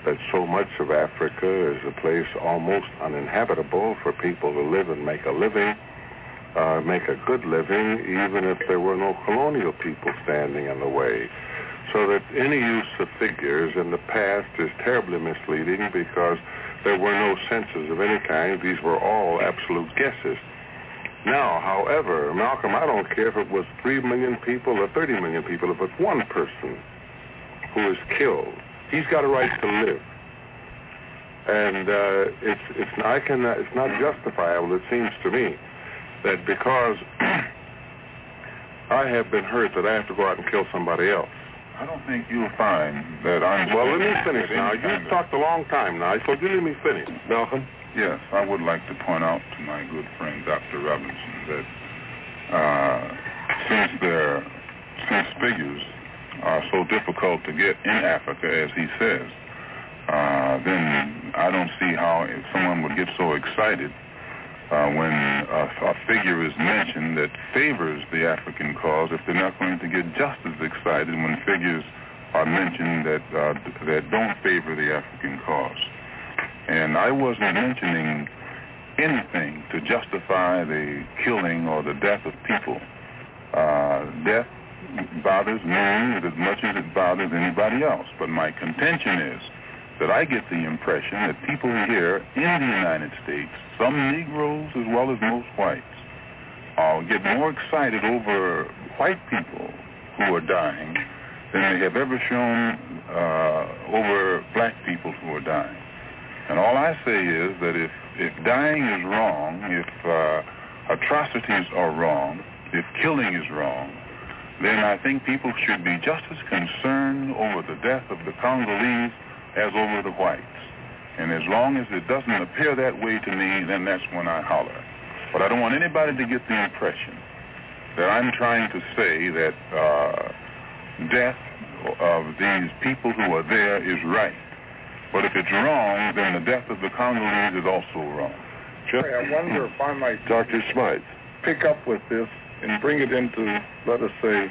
that so much of Africa is a place almost uninhabitable for people to live and make a living, uh, make a good living, even if there were no colonial people standing in the way. So that any use of figures in the past is terribly misleading because there were no census of any kind. These were all absolute guesses. Now, however, Malcolm, I don't care if it was 3 million people or 30 million people, if it's one person who is killed he's got a right to live. And uh, it's it's I can it's not justifiable. It seems to me that because I have been hurt that I have to go out and kill somebody else. I don't think you'll find that I'm. Well, let me finish now. You've talked a long time now, so you let me finish. Malcolm? Yes, I would like to point out to my good friend Dr. Robinson that uh, since there, since figures are so difficult to get in Africa, as he says, uh, then I don't see how someone would get so excited uh, when a, a figure is mentioned that favors the African cause if they're not going to get just as excited when figures are mentioned that uh, that don't favor the African cause. And I wasn't mentioning anything to justify the killing or the death of people. Uh, death bothers me as much as it bothers anybody else. But my contention is that I get the impression that people here in the United States, some Negroes as well as most whites, uh, get more excited over white people who are dying than they have ever shown uh, over black people who are dying. And all I say is that if, if dying is wrong, if uh, atrocities are wrong, if killing is wrong, then I think people should be just as concerned over the death of the Congolese as over the whites. And as long as it doesn't appear that way to me, then that's when I holler. But I don't want anybody to get the impression that I'm trying to say that uh, death of these people who are there is right. But if it's wrong, then the death of the Congolese is also wrong. Jerry, I wonder if I might, Dr. Smythe, pick up with this and bring it into, let us say,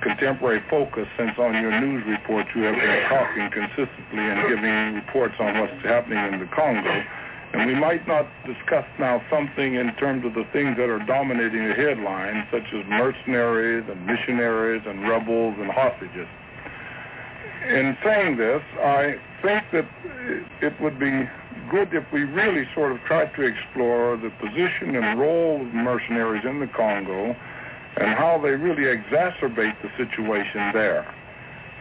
contemporary focus since on your news reports you have been talking consistently and giving reports on what's happening in the Congo. And we might not discuss now something in terms of the things that are dominating the headlines, such as mercenaries and missionaries and rebels and hostages. In saying this, I think that it would be good if we really sort of tried to explore the position and role of mercenaries in the Congo and how they really exacerbate the situation there.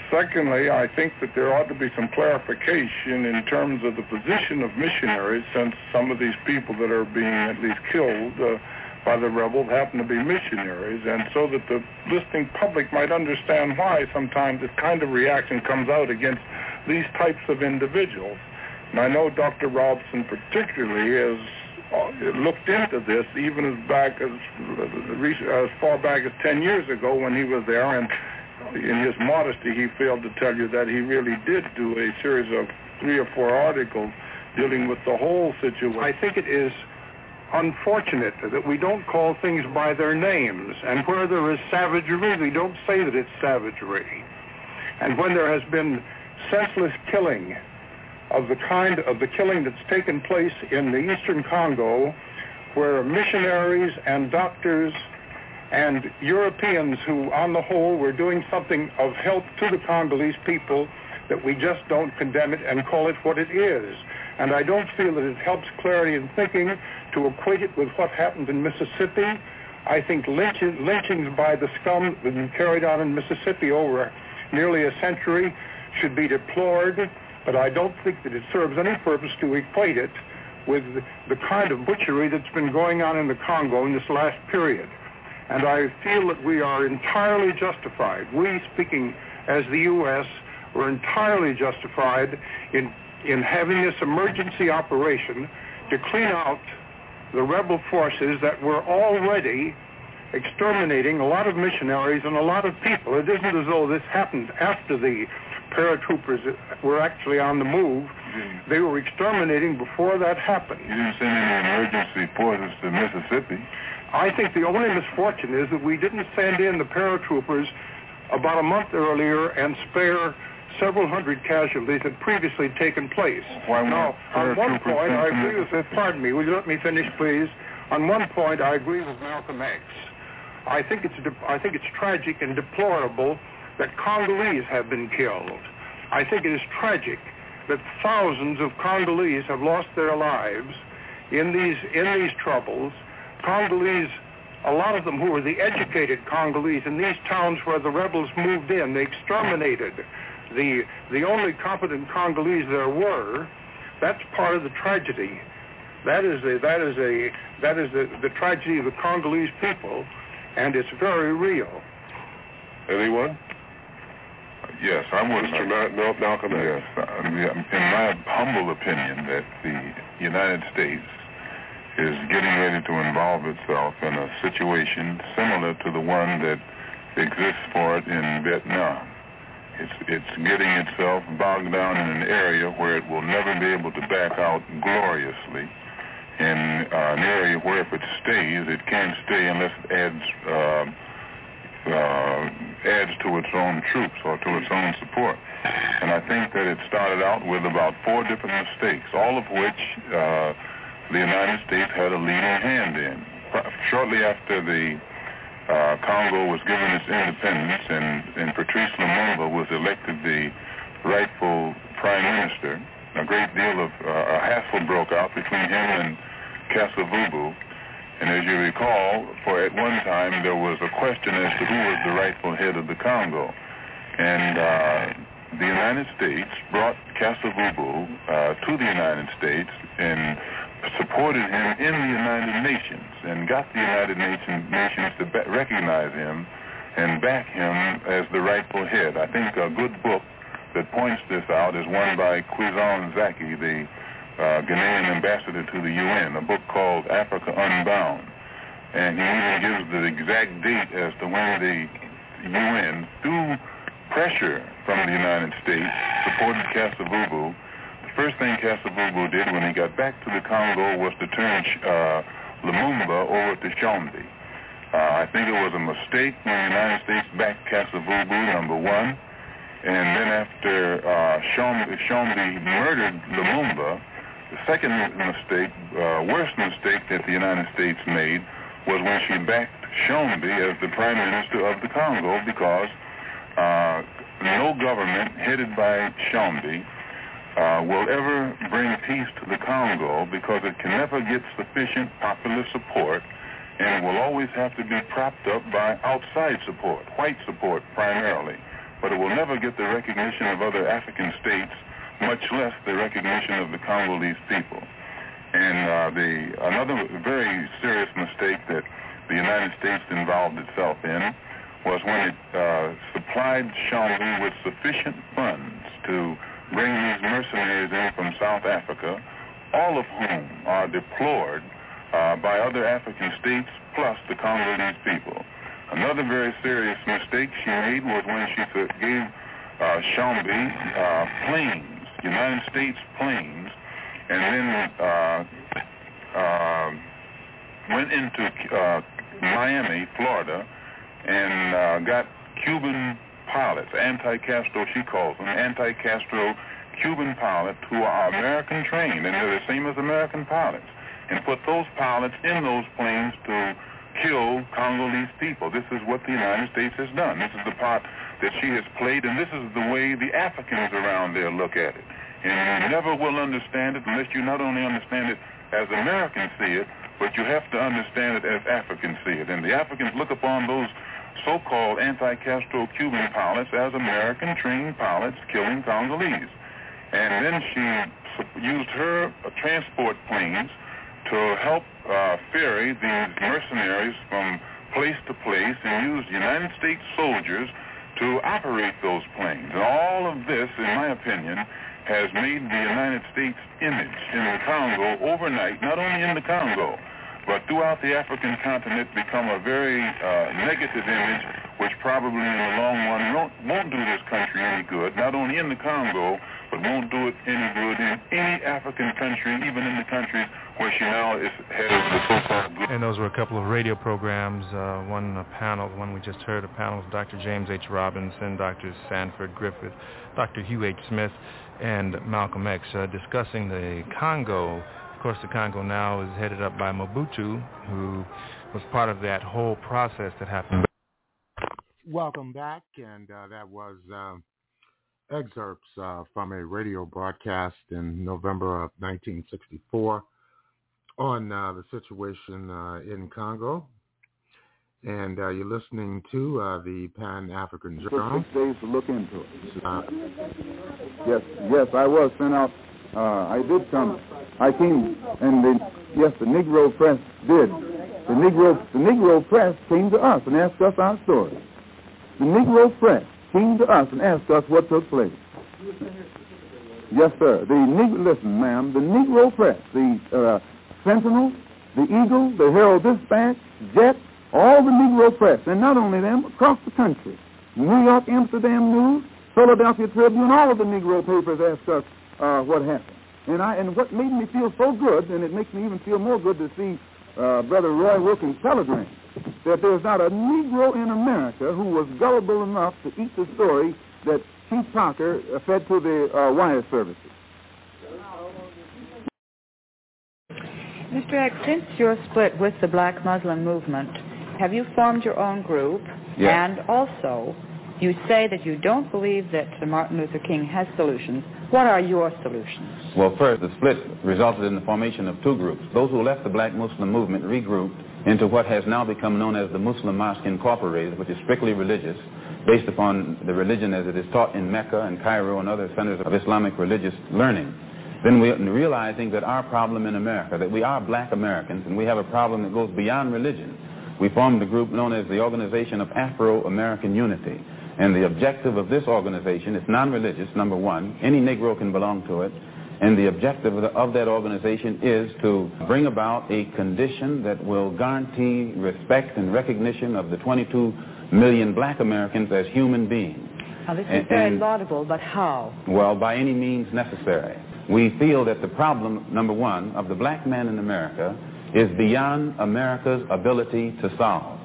Secondly, I think that there ought to be some clarification in terms of the position of missionaries since some of these people that are being at least killed uh, by the rebels happen to be missionaries and so that the listening public might understand why sometimes this kind of reaction comes out against these types of individuals. And I know Dr. Robinson particularly uh, Uh, looked into this even as back as, as far back as 10 years ago when he was there and in his modesty he failed to tell you that he really did do a series of three or four articles dealing with the whole situation. I think it is unfortunate that we don't call things by their names and where there is savagery we don't say that it's savagery and when there has been senseless killing of the kind of the killing that's taken place in the eastern Congo where missionaries and doctors and Europeans who on the whole were doing something of help to the Congolese people that we just don't condemn it and call it what it is. And I don't feel that it helps clarity in thinking to equate it with what happened in Mississippi. I think lynchings, lynchings by the scum that carried on in Mississippi over nearly a century should be deplored but I don't think that it serves any purpose to equate it with the kind of butchery that's been going on in the Congo in this last period. And I feel that we are entirely justified, we speaking as the U.S., we're entirely justified in, in having this emergency operation to clean out the rebel forces that were already exterminating a lot of missionaries and a lot of people. It isn't as though this happened after the paratroopers were actually on the move. They were exterminating before that happened. You didn't send any emergency forces to Mississippi. I think the only misfortune is that we didn't send in the paratroopers about a month earlier and spare several hundred casualties had previously taken place. Why now, on one point, I agree with, pardon me, will you let me finish, please? On one point, I agree with Malcolm X. I think it's, I think it's tragic and deplorable that Congolese have been killed. I think it is tragic that thousands of Congolese have lost their lives in these in these troubles. Congolese, a lot of them who were the educated Congolese in these towns where the rebels moved in, they exterminated the the only competent Congolese there were. That's part of the tragedy. That is a that is a that is the, the tragedy of the Congolese people, and it's very real. Anyone? Yes, I would. Mr. Ma- Malcolm Yes, uh, in my humble opinion, that the United States is getting ready to involve itself in a situation similar to the one that exists for it in Vietnam. It's, it's getting itself bogged down in an area where it will never be able to back out gloriously in uh, an area where if it stays, it can't stay unless it adds uh, uh, adds to its own troops or to its own support. And I think that it started out with about four different mistakes, all of which uh, the United States had a leading hand in. Shortly after the uh, Congo was given its independence and, and Patrice Lumumba was elected the rightful prime minister, a great deal of uh, a hassle broke out between him and Kasavubu and as you recall, for at one time there was a question as to who was the rightful head of the Congo. And uh, the United States brought Kasavubu uh, to the United States and supported him in the United Nations and got the United Nations, Nations to be- recognize him and back him as the rightful head. I think a good book that points this out is one by Quaison-Sackey, the uh, Ghanaian ambassador to the UN, a book called Africa Unbound. And he even gives the exact date as to when the UN, through pressure from the United States, supported Kasavubu. The first thing Kasavubu did when he got back to the Congo was to turn uh, Lumumba over to Tshombe. Uh, I think it was a mistake when the United States backed Kasavubu, number one. And then after uh, murdered Lumumba, the second mistake, uh, worst mistake that the United States made was when she backed Tshombe as the prime minister of the Congo because uh, no government headed by Tshombe uh, will ever bring peace to the Congo because it can never get sufficient popular support and it will always have to be propped up by outside support, white support primarily. But it will never get the recognition of other African states much less the recognition of the Congolese people. And uh, the another very serious mistake that the United States involved itself in was when it uh, supplied Tshombe with sufficient funds to bring these mercenaries in from South Africa, all of whom are deplored uh, by other African states plus the Congolese people. Another very serious mistake she made was when she gave uh, Tshombe uh, planes United States planes and then uh, uh, went into uh, Miami, Florida, and uh, got Cuban pilots, anti-Castro, she calls them, anti-Castro Cuban pilots who are American trained, and they're the same as American pilots, and put those pilots in those planes to kill Congolese people. This is what the United States has done. This is the part that she has played, and this is the way the Africans around there look at it. And you never will understand it unless you not only understand it as Americans see it, but you have to understand it as Africans see it. And the Africans look upon those so-called anti-Castro Cuban pilots as American-trained pilots killing Congolese. And then she used her transport planes to help uh, ferry these mercenaries from place to place and used United States soldiers to operate those planes. And all of this, in my opinion, has made the United States image in the Congo overnight, not only in the Congo, but throughout the African continent become a very uh, negative image, which probably in the long run won't, won't do this country any good, not only in the Congo, but won't do it any good in any African country, even in the countries where she now is head of the so-called. And those were a couple of radio programs, uh, one a panel, one we just heard, a panel with Dr. James H. Robinson, Dr. Sanford Griffith, Dr. Hugh H. Smythe, and Malcolm X uh, discussing the Congo. Of course, the Congo now is headed up by Mobutu, who was part of that whole process that happened. Welcome back, and uh, that was uh, excerpts uh, from a radio broadcast in November of 1964 on uh, the situation uh, in Congo. And uh, you're listening to uh, the Pan African Journal. Six days to look into it. Uh, yes, yes, I was sent out. Uh, I did come. I came, and the, yes, the Negro press did. The Negro, the Negro press came to us and asked us our story. The Negro press came to us and asked us what took place. Yes, sir. The Negro, listen, ma'am. The Negro press, the uh, Sentinel, the Eagle, the Herald Dispatch, Jet, all the Negro press, and not only them, across the country. New York Amsterdam News, Philadelphia Tribune, all of the Negro papers asked us uh, what happened. And I and what made me feel so good, and it makes me even feel more good to see uh, Brother Roy Wilkins' telegram, that there's not a Negro in America who was gullible enough to eat the story that Chief Parker uh, fed to the uh, wire services. Mr. X, since you're split with the black Muslim movement, have you formed your own group? Yes. And also, you say that you don't believe that Martin Luther King has solutions. What are your solutions? Well, first, the split resulted in the formation of two groups. Those who left the black Muslim movement regrouped into what has now become known as the Muslim Mosque Incorporated, which is strictly religious, based upon the religion as it is taught in Mecca and Cairo and other centers of Islamic religious learning. Then we realizing that our problem in America, that we are black Americans, and we have a problem that goes beyond religion, we formed a group known as the Organization of Afro-American Unity. And the objective of this organization is non-religious, number one. Any Negro can belong to it. And the objective of, the, of, that organization is to bring about a condition that will guarantee respect and recognition of the 22 million black Americans as human beings. Now, this is and, very laudable, but how? Well, by any means necessary. We feel that the problem, number one, of the black man in America is beyond America's ability to solve.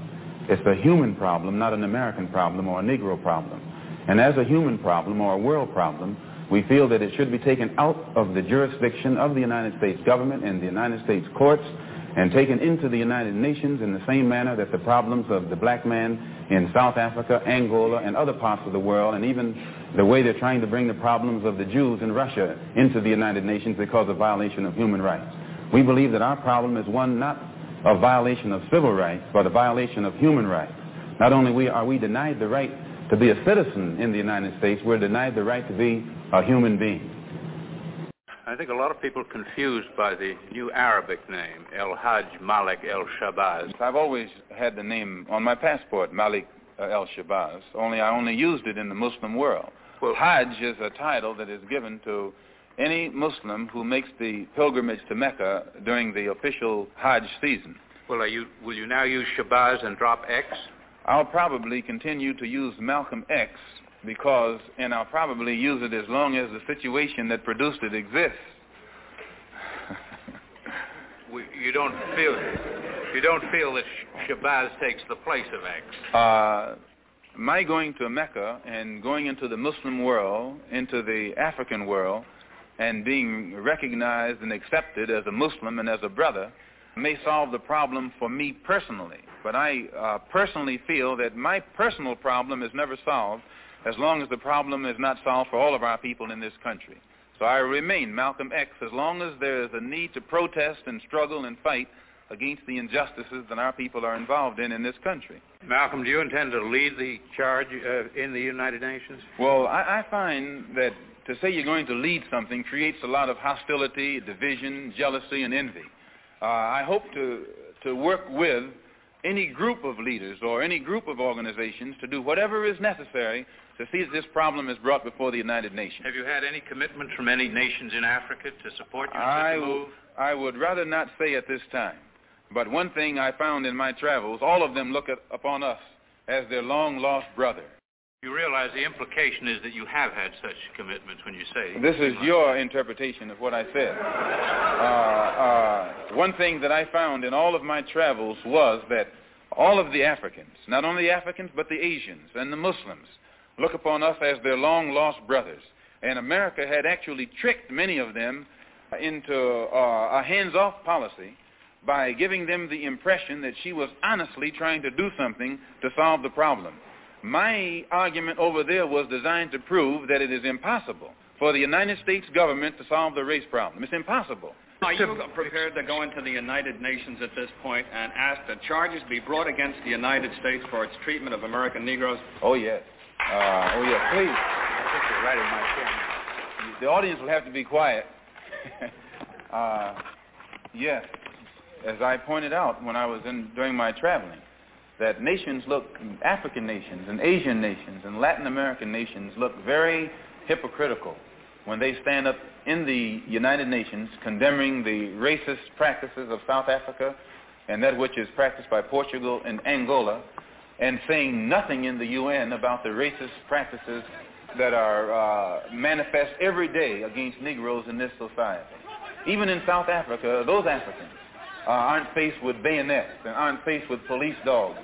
It's a human problem, not an American problem or a Negro problem. And as a human problem or a world problem, we feel that it should be taken out of the jurisdiction of the United States government and the United States courts and taken into the United Nations in the same manner that the problems of the black man in South Africa, Angola, and other parts of the world, and even the way they're trying to bring the problems of the Jews in Russia into the United Nations because of violation of human rights. We believe that our problem is one not of violation of civil rights, but a violation of human rights. Not only are we denied the right to be a citizen in the United States, we're denied the right to be a human being. I think a lot of people are confused by the new Arabic name, El Hajj Malik El Shabazz. I've always had the name on my passport, Malik El Shabazz, only I only used it in the Muslim world. Well, Hajj is a title that is given to any Muslim who makes the pilgrimage to Mecca during the official Hajj season. Well, you, will you now use Shabazz and drop X? I'll probably continue to use Malcolm X because, and I'll probably use it as long as the situation that produced it exists. you don't feel you don't feel that Shabazz takes the place of X. Uh, my going to Mecca and going into the Muslim world, into the African world, and being recognized and accepted as a Muslim and as a brother may solve the problem for me personally. But I uh, personally feel that my personal problem is never solved as long as the problem is not solved for all of our people in this country. So I remain Malcolm X as long as there is a need to protest and struggle and fight against the injustices that our people are involved in in this country. Malcolm, do you intend to lead the charge uh, in the United Nations? Well, I, I find that to say you're going to lead something creates a lot of hostility, division, jealousy, and envy. Uh, I hope to, to work with any group of leaders or any group of organizations to do whatever is necessary to see that this problem is brought before the United Nations. Have you had any commitments from any nations in Africa to support you in I, move? I would rather not say at this time. But one thing I found in my travels, all of them look at, upon us as their long-lost brother. You realize the implication is that you have had such commitments when you say... This is your interpretation of what I said. Uh, uh, one thing that I found in all of my travels was that all of the Africans, not only the Africans, but the Asians and the Muslims, look upon us as their long-lost brothers. And America had actually tricked many of them into uh, a hands-off policy by giving them the impression that she was honestly trying to do something to solve the problem. My argument over there was designed to prove that it is impossible for the United States government to solve the race problem. It's impossible. Are you prepared to go into the United Nations at this point and ask that charges be brought against the United States for its treatment of American Negroes? Oh, yes. Uh, oh, yes, please. I think you're right in my chair. The audience will have to be quiet. uh, yes, as I pointed out when I was in during my traveling, that nations look, African nations and Asian nations and Latin American nations look very hypocritical when they stand up in the United Nations condemning the racist practices of South Africa and that which is practiced by Portugal and Angola and saying nothing in the UN about the racist practices that are uh, manifest every day against Negroes in this society. Even in South Africa, those Africans uh, aren't faced with bayonets and aren't faced with police dogs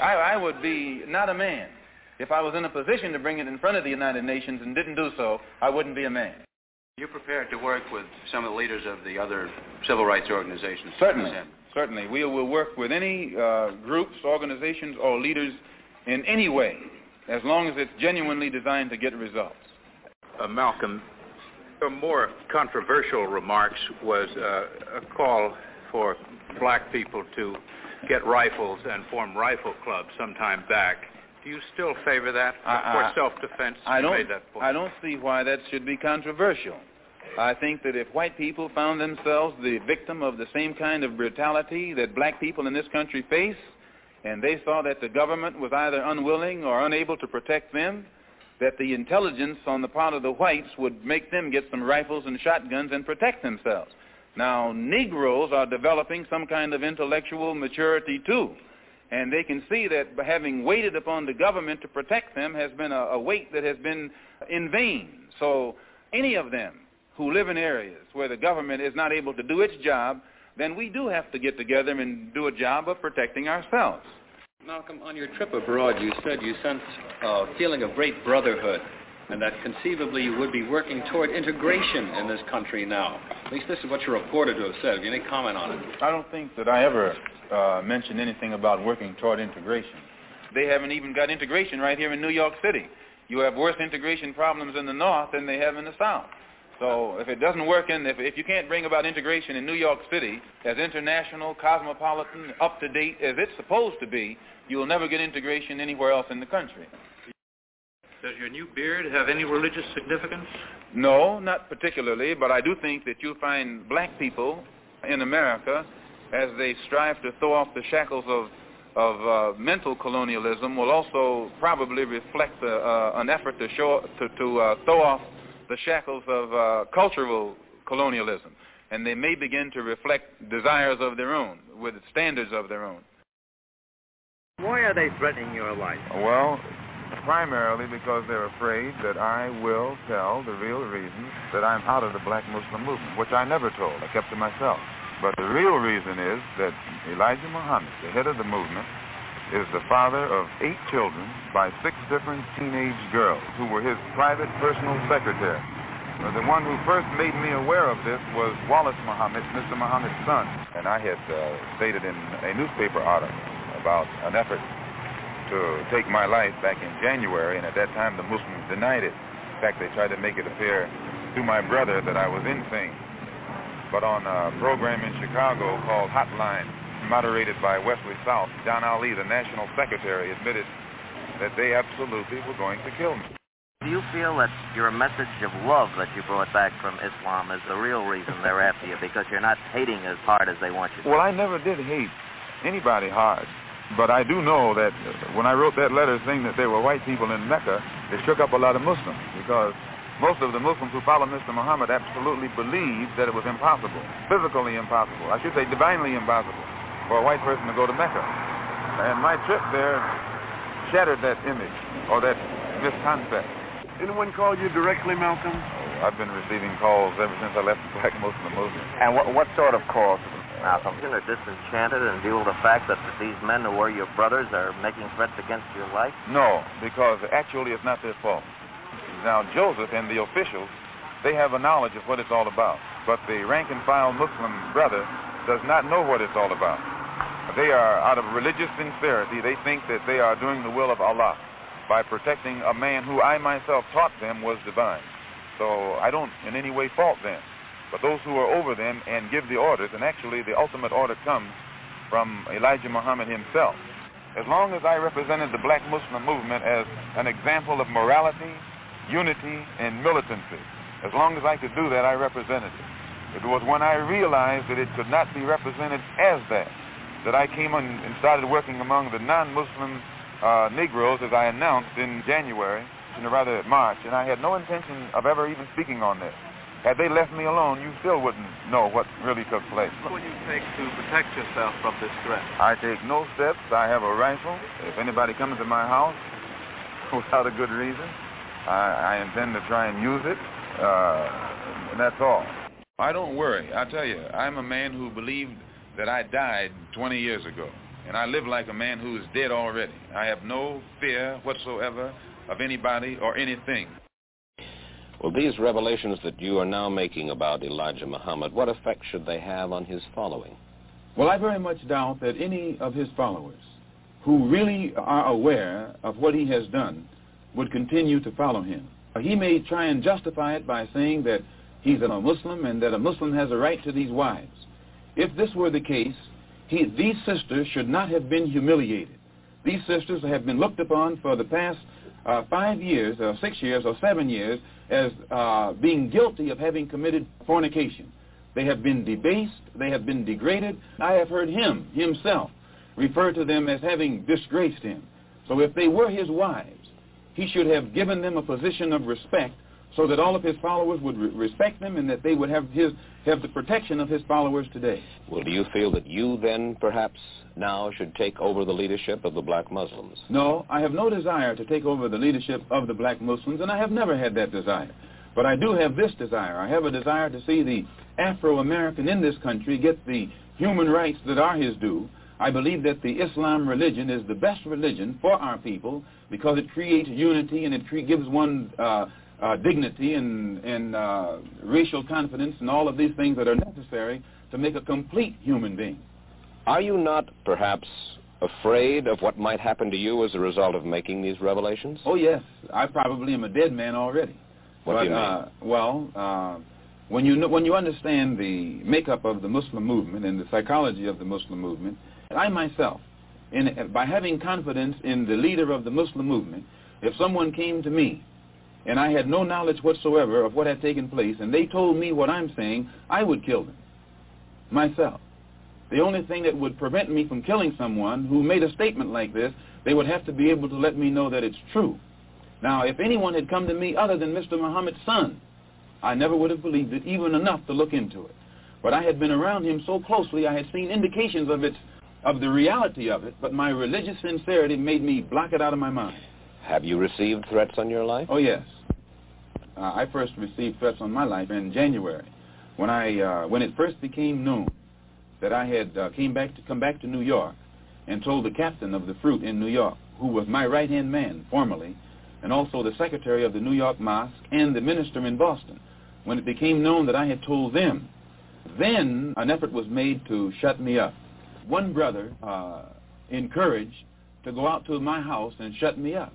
I, I would be not a man. If I was in a position to bring it in front of the United Nations and didn't do so, I wouldn't be a man. You're prepared to work with some of the leaders of the other civil rights organizations? Certainly. Certainly. We will work with any uh, groups, organizations, or leaders in any way, as long as it's genuinely designed to get results. Uh, Malcolm, a more controversial remarks was uh, a call for black people to get rifles and form rifle clubs sometime back. Do you still favor that for self-defense? I don't. That I don't see why that should be controversial. I think that if white people found themselves the victim of the same kind of brutality that black people in this country face, and they saw that the government was either unwilling or unable to protect them, that the intelligence on the part of the whites would make them get some rifles and shotguns and protect themselves. Now, Negroes are developing some kind of intellectual maturity too. And they can see that having waited upon the government to protect them has been a, a weight that has been in vain. So any of them who live in areas where the government is not able to do its job, then we do have to get together and do a job of protecting ourselves. Malcolm, on your trip abroad, you said you sensed a feeling of great brotherhood and that conceivably you would be working toward integration in this country now. At least this is what you're reported to have said. Have you any comment on it? I don't think that I ever uh, mentioned anything about working toward integration. They haven't even got integration right here in New York City. You have worse integration problems in the North than they have in the South. So if it doesn't work in, if, if you can't bring about integration in New York City as international, cosmopolitan, up-to-date as it's supposed to be, you will never get integration anywhere else in the country. Does your new beard have any religious significance? No, not particularly, but I do think that you'll find black people in America, as they strive to throw off the shackles of of uh, mental colonialism, will also probably reflect uh, uh, an effort to show to, to uh, throw off the shackles of uh, cultural colonialism, and they may begin to reflect desires of their own with standards of their own. Why are they threatening your life? Well, primarily because they're afraid that I will tell the real reason that I'm out of the black Muslim movement, which I never told. I kept to myself. But the real reason is that Elijah Muhammad, the head of the movement, is the father of eight children by six different teenage girls who were his private personal secretary. The one who first made me aware of this was Wallace Muhammad, Mr. Muhammad's son. And I had uh, stated in a newspaper article about an effort to take my life back in January, and at that time the Muslims denied it. In fact, they tried to make it appear to my brother that I was insane. But on a program in Chicago called Hotline, moderated by Wesley South, John Ali, the national secretary, admitted that they absolutely were going to kill me. Do you feel that your message of love that you brought back from Islam is the real reason they're after you because you're not hating as hard as they want you to? Well, I never did hate anybody hard. But I do know that uh, when I wrote that letter saying that there were white people in Mecca, it shook up a lot of Muslims because most of the Muslims who follow Mr. Muhammad absolutely believed that it was impossible, physically impossible, I should say divinely impossible, for a white person to go to Mecca. And my trip there shattered that image or that misconcept. Anyone call you directly, Malcolm? Oh, I've been receiving calls ever since I left the black Muslim movement. And what, what sort of calls? Malcolm, you're disenchanted in view of the fact that these men who were your brothers are making threats against your life? No, because actually it's not their fault. Now, Joseph and the officials, they have a knowledge of what it's all about. But the rank and file Muslim brother does not know what it's all about. They are, out of religious sincerity, they think that they are doing the will of Allah by protecting a man who I myself taught them was divine. So I don't in any way fault them. But those who are over them and give the orders, and actually the ultimate order comes from Elijah Muhammad himself. As long as I represented the black Muslim movement as an example of morality, unity, and militancy, as long as I could do that, I represented it. It was when I realized that it could not be represented as that that I came on and started working among the non-Muslim uh, Negroes as I announced in January, or rather March, and I had no intention of ever even speaking on this. Had they left me alone, you still wouldn't know what really took place. What will you take to protect yourself from this threat? I take no steps. I have a rifle. If anybody comes to my house without a good reason, I, I intend to try and use it, uh, and that's all. I don't worry. I tell you, I'm a man who believed that I died 20 years ago, and I live like a man who is dead already. I have no fear whatsoever of anybody or anything. Well, these revelations that you are now making about Elijah Muhammad, what effect should they have on his following? Well, I very much doubt that any of his followers who really are aware of what he has done would continue to follow him. He may try and justify it by saying that he's a Muslim and that a Muslim has a right to these wives. If this were the case, he, these sisters should not have been humiliated. These sisters have been looked upon for the past uh, five years, or six years, or seven years as uh, being guilty of having committed fornication. They have been debased. They have been degraded. I have heard him himself refer to them as having disgraced him. So if they were his wives, he should have given them a position of respect so that all of his followers would re- respect him and that they would have his have the protection of his followers today. Well, do you feel that you then perhaps now should take over the leadership of the black Muslims? No, I have no desire to take over the leadership of the black Muslims, and I have never had that desire. But I do have this desire. I have a desire to see the Afro-American in this country get the human rights that are his due. I believe that the Islam religion is the best religion for our people because it creates unity and it cre- gives one uh, uh, dignity and, and uh, racial confidence and all of these things that are necessary to make a complete human being. Are you not perhaps afraid of what might happen to you as a result of making these revelations? Oh yes, I probably am a dead man already. What but, do you mean? Uh, well, uh, when you know, when you understand the makeup of the Muslim movement and the psychology of the Muslim movement, I myself, in, by having confidence in the leader of the Muslim movement, if someone came to me and I had no knowledge whatsoever of what had taken place, and they told me what I'm saying, I would kill them myself. The only thing that would prevent me from killing someone who made a statement like this, they would have to be able to let me know that it's true. Now, if anyone had come to me other than Mr. Muhammad's son, I never would have believed it even enough to look into it. But I had been around him so closely, I had seen indications of its of the reality of it, but my religious sincerity made me block it out of my mind. Have you received threats on your life? Oh, yes. Uh, I first received threats on my life in January when I uh, when it first became known that I had uh, came back to come back to New York and told the captain of the fruit in New York, who was my right-hand man formerly, and also the secretary of the New York Mosque and the minister in Boston. When it became known that I had told them, then an effort was made to shut me up. One brother uh, encouraged to go out to my house and shut me up.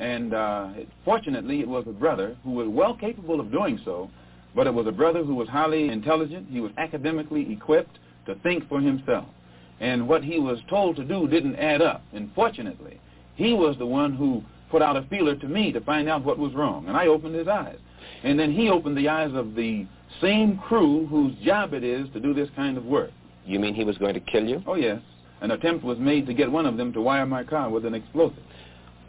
And uh, fortunately, it was a brother who was well capable of doing so, but it was a brother who was highly intelligent. He was academically equipped to think for himself. And what he was told to do didn't add up. And fortunately, he was the one who put out a feeler to me to find out what was wrong. And I opened his eyes. And then he opened the eyes of the same crew whose job it is to do this kind of work. You mean he was going to kill you? Oh, yes. An attempt was made to get one of them to wire my car with an explosive.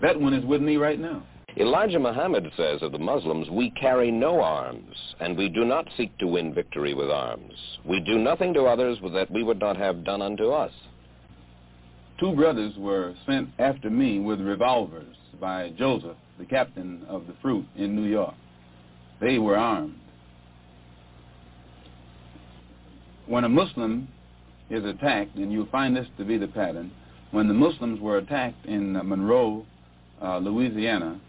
That one is with me right now. Elijah Muhammad says of the Muslims, we carry no arms, and we do not seek to win victory with arms. We do nothing to others that we would not have done unto us. Two brothers were sent after me with revolvers by Joseph, the captain of the fruit in New York. They were armed. When a Muslim is attacked, and you'll find this to be the pattern, when the Muslims were attacked in Monroe, uh, Louisiana,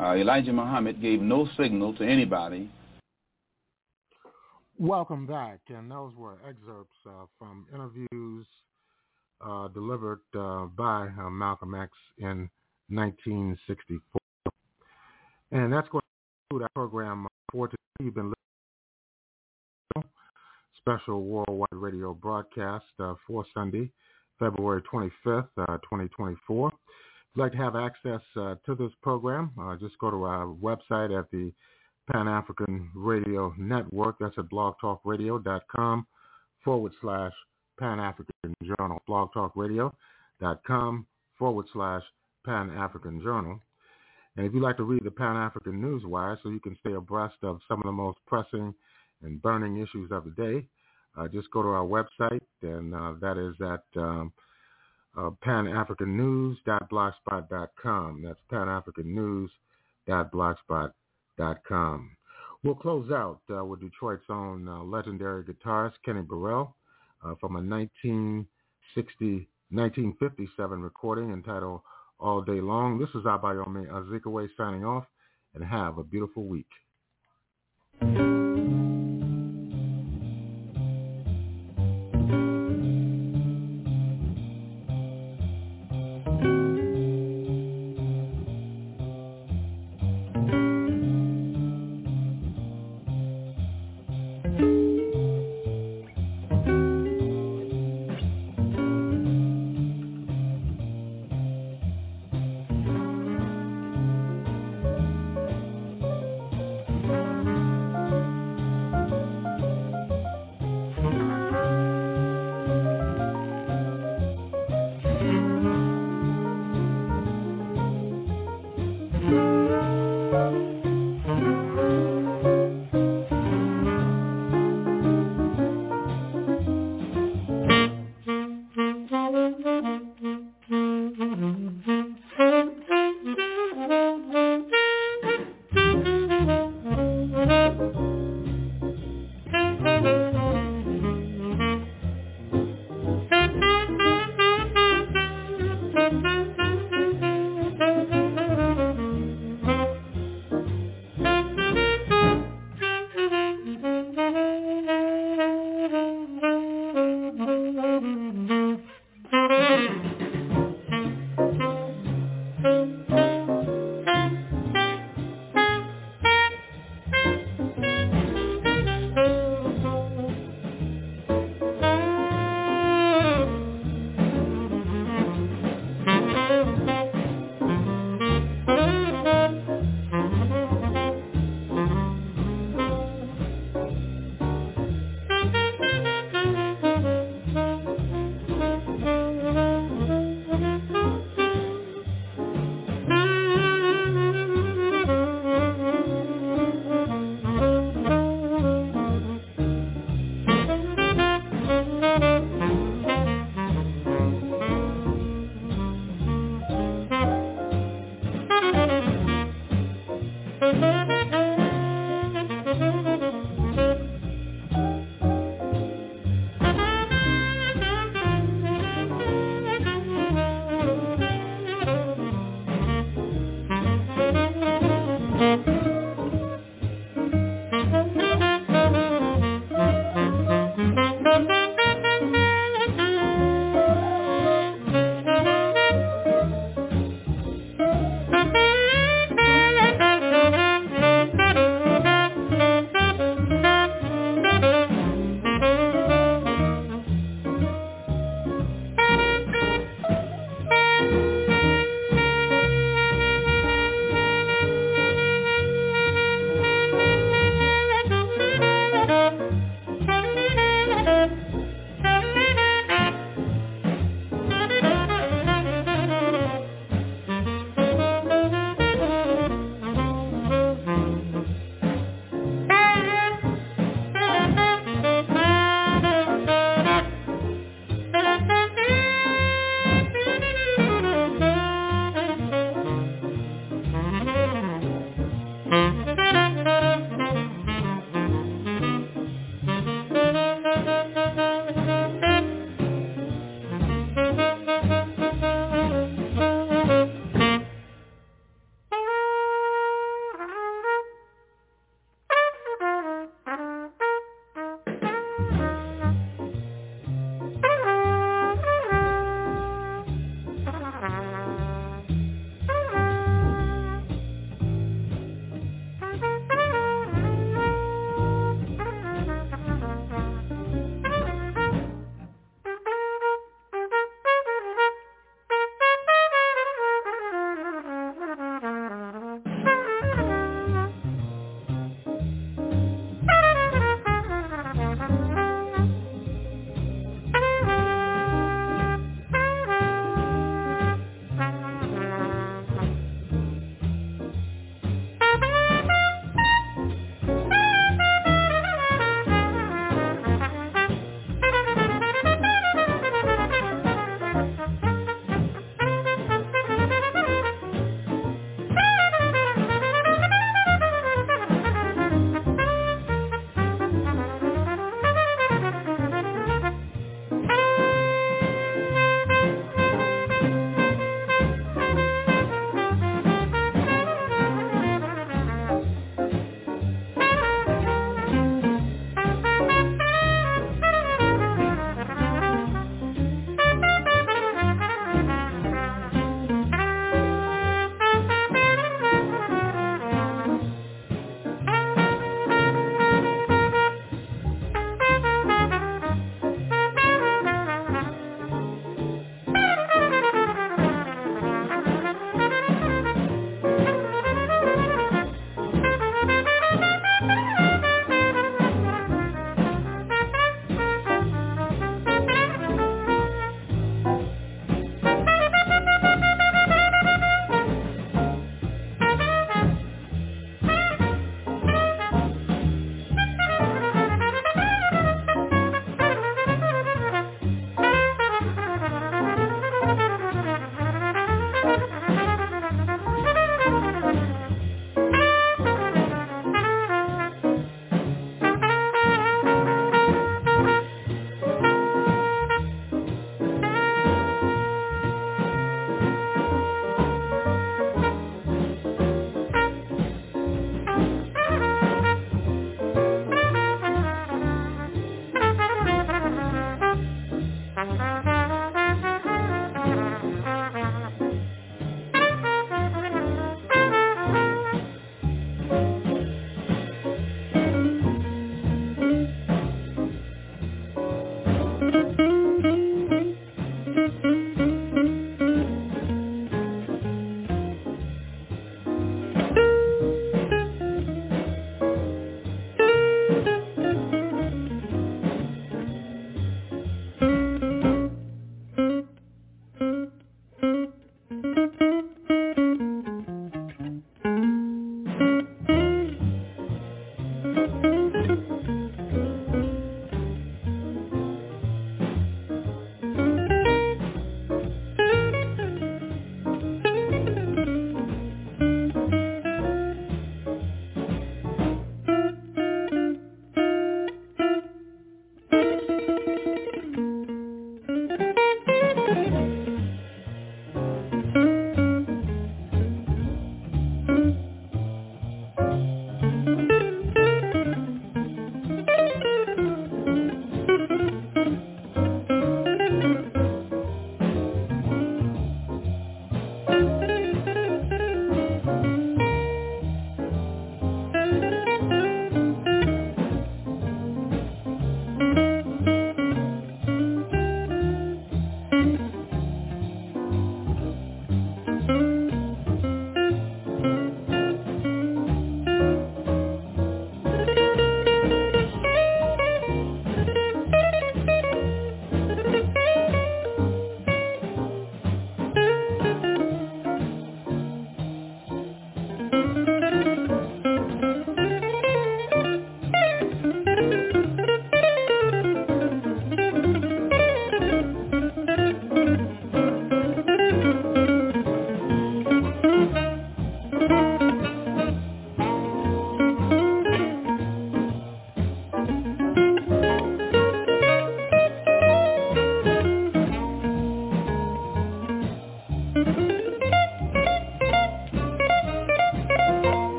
uh, Elijah Muhammad gave no signal to anybody. Welcome back, and those were excerpts uh, from interviews uh, delivered uh, by uh, Malcolm X in 1964. And that's going to conclude our program for today. You've been listening to special worldwide radio broadcast for Sunday, February 25th, 2024 like to have access uh, to this program, uh, just go to our website at the Pan-African Radio Network. That's at blogtalkradio.com forward slash Pan-African Journal. blogtalkradio.com forward slash Pan-African Journal. And if you'd like to read the Pan-African Newswire so you can stay abreast of some of the most pressing and burning issues of the day, uh, just go to our website, and uh, that is at um, uh, panafricannews.blogspot.com. That's panafricannews.blogspot.com. We'll close out uh, with Detroit's own uh, legendary guitarist, Kenny Burrell, uh, from a 1960, 1957 recording entitled All Day Long. This is Abayomi Azikiwe signing off, and have a beautiful week.